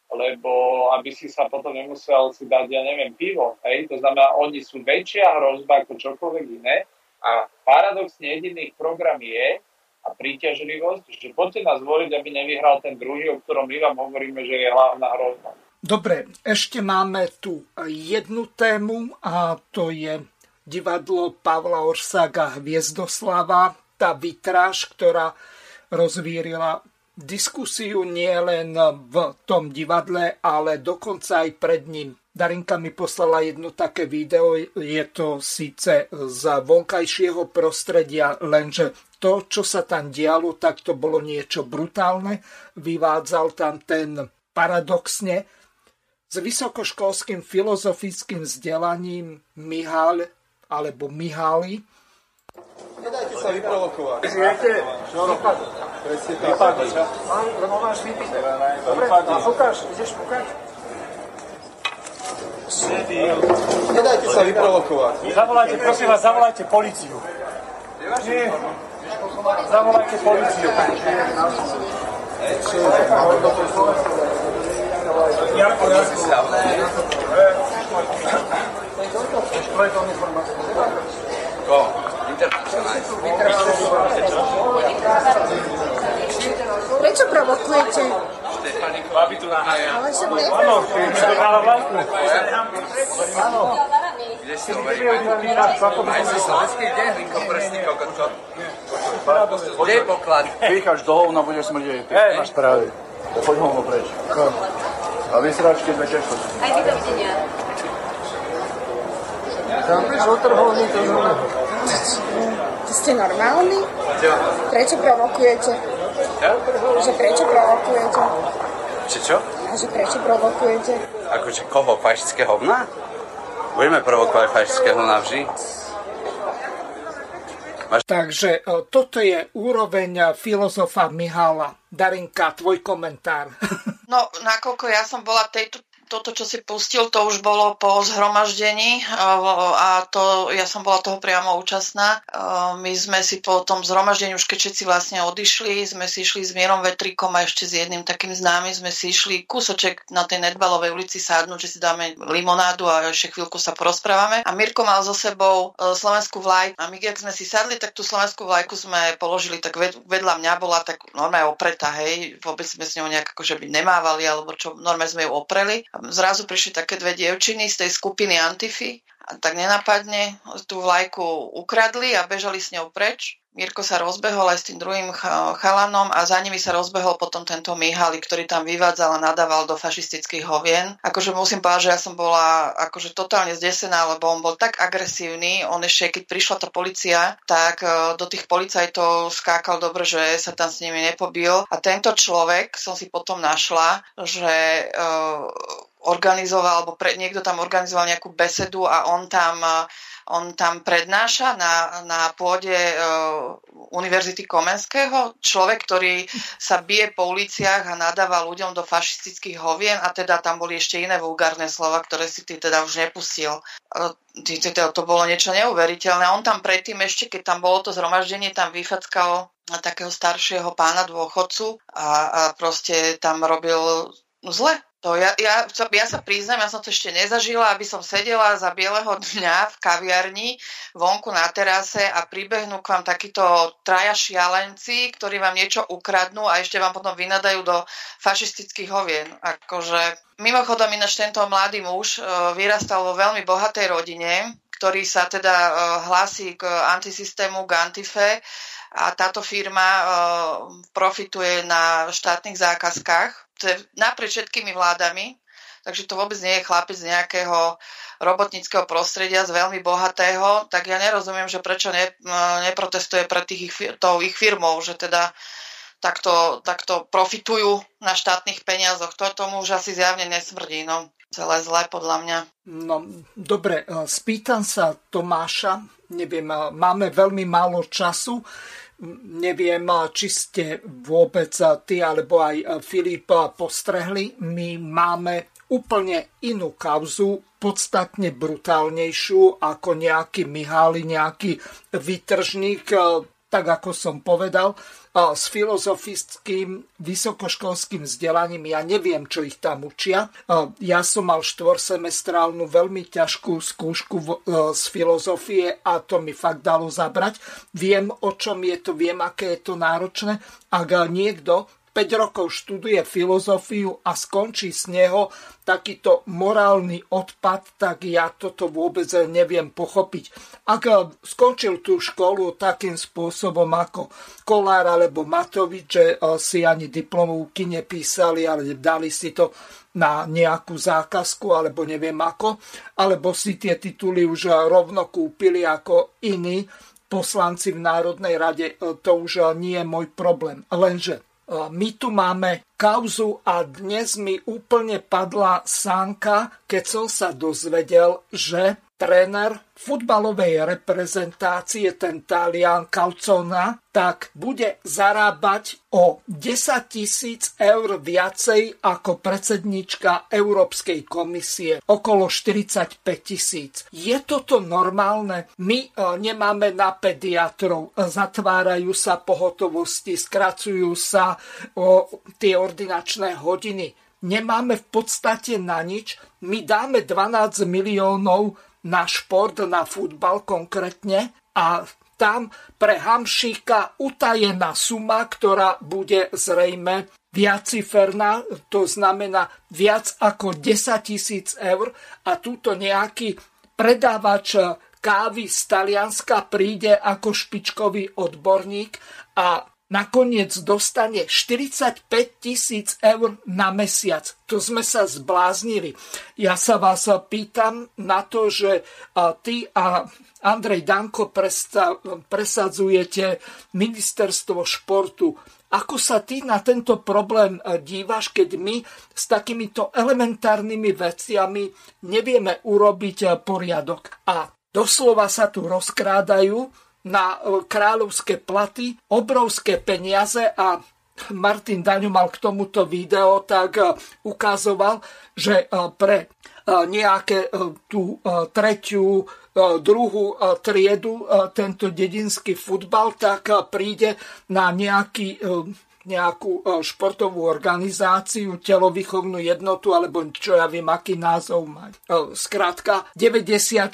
lebo aby si sa potom nemusel si dať, ja neviem, pivo. Hej? To znamená, oni sú väčšia hrozba ako čokoľvek iné a paradoxne jediný program je a príťažlivosť, že poďte nás voliť, aby nevyhral ten druhý, o ktorom my vám hovoríme, že je hlavná hrozba.
Dobre, ešte máme tu jednu tému a to je divadlo Pavla Orsaga Hviezdoslava, tá vitráž, ktorá rozvírila diskusiu nie len v tom divadle, ale dokonca aj pred ním. Darinka mi poslala jedno také video, je to síce z vonkajšieho prostredia, lenže to, čo sa tam dialo, tak to bolo niečo brutálne. Vyvádzal tam ten paradoxne s vysokoškolským filozofickým vzdelaním Mihal alebo Mihály,
Nedajte sa vyprovokovať. Viete, čo robíte? Presne tak. Vypadli. Lebo máš vypite. Dobre, a Lukáš, ideš pukať? Nedajte sa vyprovokovať.
Zavolajte, prosím vás, zavolajte policiu. Nie. Zavolajte policiu. Jarko, Jarko. Koľko? internacionales. Prečo provokujete? Babi tu nahája. Ale však Áno, keď to dáva vlastnú. Áno.
Kde si to verí? Aj si slovenský, kde je hrinko prstný kokotko? Kde je poklad?
Pýchaš do hovna, budeš smrdieť. Hej, máš pravdu. Poď hovno preč. A vysračky sme tiež
Aj vy dovidenia.
Tam prišlo trhovný, to znamená.
Ste normálni? Prečo provokujete? Že prečo provokujete?
Či čo?
A že prečo provokujete?
Akože koho? Fašické hovna? Budeme provokovať fašické hovna vždy?
Takže e, toto je úroveň filozofa Mihala. Darinka, tvoj komentár.
No, nakoľko ja som bola v tejto toto, čo si pustil, to už bolo po zhromaždení a to, ja som bola toho priamo účastná. My sme si po tom zhromaždení, už keď všetci vlastne odišli, sme si išli s Mierom Vetrikom a ešte s jedným takým známym, sme si išli kúsoček na tej Nedbalovej ulici sadnúť, že si dáme limonádu a ešte chvíľku sa porozprávame. A Mirko mal so sebou e, slovenskú vlajku a my, keď sme si sadli, tak tú slovenskú vlajku sme položili tak vedľa mňa bola tak normálne opretá, hej, vôbec sme s ňou nejak akože by nemávali, alebo čo, normálne sme ju opreli zrazu prišli také dve dievčiny z tej skupiny Antify a tak nenapadne tú vlajku ukradli a bežali s ňou preč. Mirko sa rozbehol aj s tým druhým chalanom a za nimi sa rozbehol potom tento Mihali, ktorý tam vyvádzal a nadával do fašistických hovien. Akože musím povedať, že ja som bola akože totálne zdesená, lebo on bol tak agresívny. On ešte, keď prišla tá policia, tak e, do tých policajtov skákal dobre, že sa tam s nimi nepobil. A tento človek, som si potom našla, že uh, organizoval, alebo pre, niekto tam organizoval nejakú besedu a on tam, on tam prednáša na, na pôde uh, Univerzity Komenského. Človek, ktorý sa bije po uliciach a nadáva ľuďom do fašistických hovien a teda tam boli ešte iné vulgárne slova, ktoré si ty teda už nepustil. Uh, ty, ty, to bolo niečo neuveriteľné. On tam predtým ešte, keď tam bolo to zhromaždenie, tam vyfackal takého staršieho pána dôchodcu a, a proste tam robil zle to ja, ja, ja sa priznám, ja som to ešte nezažila, aby som sedela za bieleho dňa v kaviarni vonku na terase a pribehnú k vám takíto traja šialenci, ktorí vám niečo ukradnú a ešte vám potom vynadajú do fašistických hovien. Akože, mimochodom ináč tento mladý muž e, vyrastal vo veľmi bohatej rodine, ktorý sa teda e, hlási k antisystému, k antife a táto firma uh, profituje na štátnych zákazkách naprieč všetkými vládami, takže to vôbec nie je chlapec z nejakého robotníckého prostredia, z veľmi bohatého, tak ja nerozumiem, že prečo ne, neprotestuje pre tých ich, tou ich firmou, že teda takto, takto profitujú na štátnych peniazoch. To tomu už asi zjavne nesmrdí. No, celé zlé podľa mňa.
No, dobre, e, spýtam sa Tomáša, neviem, e, máme veľmi málo času. Neviem, či ste vôbec ty alebo aj Filip postrehli. My máme úplne inú kauzu, podstatne brutálnejšiu ako nejaký Mihály, nejaký vytržník, tak ako som povedal s filozofickým vysokoškolským vzdelaním. Ja neviem, čo ich tam učia. Ja som mal štvorsemestrálnu veľmi ťažkú skúšku e, z filozofie a to mi fakt dalo zabrať. Viem, o čom je to, viem, aké je to náročné. Ak niekto 5 rokov študuje filozofiu a skončí z neho takýto morálny odpad, tak ja toto vôbec neviem pochopiť. Ak skončil tú školu takým spôsobom ako Kolár alebo Matovič, že eh, si ani diplomovky nepísali, ale dali si to na nejakú zákazku alebo neviem ako, alebo si tie tituly už rovno kúpili ako iní poslanci v Národnej rade, eh, to už nie je môj problém. Lenže my tu máme kauzu a dnes mi úplne padla sánka, keď som sa dozvedel, že tréner futbalovej reprezentácie, ten Talian Calzona, tak bude zarábať o 10 tisíc eur viacej ako predsednička Európskej komisie, okolo 45 tisíc. Je toto normálne? My e, nemáme na pediatrov, zatvárajú sa pohotovosti, skracujú sa tie ordinačné hodiny. Nemáme v podstate na nič. My dáme 12 miliónov na šport, na futbal konkrétne a tam pre Hamšíka utajená suma, ktorá bude zrejme viaciferná, to znamená viac ako 10 tisíc eur a túto nejaký predávač kávy z Talianska príde ako špičkový odborník a nakoniec dostane 45 tisíc eur na mesiac. To sme sa zbláznili. Ja sa vás pýtam na to, že ty a Andrej Danko presadzujete ministerstvo športu. Ako sa ty na tento problém dívaš, keď my s takýmito elementárnymi veciami nevieme urobiť poriadok? A doslova sa tu rozkrádajú na e, kráľovské platy obrovské peniaze a Martin Daňo mal k tomuto video, tak e, ukazoval, že e, pre nejaké tú tretiu, druhú triedu tento dedinský futbal, tak príde na nejaký nejakú e, športovú organizáciu, telovýchovnú jednotu, alebo čo ja viem, aký názov má. Skrátka, 94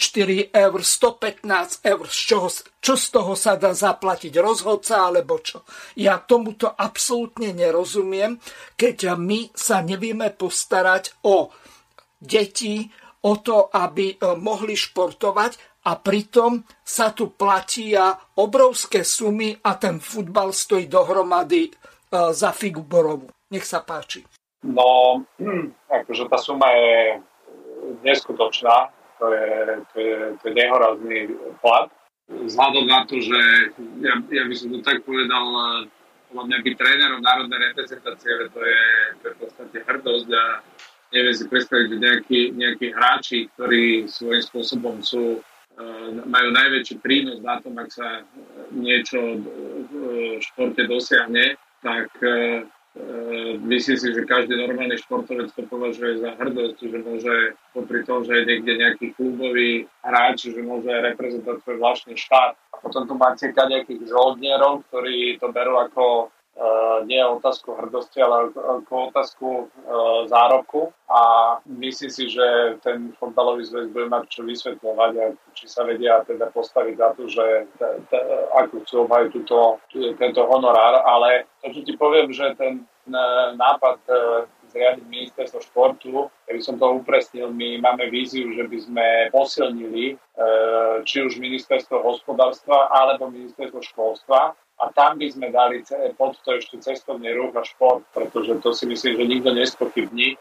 eur, 115 eur, z čoho, čo z toho sa dá zaplatiť rozhodca, alebo čo. Ja tomuto absolútne nerozumiem, keď my sa nevieme postarať o deti, o to, aby e, mohli športovať a pritom sa tu platia obrovské sumy a ten futbal stojí dohromady za figu borovú. Nech sa páči.
No, akože tá suma je neskutočná. To je, to je, to je nehorazný plat. Vzhľadom na to, že ja, ja by som to tak povedal, podľa mňa byť trénerom národnej reprezentácie, to je, to je v podstate hrdosť a neviem si predstaviť, že nejakí, nejakí hráči, ktorí svojím spôsobom sú majú najväčší prínos na tom, ak sa niečo v športe dosiahne, tak e, e, myslím si, že každý normálny športovec to považuje za hrdosť, že môže popri tom, že je niekde nejaký klubový hráč, že môže reprezentovať svoj vlastný štát. A potom tu máte nejakých žoldnierov, ktorí to berú ako Uh, nie otázku hrdosti, ale ako otázku uh, zárobku. A myslím si, že ten fotbalový zväz bude mať čo vysvetľovať a či sa vedia teda postaviť za to, že t- t- ako chcú obhajiť túto, tento honorár, ale to, čo ti poviem, že ten nápad uh, zriadiť ministerstvo športu, keby som to upresnil, my máme víziu, že by sme posilnili či už ministerstvo hospodárstva alebo ministerstvo školstva a tam by sme dali pod to ešte cestovný ruch a šport, pretože to si myslím, že nikto nespochybní,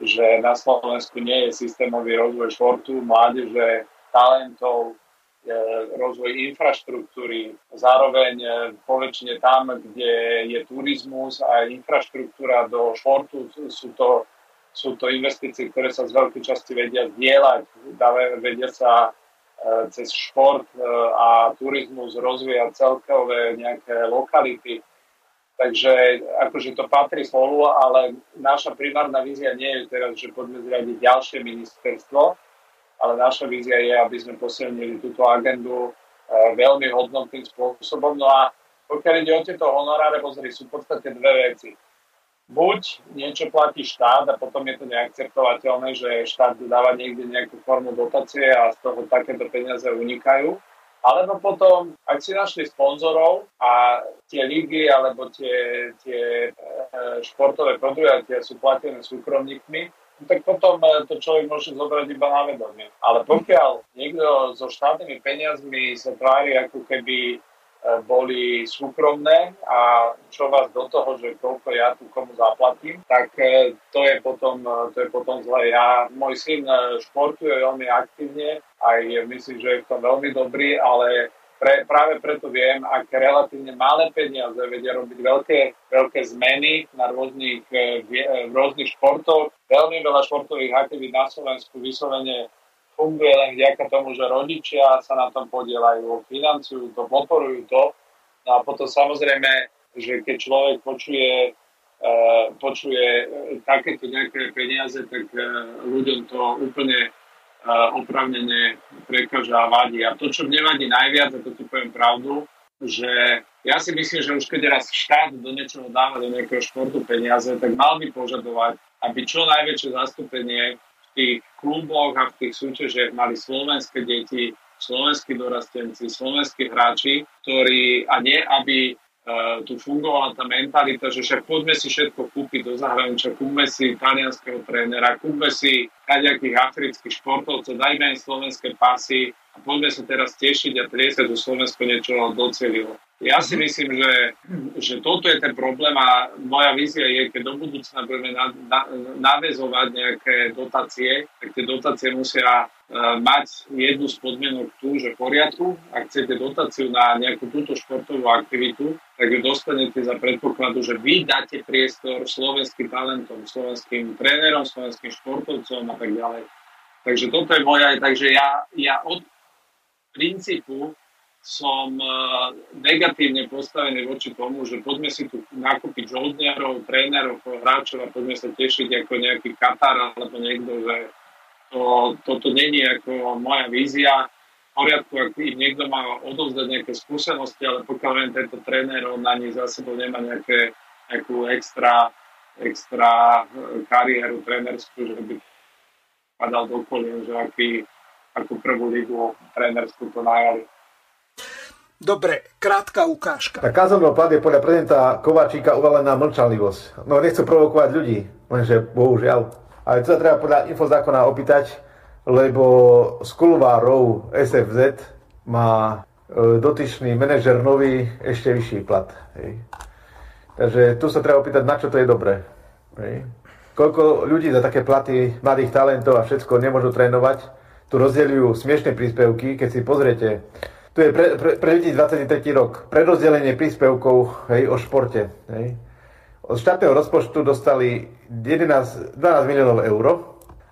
že na Slovensku nie je systémový rozvoj športu, mládeže, talentov, e, rozvoj infraštruktúry. Zároveň e, poväčšine tam, kde je turizmus a infraštruktúra do športu, sú to, sú to investície, ktoré sa z veľkej časti vedia zdieľať, vedia sa E, cez šport e, a turizmus rozvíjať celkové nejaké lokality. Takže akože to patrí spolu, ale naša primárna vízia nie je teraz, že poďme zriadiť ďalšie ministerstvo, ale naša vízia je, aby sme posilnili túto agendu e, veľmi hodnotným spôsobom. No a pokiaľ ide o tieto honoráre, pozri, sú v podstate dve veci buď niečo platí štát a potom je to neakceptovateľné, že štát dáva niekde nejakú formu dotácie a z toho takéto peniaze unikajú. Alebo potom, ak si našli sponzorov a tie ligy alebo tie, tie e, športové podujatia sú platené súkromníkmi, no tak potom e, to človek môže zobrať iba na vedomie. Ale pokiaľ niekto so štátnymi peniazmi sa tvári ako keby boli súkromné a čo vás do toho, že koľko ja tu komu zaplatím, tak e, to je potom, e, to je potom zle. Ja, môj syn e, športuje veľmi aktívne, aj myslím, že je v tom veľmi dobrý, ale pre, práve preto viem, aké relatívne malé peniaze vedia robiť veľké, veľké zmeny na rôznych, v rôznych športoch. Veľmi veľa športových aktivít na Slovensku vyslovene funguje len vďaka tomu, že rodičia sa na tom podielajú, financujú to, podporujú to. No a potom samozrejme, že keď človek počuje, uh, počuje e, takéto nejaké peniaze, tak uh, ľuďom to úplne uh, opravnene prekáža a vadí. A to, čo mne vadí najviac, a to ti poviem pravdu, že ja si myslím, že už keď raz štát do niečoho dáva, do nejakého športu peniaze, tak mal by požadovať, aby čo najväčšie zastúpenie tých kluboch a v tých súťažiach mali slovenské deti, slovenskí dorastenci, slovenskí hráči, ktorí, a nie aby Uh, tu fungovala tá mentalita, že však poďme si všetko kúpiť do zahraničia, kúpme si talianského trénera, kúpme si kaďakých afrických športovcov, dajme aj slovenské pasy a poďme sa teraz tešiť a triesať, že Slovensko niečo docelilo. Ja si myslím, že, že toto je ten problém a moja vízia je, keď do budúcna budeme na, na, navezovať nejaké dotácie, tak tie dotácie musia uh, mať jednu z podmienok tu, že v poriadku, ak chcete dotáciu na nejakú túto športovú aktivitu, tak ju dostanete za predpokladu, že vy dáte priestor slovenským talentom, slovenským trénerom, slovenským športovcom a tak ďalej. Takže toto je moja, takže ja, ja od princípu som e, negatívne postavený voči tomu, že poďme si tu nakúpiť žoldňarov, trénerov, hráčov a poďme sa tešiť ako nejaký Katar alebo niekto, že to, toto není ako moja vízia. V poriadku, ak im niekto má odovzdať nejaké skúsenosti, ale pokiaľ viem, tento tréner, on ani za sebou nemá nejaké, nejakú extra, extra e, kariéru trénerskú, že by padal do kolien, že aký, ako prvú ligu trénerskú to najali.
Dobre, krátka ukážka.
Tak kázovnou plat je podľa prezidenta Kovačíka uvalená mlčanlivosť. No nechcú provokovať ľudí, lenže bohužiaľ. Ale to sa treba podľa infozákona opýtať, lebo z kulvárov SFZ má e, dotyčný manažer nový ešte vyšší plat. Hej. Takže tu sa treba opýtať, na čo to je dobré. Hej. Koľko ľudí za také platy mladých talentov a všetko nemôžu trénovať, tu rozdeľujú smiešne príspevky, keď si pozriete tu je pre, pre, pre ľudí 23. rok. Prerozdelenie príspevkov hej, o športe. Hej. Od štátneho rozpočtu dostali 11, 12 miliónov eur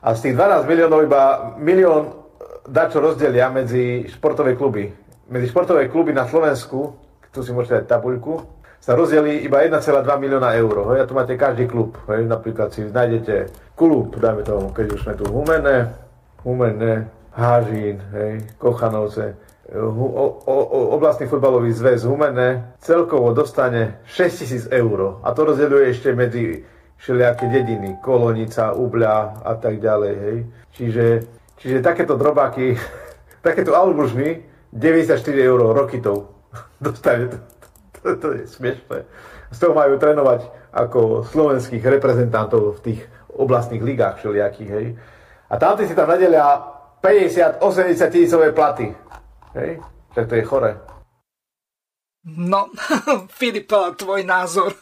a z tých 12 miliónov iba milión dačo rozdelia medzi športové kluby. Medzi športové kluby na Slovensku, tu si môžete dať tabuľku, sa rozdelí iba 1,2 milióna eur. Hej. A tu máte každý klub. Hej. Napríklad si nájdete klub, dajme tomu, keď už sme tu Humené, Humené, Hážin, hej, Kochanovce, oblastný futbalový zväz Humené celkovo dostane 6 tisíc eur. A to rozdeľuje ešte medzi všelijaké dediny, Kolonica, Ubľa a tak ďalej. Hej. Čiže, čiže takéto drobáky, takéto albužny 94 eur rokitov dostane. To, to, to je smiešné. Z toho majú trénovať ako slovenských reprezentantov v tých oblastných ligách všelijakých. Hej. A tamtí si tam nadelia 50-80 tisícové platy. Hej? Tak to je chore.
No, Filip, tvoj názor.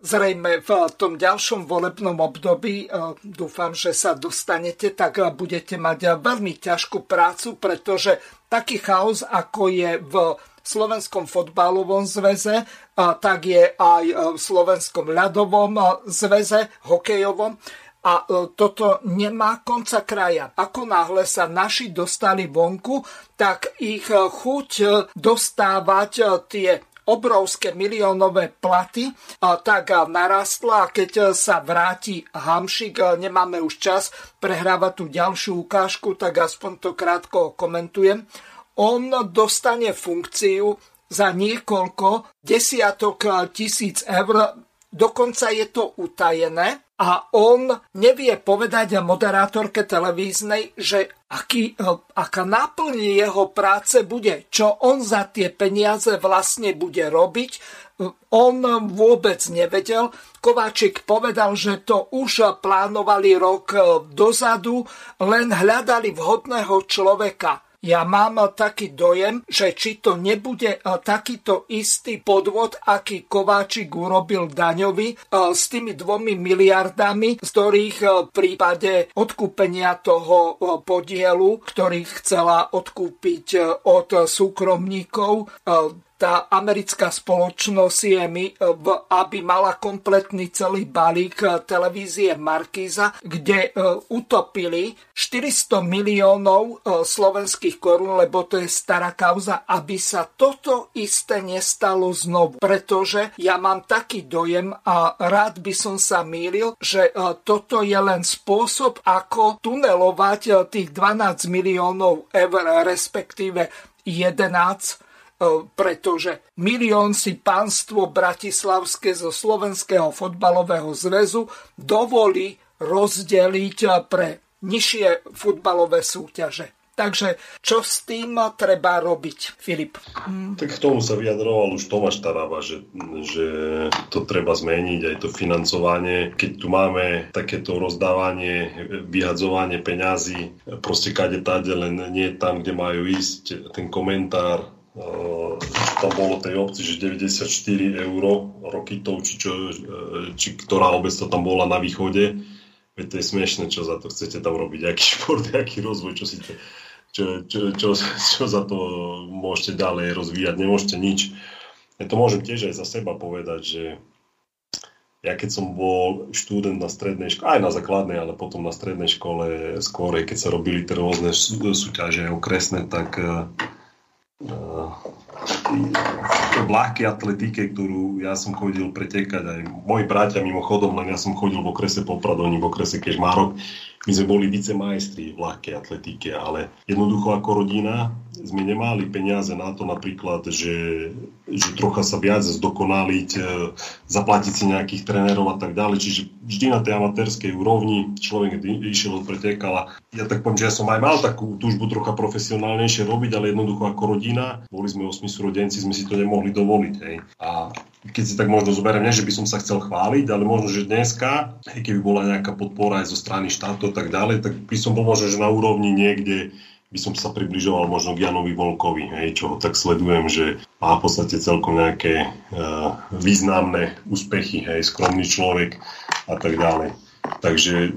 Zrejme v tom ďalšom volebnom období, eh, dúfam, že sa dostanete, tak budete mať veľmi ťažkú prácu, pretože taký chaos, ako je v Slovenskom fotbalovom zväze, tak je aj v Slovenskom ľadovom eh, zväze, hokejovom a e, toto nemá konca kraja. Ako náhle sa naši dostali vonku, tak ich e, chuť e, dostávať tie obrovské miliónové platy, tak narastla a keď sa vráti Hamšik, nemáme už čas prehrávať tú ďalšiu ukážku, tak aspoň to krátko komentujem. On dostane funkciu za niekoľko desiatok tisíc eur, dokonca je to utajené, a on nevie povedať moderátorke televíznej, že aký, e, aká náplň jeho práce bude, čo on za tie peniaze vlastne bude robiť. E, on vôbec nevedel. Kováčik povedal, že to už plánovali rok e, dozadu, len hľadali vhodného človeka. Ja mám taký dojem, že či to nebude eh, takýto istý podvod, aký Kováčik urobil daňovi eh, s tými dvomi miliardami, z ktorých eh, v prípade odkúpenia toho podielu, ktorý chcela odkúpiť od súkromníkov, tá americká spoločnosť je mi, aby mala kompletný celý balík e, televízie Markíza, kde e, utopili 400 miliónov e, slovenských korún, lebo to je stará kauza, aby sa toto isté nestalo znovu. Pretože ja mám taký dojem a rád by som sa mýlil, že toto je len spôsob, ako tunelovať tých 12 miliónov eur, respektíve 11 E, pretože milión si pánstvo Bratislavské zo Slovenského fotbalového zväzu dovolí rozdeliť pre nižšie futbalové súťaže. Takže čo s tým treba robiť, Filip?
Tak k tomu sa vyjadroval už Tomáš Taraba, že, že to treba zmeniť, aj to financovanie. Keď tu máme takéto rozdávanie, vyhadzovanie peňazí, proste kade tade, len nie tam, kde majú ísť, ten komentár, tam bolo tej obci, že 94 eur rokitov, či, čo, či ktorá obec to tam bola na východe. Veď to je smiešne, čo za to chcete tam robiť, aký šport, aký rozvoj, čo si to, čo, čo, čo, čo za to môžete ďalej rozvíjať, nemôžete nič. Ja to môžem tiež aj za seba povedať, že ja keď som bol študent na strednej škole, aj na základnej, ale potom na strednej škole skôr, keď sa robili tie rôzne súťaže okresné, tak 呃 v ľahkej atletike, ktorú ja som chodil pretekať, aj moji bratia mimochodom, len ja som chodil v okrese Poprad, oni v okrese Kežmárok, my sme boli vicemajstri v ľahkej atletike, ale jednoducho ako rodina sme nemali peniaze na to napríklad, že, že trocha sa viac zdokonaliť, e, zaplatiť si nejakých trénerov a tak ďalej. Čiže vždy na tej amatérskej úrovni človek išiel, pretekal a ja tak poviem, že ja som aj mal takú túžbu trocha profesionálnejšie robiť, ale jednoducho ako rodina, boli sme osmi súrodenci, sme si to nemohli dovoliť. Hej. A keď si tak možno zoberiem, nie, že by som sa chcel chváliť, ale možno, že dneska, keby bola nejaká podpora aj zo strany štátu a tak ďalej, tak by som bol možno, že na úrovni niekde by som sa približoval možno k Janovi Volkovi, hej, čo ho tak sledujem, že má v podstate celkom nejaké uh, významné úspechy, hej, skromný človek a tak ďalej. Takže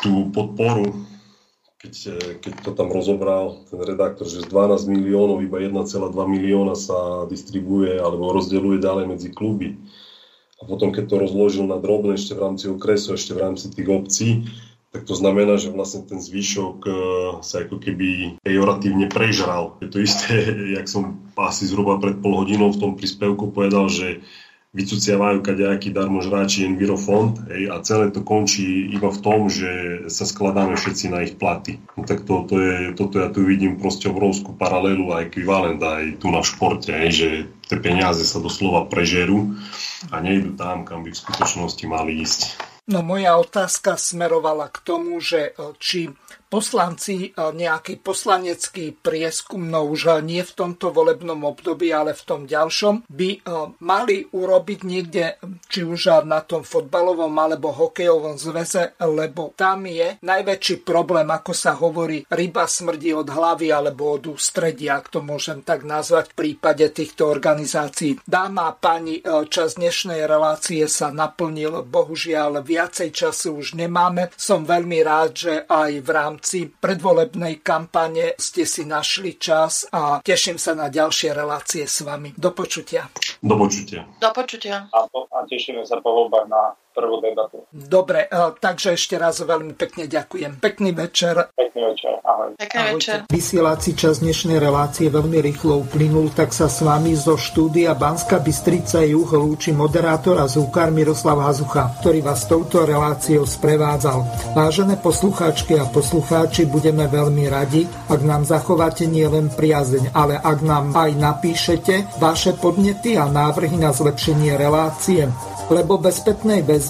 tú podporu, keď, keď to tam rozobral ten redaktor, že z 12 miliónov iba 1,2 milióna sa distribuje alebo rozdeľuje ďalej medzi kluby. A potom, keď to rozložil na drobné ešte v rámci okresu, ešte v rámci tých obcí, tak to znamená, že vlastne ten zvyšok e, sa ako keby pejoratívne prežral. Je to isté, jak som asi zhruba pred pol hodinou v tom príspevku povedal, že vycuciavajú kadejaký darmožráči Envirofond hej, a celé to končí iba v tom, že sa skladáme všetci na ich platy. No tak to, to je, toto ja tu vidím proste obrovskú paralelu a ekvivalent aj tu na športe, hej, že tie peniaze sa doslova prežerú a nejdu tam, kam by v skutočnosti mali ísť.
No moja otázka smerovala k tomu, že e, či poslanci e, nejaký poslanecký prieskum, no už nie v tomto volebnom období, ale v tom ďalšom, by e, mali urobiť niekde, či už na tom fotbalovom alebo hokejovom zväze, lebo tam je najväčší problém, ako sa hovorí, ryba smrdí od hlavy alebo od ústredia, ak to môžem tak nazvať v prípade týchto organizácií. Dáma a pani, čas dnešnej relácie sa naplnil, bohužiaľ viacej času už nemáme. Som veľmi rád, že aj v rámci predvolebnej kampane ste si našli čas a teším sa na ďalšie relácie s vami. Do počutia.
Do počutia.
Do počutia.
A, po, a tešíme sa po voľbách na prvú debatu.
Dobre, e, takže ešte raz veľmi pekne ďakujem. Pekný večer.
Pekný večer, ahoj.
Pekný večer.
Vysielací čas dnešnej relácie veľmi rýchlo uplynul, tak sa s vami zo štúdia Banska Bystrica Juh lúči moderátor a zúkar Miroslav Hazucha, ktorý vás touto reláciou sprevádzal. Vážené poslucháčky a poslucháči, budeme veľmi radi, ak nám zachováte nielen priazeň, ale ak nám aj napíšete vaše podnety a návrhy na zlepšenie relácie lebo bez spätnej väzby